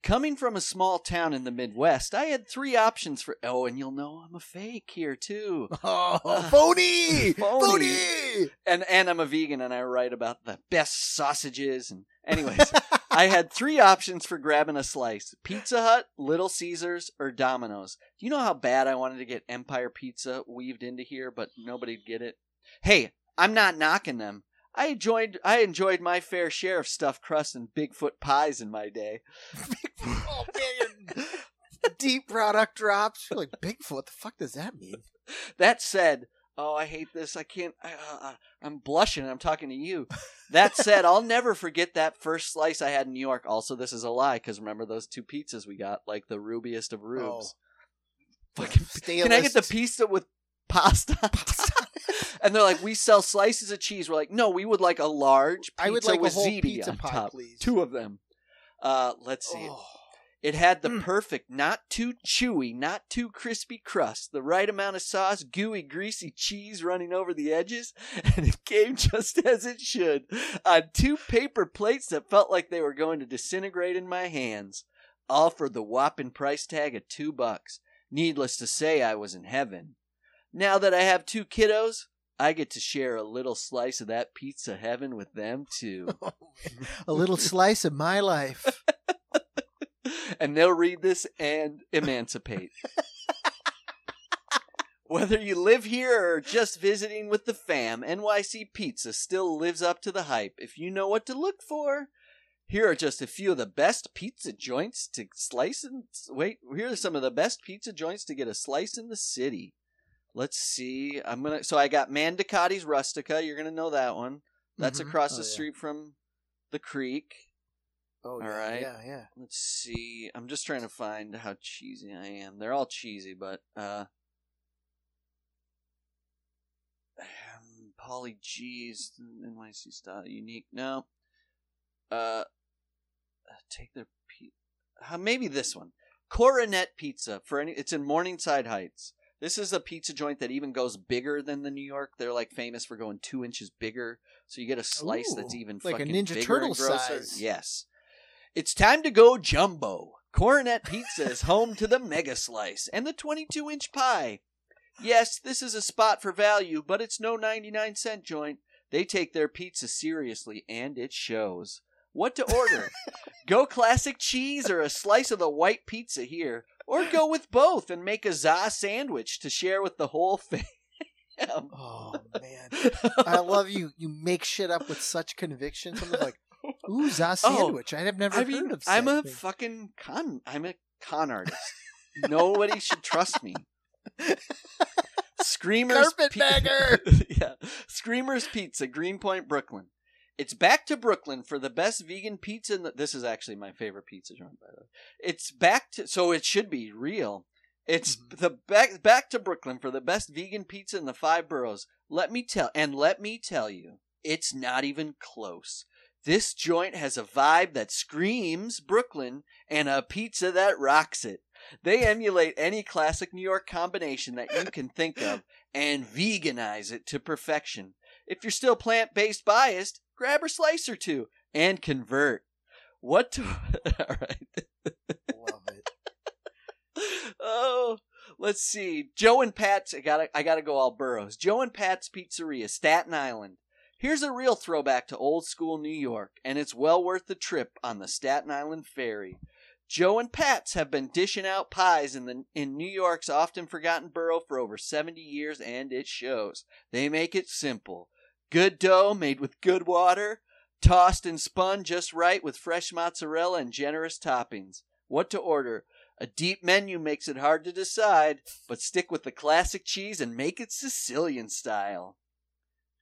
Coming from a small town in the Midwest, I had three options for. Oh, and you'll know I'm a fake here too. <laughs> Oh, <laughs> Uh, phony! phony. phony! And and I'm a vegan, and I write about the best sausages. And anyways, <laughs> I had three options for grabbing a slice: Pizza Hut, Little Caesars, or Domino's. Do you know how bad I wanted to get Empire Pizza weaved into here, but nobody'd get it? Hey, I'm not knocking them. I enjoyed I enjoyed my fair share of stuffed crust and Bigfoot pies in my day. oh man, <laughs> deep product drops. You're like Bigfoot. What the fuck does that mean? That said, oh, I hate this. I can't. I, uh, I'm blushing. I'm talking to you. That said, I'll never forget that first slice I had in New York. Also, this is a lie because remember those two pizzas we got, like the rubiest of rubes. Fucking. <laughs> <laughs> Can I get the pizza with pasta? <laughs> pasta. and they're like, we sell slices of cheese. We're like, no, we would like a large pizza I would like a with whole pizza on pie, top. please. Two of them. Uh, let's see. Oh, It had the Mm. perfect, not too chewy, not too crispy crust, the right amount of sauce, gooey, greasy cheese running over the edges, <laughs> and it came just <laughs> as it should on two paper plates that felt like they were going to disintegrate in my hands. All for the whopping price tag of two bucks. Needless to say, I was in heaven. Now that I have two kiddos, I get to share a little slice of that pizza heaven with them too. <laughs> a little slice of my life. <laughs> and they'll read this and emancipate. <laughs> Whether you live here or just visiting with the fam, NYC Pizza still lives up to the hype. If you know what to look for, here are just a few of the best pizza joints to slice and wait. Here are some of the best pizza joints to get a slice in the city. Let's see. I'm gonna. So I got Mandicotti's Rustica. You're gonna know that one. That's Mhm. across Oh, the yeah. street from the creek. Oh, All yeah, right. Yeah, yeah. Let's see. I'm just trying to find how cheesy I am. They're all cheesy, but uh <sighs> Holly G's NYC style unique. No. Uh, take their pe- uh, maybe this one. Coronet Pizza for any. It's in Morningside Heights. This is a pizza joint that even goes bigger than the New York. They're like famous for going two inches bigger, so you get a slice that's Ooh, even like a Ninja Turtle size. Yes, it's time to go jumbo. Coronet Pizza is home to the mega slice and the 22 inch pie. Yes, this is a spot for value, but it's no 99 cent joint. They take their pizza seriously, and it shows. What to order? <laughs> go classic cheese or a slice of the white pizza here, or go with both and make a za sandwich to share with the whole <laughs> fam. Oh man, I love you. You make shit up with such conviction. Someone's like, "Ooh, za sandwich." I have never I heard mean, of. I'm a thing. fucking con. I'm a con artist. Nobody should trust me. <laughs> Screamers Carpetbagger! <laughs> yeah, Screamers Pizza, Greenpoint, Brooklyn. It's back to Brooklyn for the best vegan pizza. In the, this is actually my favorite pizza joint, by the way. It's back to so it should be real. It's Mhm. the back back to Brooklyn for the best vegan pizza in the five boroughs. Let me tell and let me tell you, it's not even close. This joint has a vibe that screams Brooklyn and a pizza that rocks it. They emulate any classic New York combination that you can think <laughs> of and veganize it to perfection. If you're still plant based biased, grab a slice or two and convert. What to. <laughs> All right. Love it. <laughs> oh, let's see. Joe and Pat's. I gotta, I gotta go all boroughs. Joe and Pat's Pizzeria, Staten Island. Here's a real throwback to old school New York, and it's well worth the trip on the Staten Island Ferry. Joe and Pat's have been dishing out pies in the in New York's often forgotten borough for over 70 years, and it shows. They make it simple. Good dough made with good water, tossed and spun just right with fresh mozzarella and generous toppings. What to order? A deep menu makes it hard to decide, but stick with the classic cheese and make it Sicilian style.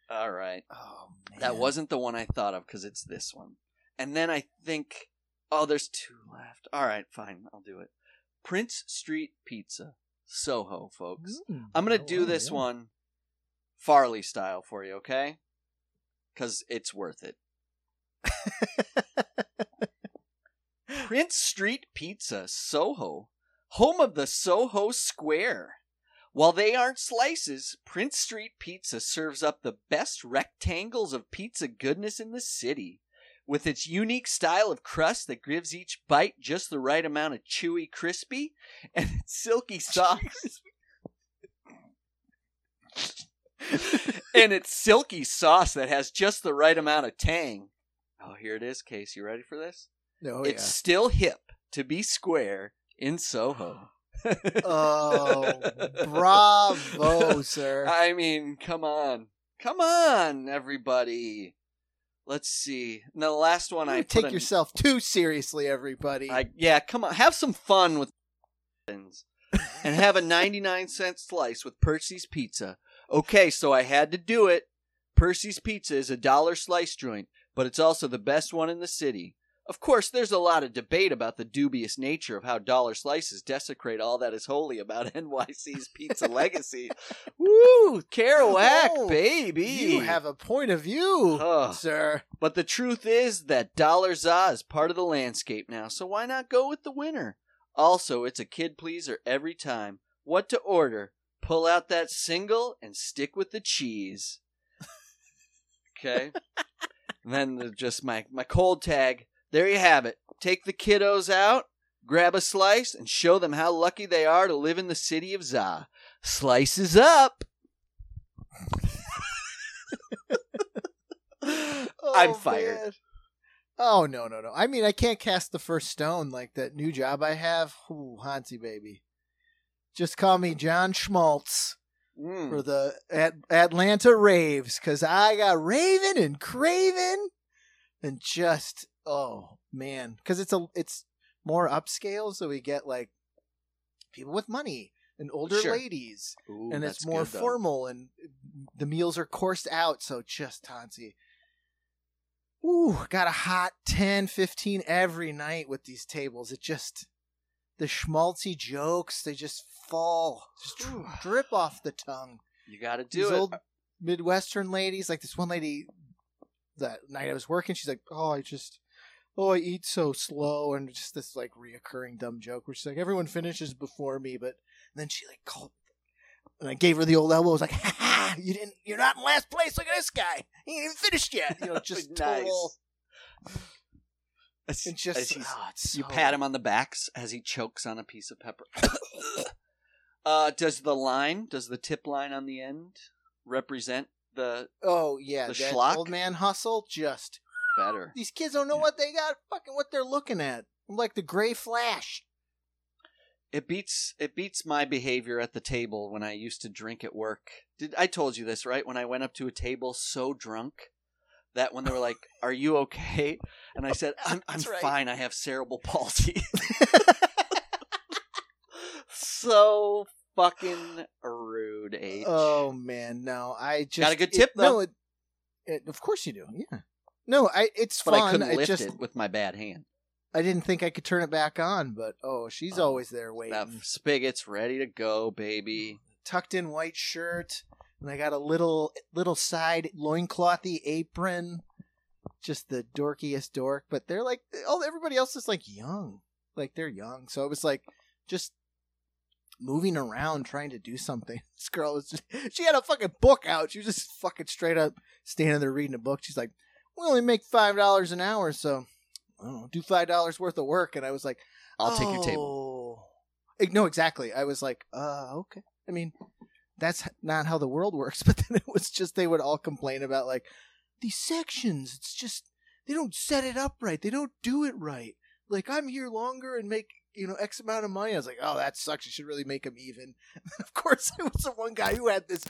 All right. Oh man, That wasn't the one I thought of because it's this one. And then I think, oh, there's two left. All right, fine, I'll do it. Prince Street Pizza, Soho, folks. Ooh, I'm gonna oh, do this yeah. one Farley style for you, okay? Because it's worth it. <laughs> Prince Street Pizza, Soho, home of the Soho Square. While they aren't slices, Prince Street Pizza serves up the best rectangles of pizza goodness in the city. With its unique style of crust that gives each bite just the right amount of chewy crispy and its silky sauce. <laughs> and its silky sauce that has just the right amount of tang. Oh, here it is, Case. You ready for this? No, oh it's still hip to be square in Soho. <gasps> <laughs> Oh, <laughs> bravo, sir. I mean, come on. Come on, everybody. Let's see. Now, the last one I take in- yourself too seriously, everybody. I, yeah, come on. Have some fun with and have a 99 cent slice with Percy's Pizza. Okay, so I had to do it. Percy's Pizza is a dollar slice joint, but it's also the best one in the city. Of course, there's a lot of debate about the dubious nature of how dollar slices desecrate all that is holy about <laughs> NYC's pizza legacy. <laughs> Woo! Kerouac, Oh, baby! you have a point of view, sir. But the truth is that Dollar Za is part of the landscape now, so why not go with the winner? Also, it's a kid pleaser every time. What to order? Pull out that single and stick with the cheese. <laughs> Okay? and then the- just my, my cold tag. There you have it. Take the kiddos out, grab a slice, and show them how lucky they are to live in the city of Za. Slices up! <laughs> I'm Oh, fired. man. Oh no, no, no! I mean, I can't cast the first stone like that new job I have. Ooh, Hansi baby. Just call me John Schmaltz Mm. for the at Atlanta raves, cause I got raving and craving, and just oh man, cause it's a it's more upscale, so we get like people with money and older Sure. ladies, Ooh, and it's more good, formal and the meals are coursed out so just Hansi. Ooh, got a hot 10, 15 every night with these tables. It just the schmaltzy jokes, they just fall, just Ooh. drip off the tongue. You got to These do it. old Midwestern ladies. Like this one lady that night I was working, she's like, "Oh, I just, oh, I eat so slow," and just this like reoccurring dumb joke where she's like, "Everyone finishes before me," but then she like called. And I gave her the old elbow. I was like, ha, ha, "You didn't. You're not in last place. Look at this guy. He ain't even finished yet." You know, <laughs> just Nice. total. As- It's just oh, it's you pat him on the backs as he chokes on a piece of pepper. <coughs> uh, does the line, does the tip line on the end represent the Oh yeah, The schlock? old man hustle. Just better? these kids don't know Yeah. what they got. Fucking what they're looking at. I'm like the gray flash. It beats it beats my behavior at the table when I used to drink at work. Did I told you this right? When I went up to a table so drunk that when they were like, "Are you okay?" and I said, "I'm I'm right. fine. I have cerebral palsy." <laughs> so fucking rude, H. Oh man, no. I just got a good it- tip, No, though? it, it, of course you do. Yeah. No, I. It's but fun. I couldn't I lift just it with my bad hand. I didn't think I could turn it back on, but oh, she's Oh, always there That waiting. spigot's ready to go, baby. Tucked in white shirt, and I got a little little side loinclothy apron. Just the dorkiest dork, but they're like all everybody else is like young. Like they're young. So it was like just moving around trying to do something. <laughs> This girl was just she had a fucking book out. She was just fucking straight up standing there reading a book. She's like, We only make five dollars an hour, so I don't know, do five dollars worth of work. And I was like, I'll take your table. "Oh." No, exactly. I was like, uh, okay. I mean, that's not how the world <laughs> works. But then it was just they would all complain about like these sections. It's just they don't set it up right. They don't do it right. Like I'm here longer and make you know X amount of money. I was like, oh, that sucks. You should really make them even. <laughs> of course, <laughs> I was the one guy who had this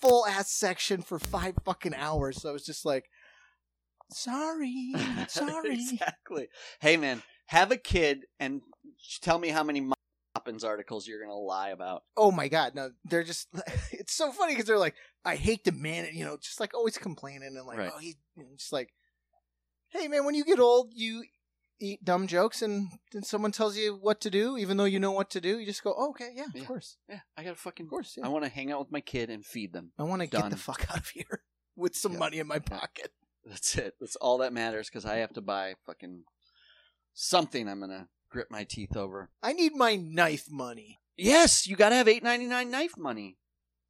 full ass section for five fucking hours. So I was just like, sorry, <laughs> sorry. exactly. Hey, man, have a kid and tell me how many Moppins articles you're gonna lie about. Oh my god, no, they're just <laughs> it's so funny because they're like, I hate the man, you know, just like always complaining and like, Right. oh, he just like, hey man, when you get old, you eat dumb jokes and then someone tells you what to do, even though you know what to do, you just go, oh, okay, yeah, Yeah. of course, Yeah, I gotta fucking. of course, yeah. I want to hang out with my kid and feed them. I want to get the fuck <laughs> out of here with some Yeah. money in my pocket. That's it. That's all that matters because I have to buy fucking something. I'm gonna grit my teeth over. I need my knife money. Yes, you gotta have eight ninety nine knife money.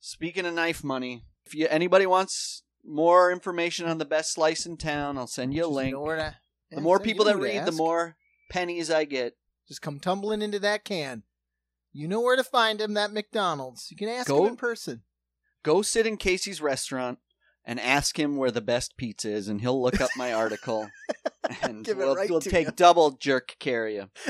Speaking of knife money, if you anybody wants more information on the best slice in town, I'll send you a Just link. to- The more people that read, the more pennies I get. Just come tumbling into that can. You know where to find him. That McDonald's. You can ask Go- him in person. Go sit in Casey's restaurant and ask him where the best pizza is, and he'll look up my article, <laughs> and Give we'll, right we'll to take you. double jerk carry you. <laughs>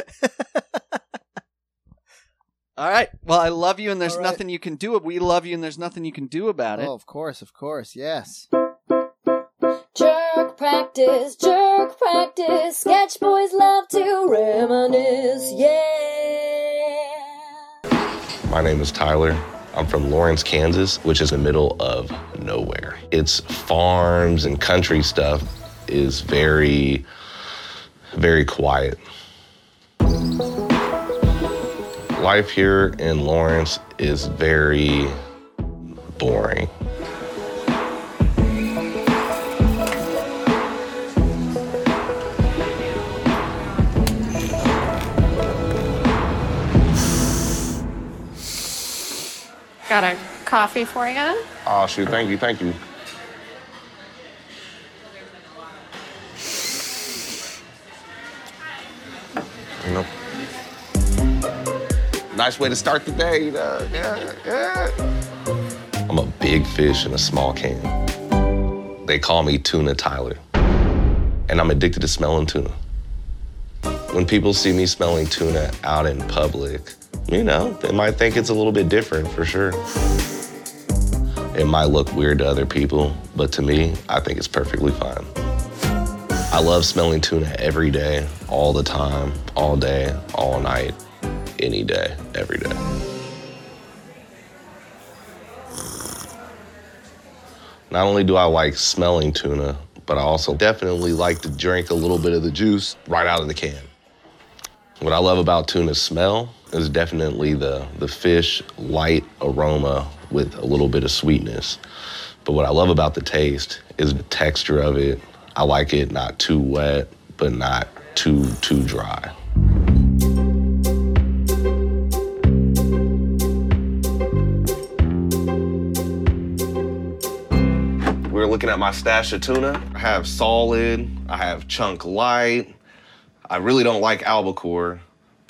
All right. Well, I love you, and there's All right. nothing you can do. We love you, and there's nothing you can do about it. Oh, of course, of course, yes. Jerk practice, jerk practice. Sketch boys love to reminisce, yeah. My name is Tyler. I'm from Lawrence, Kansas, which is in the middle of nowhere. It's farms and country stuff is very, very quiet. Life here in Lawrence is very boring. Got a coffee for you? Oh, ah, shoot, thank you, thank you. You know, nice way to start the day. You know? Yeah, yeah. I'm a big fish in a small can. They call me Tuna Tyler, and I'm addicted to smelling tuna. When people see me smelling tuna out in public, you know, they might think it's a little bit different for sure. It might look weird to other people, but to me, I think it's perfectly fine. I love smelling tuna every day, all the time, all day, all night, any day, every day. Not only do I like smelling tuna, but I also definitely like to drink a little bit of the juice right out of the can. What I love about tuna's smell is definitely the, the fish light aroma with a little bit of sweetness. But what I love about the taste is the texture of it. I like it not too wet, but not too too dry. We're looking at my stash of tuna. I have solid, I have chunk light. I really don't like albacore,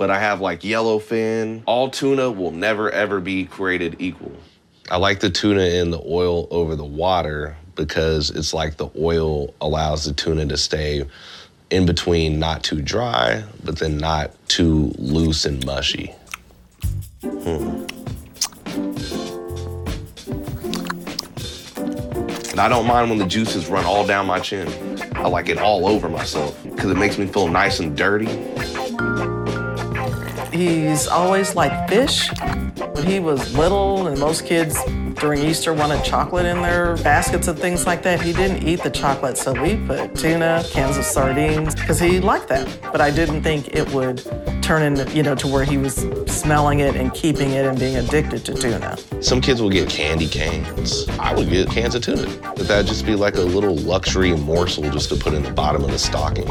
but I have like yellowfin. All tuna will never ever be created equal. I like the tuna in the oil over the water because it's like the oil allows the tuna to stay in between not too dry, but then not too loose and mushy. Hmm. And I don't mind when the juices run all down my chin. I like it all over myself because it makes me feel nice and dirty. He's always liked fish. When he was little, and most kids during Easter wanted chocolate in their baskets and things like that, he didn't eat the chocolate, so we put tuna, cans of sardines, because he liked that. But I didn't think it would turn into, you know, to where he was smelling it and keeping it and being addicted to tuna. Some kids will get candy canes. I would get cans of tuna. But that'd just be like a little luxury morsel just to put in the bottom of the stocking.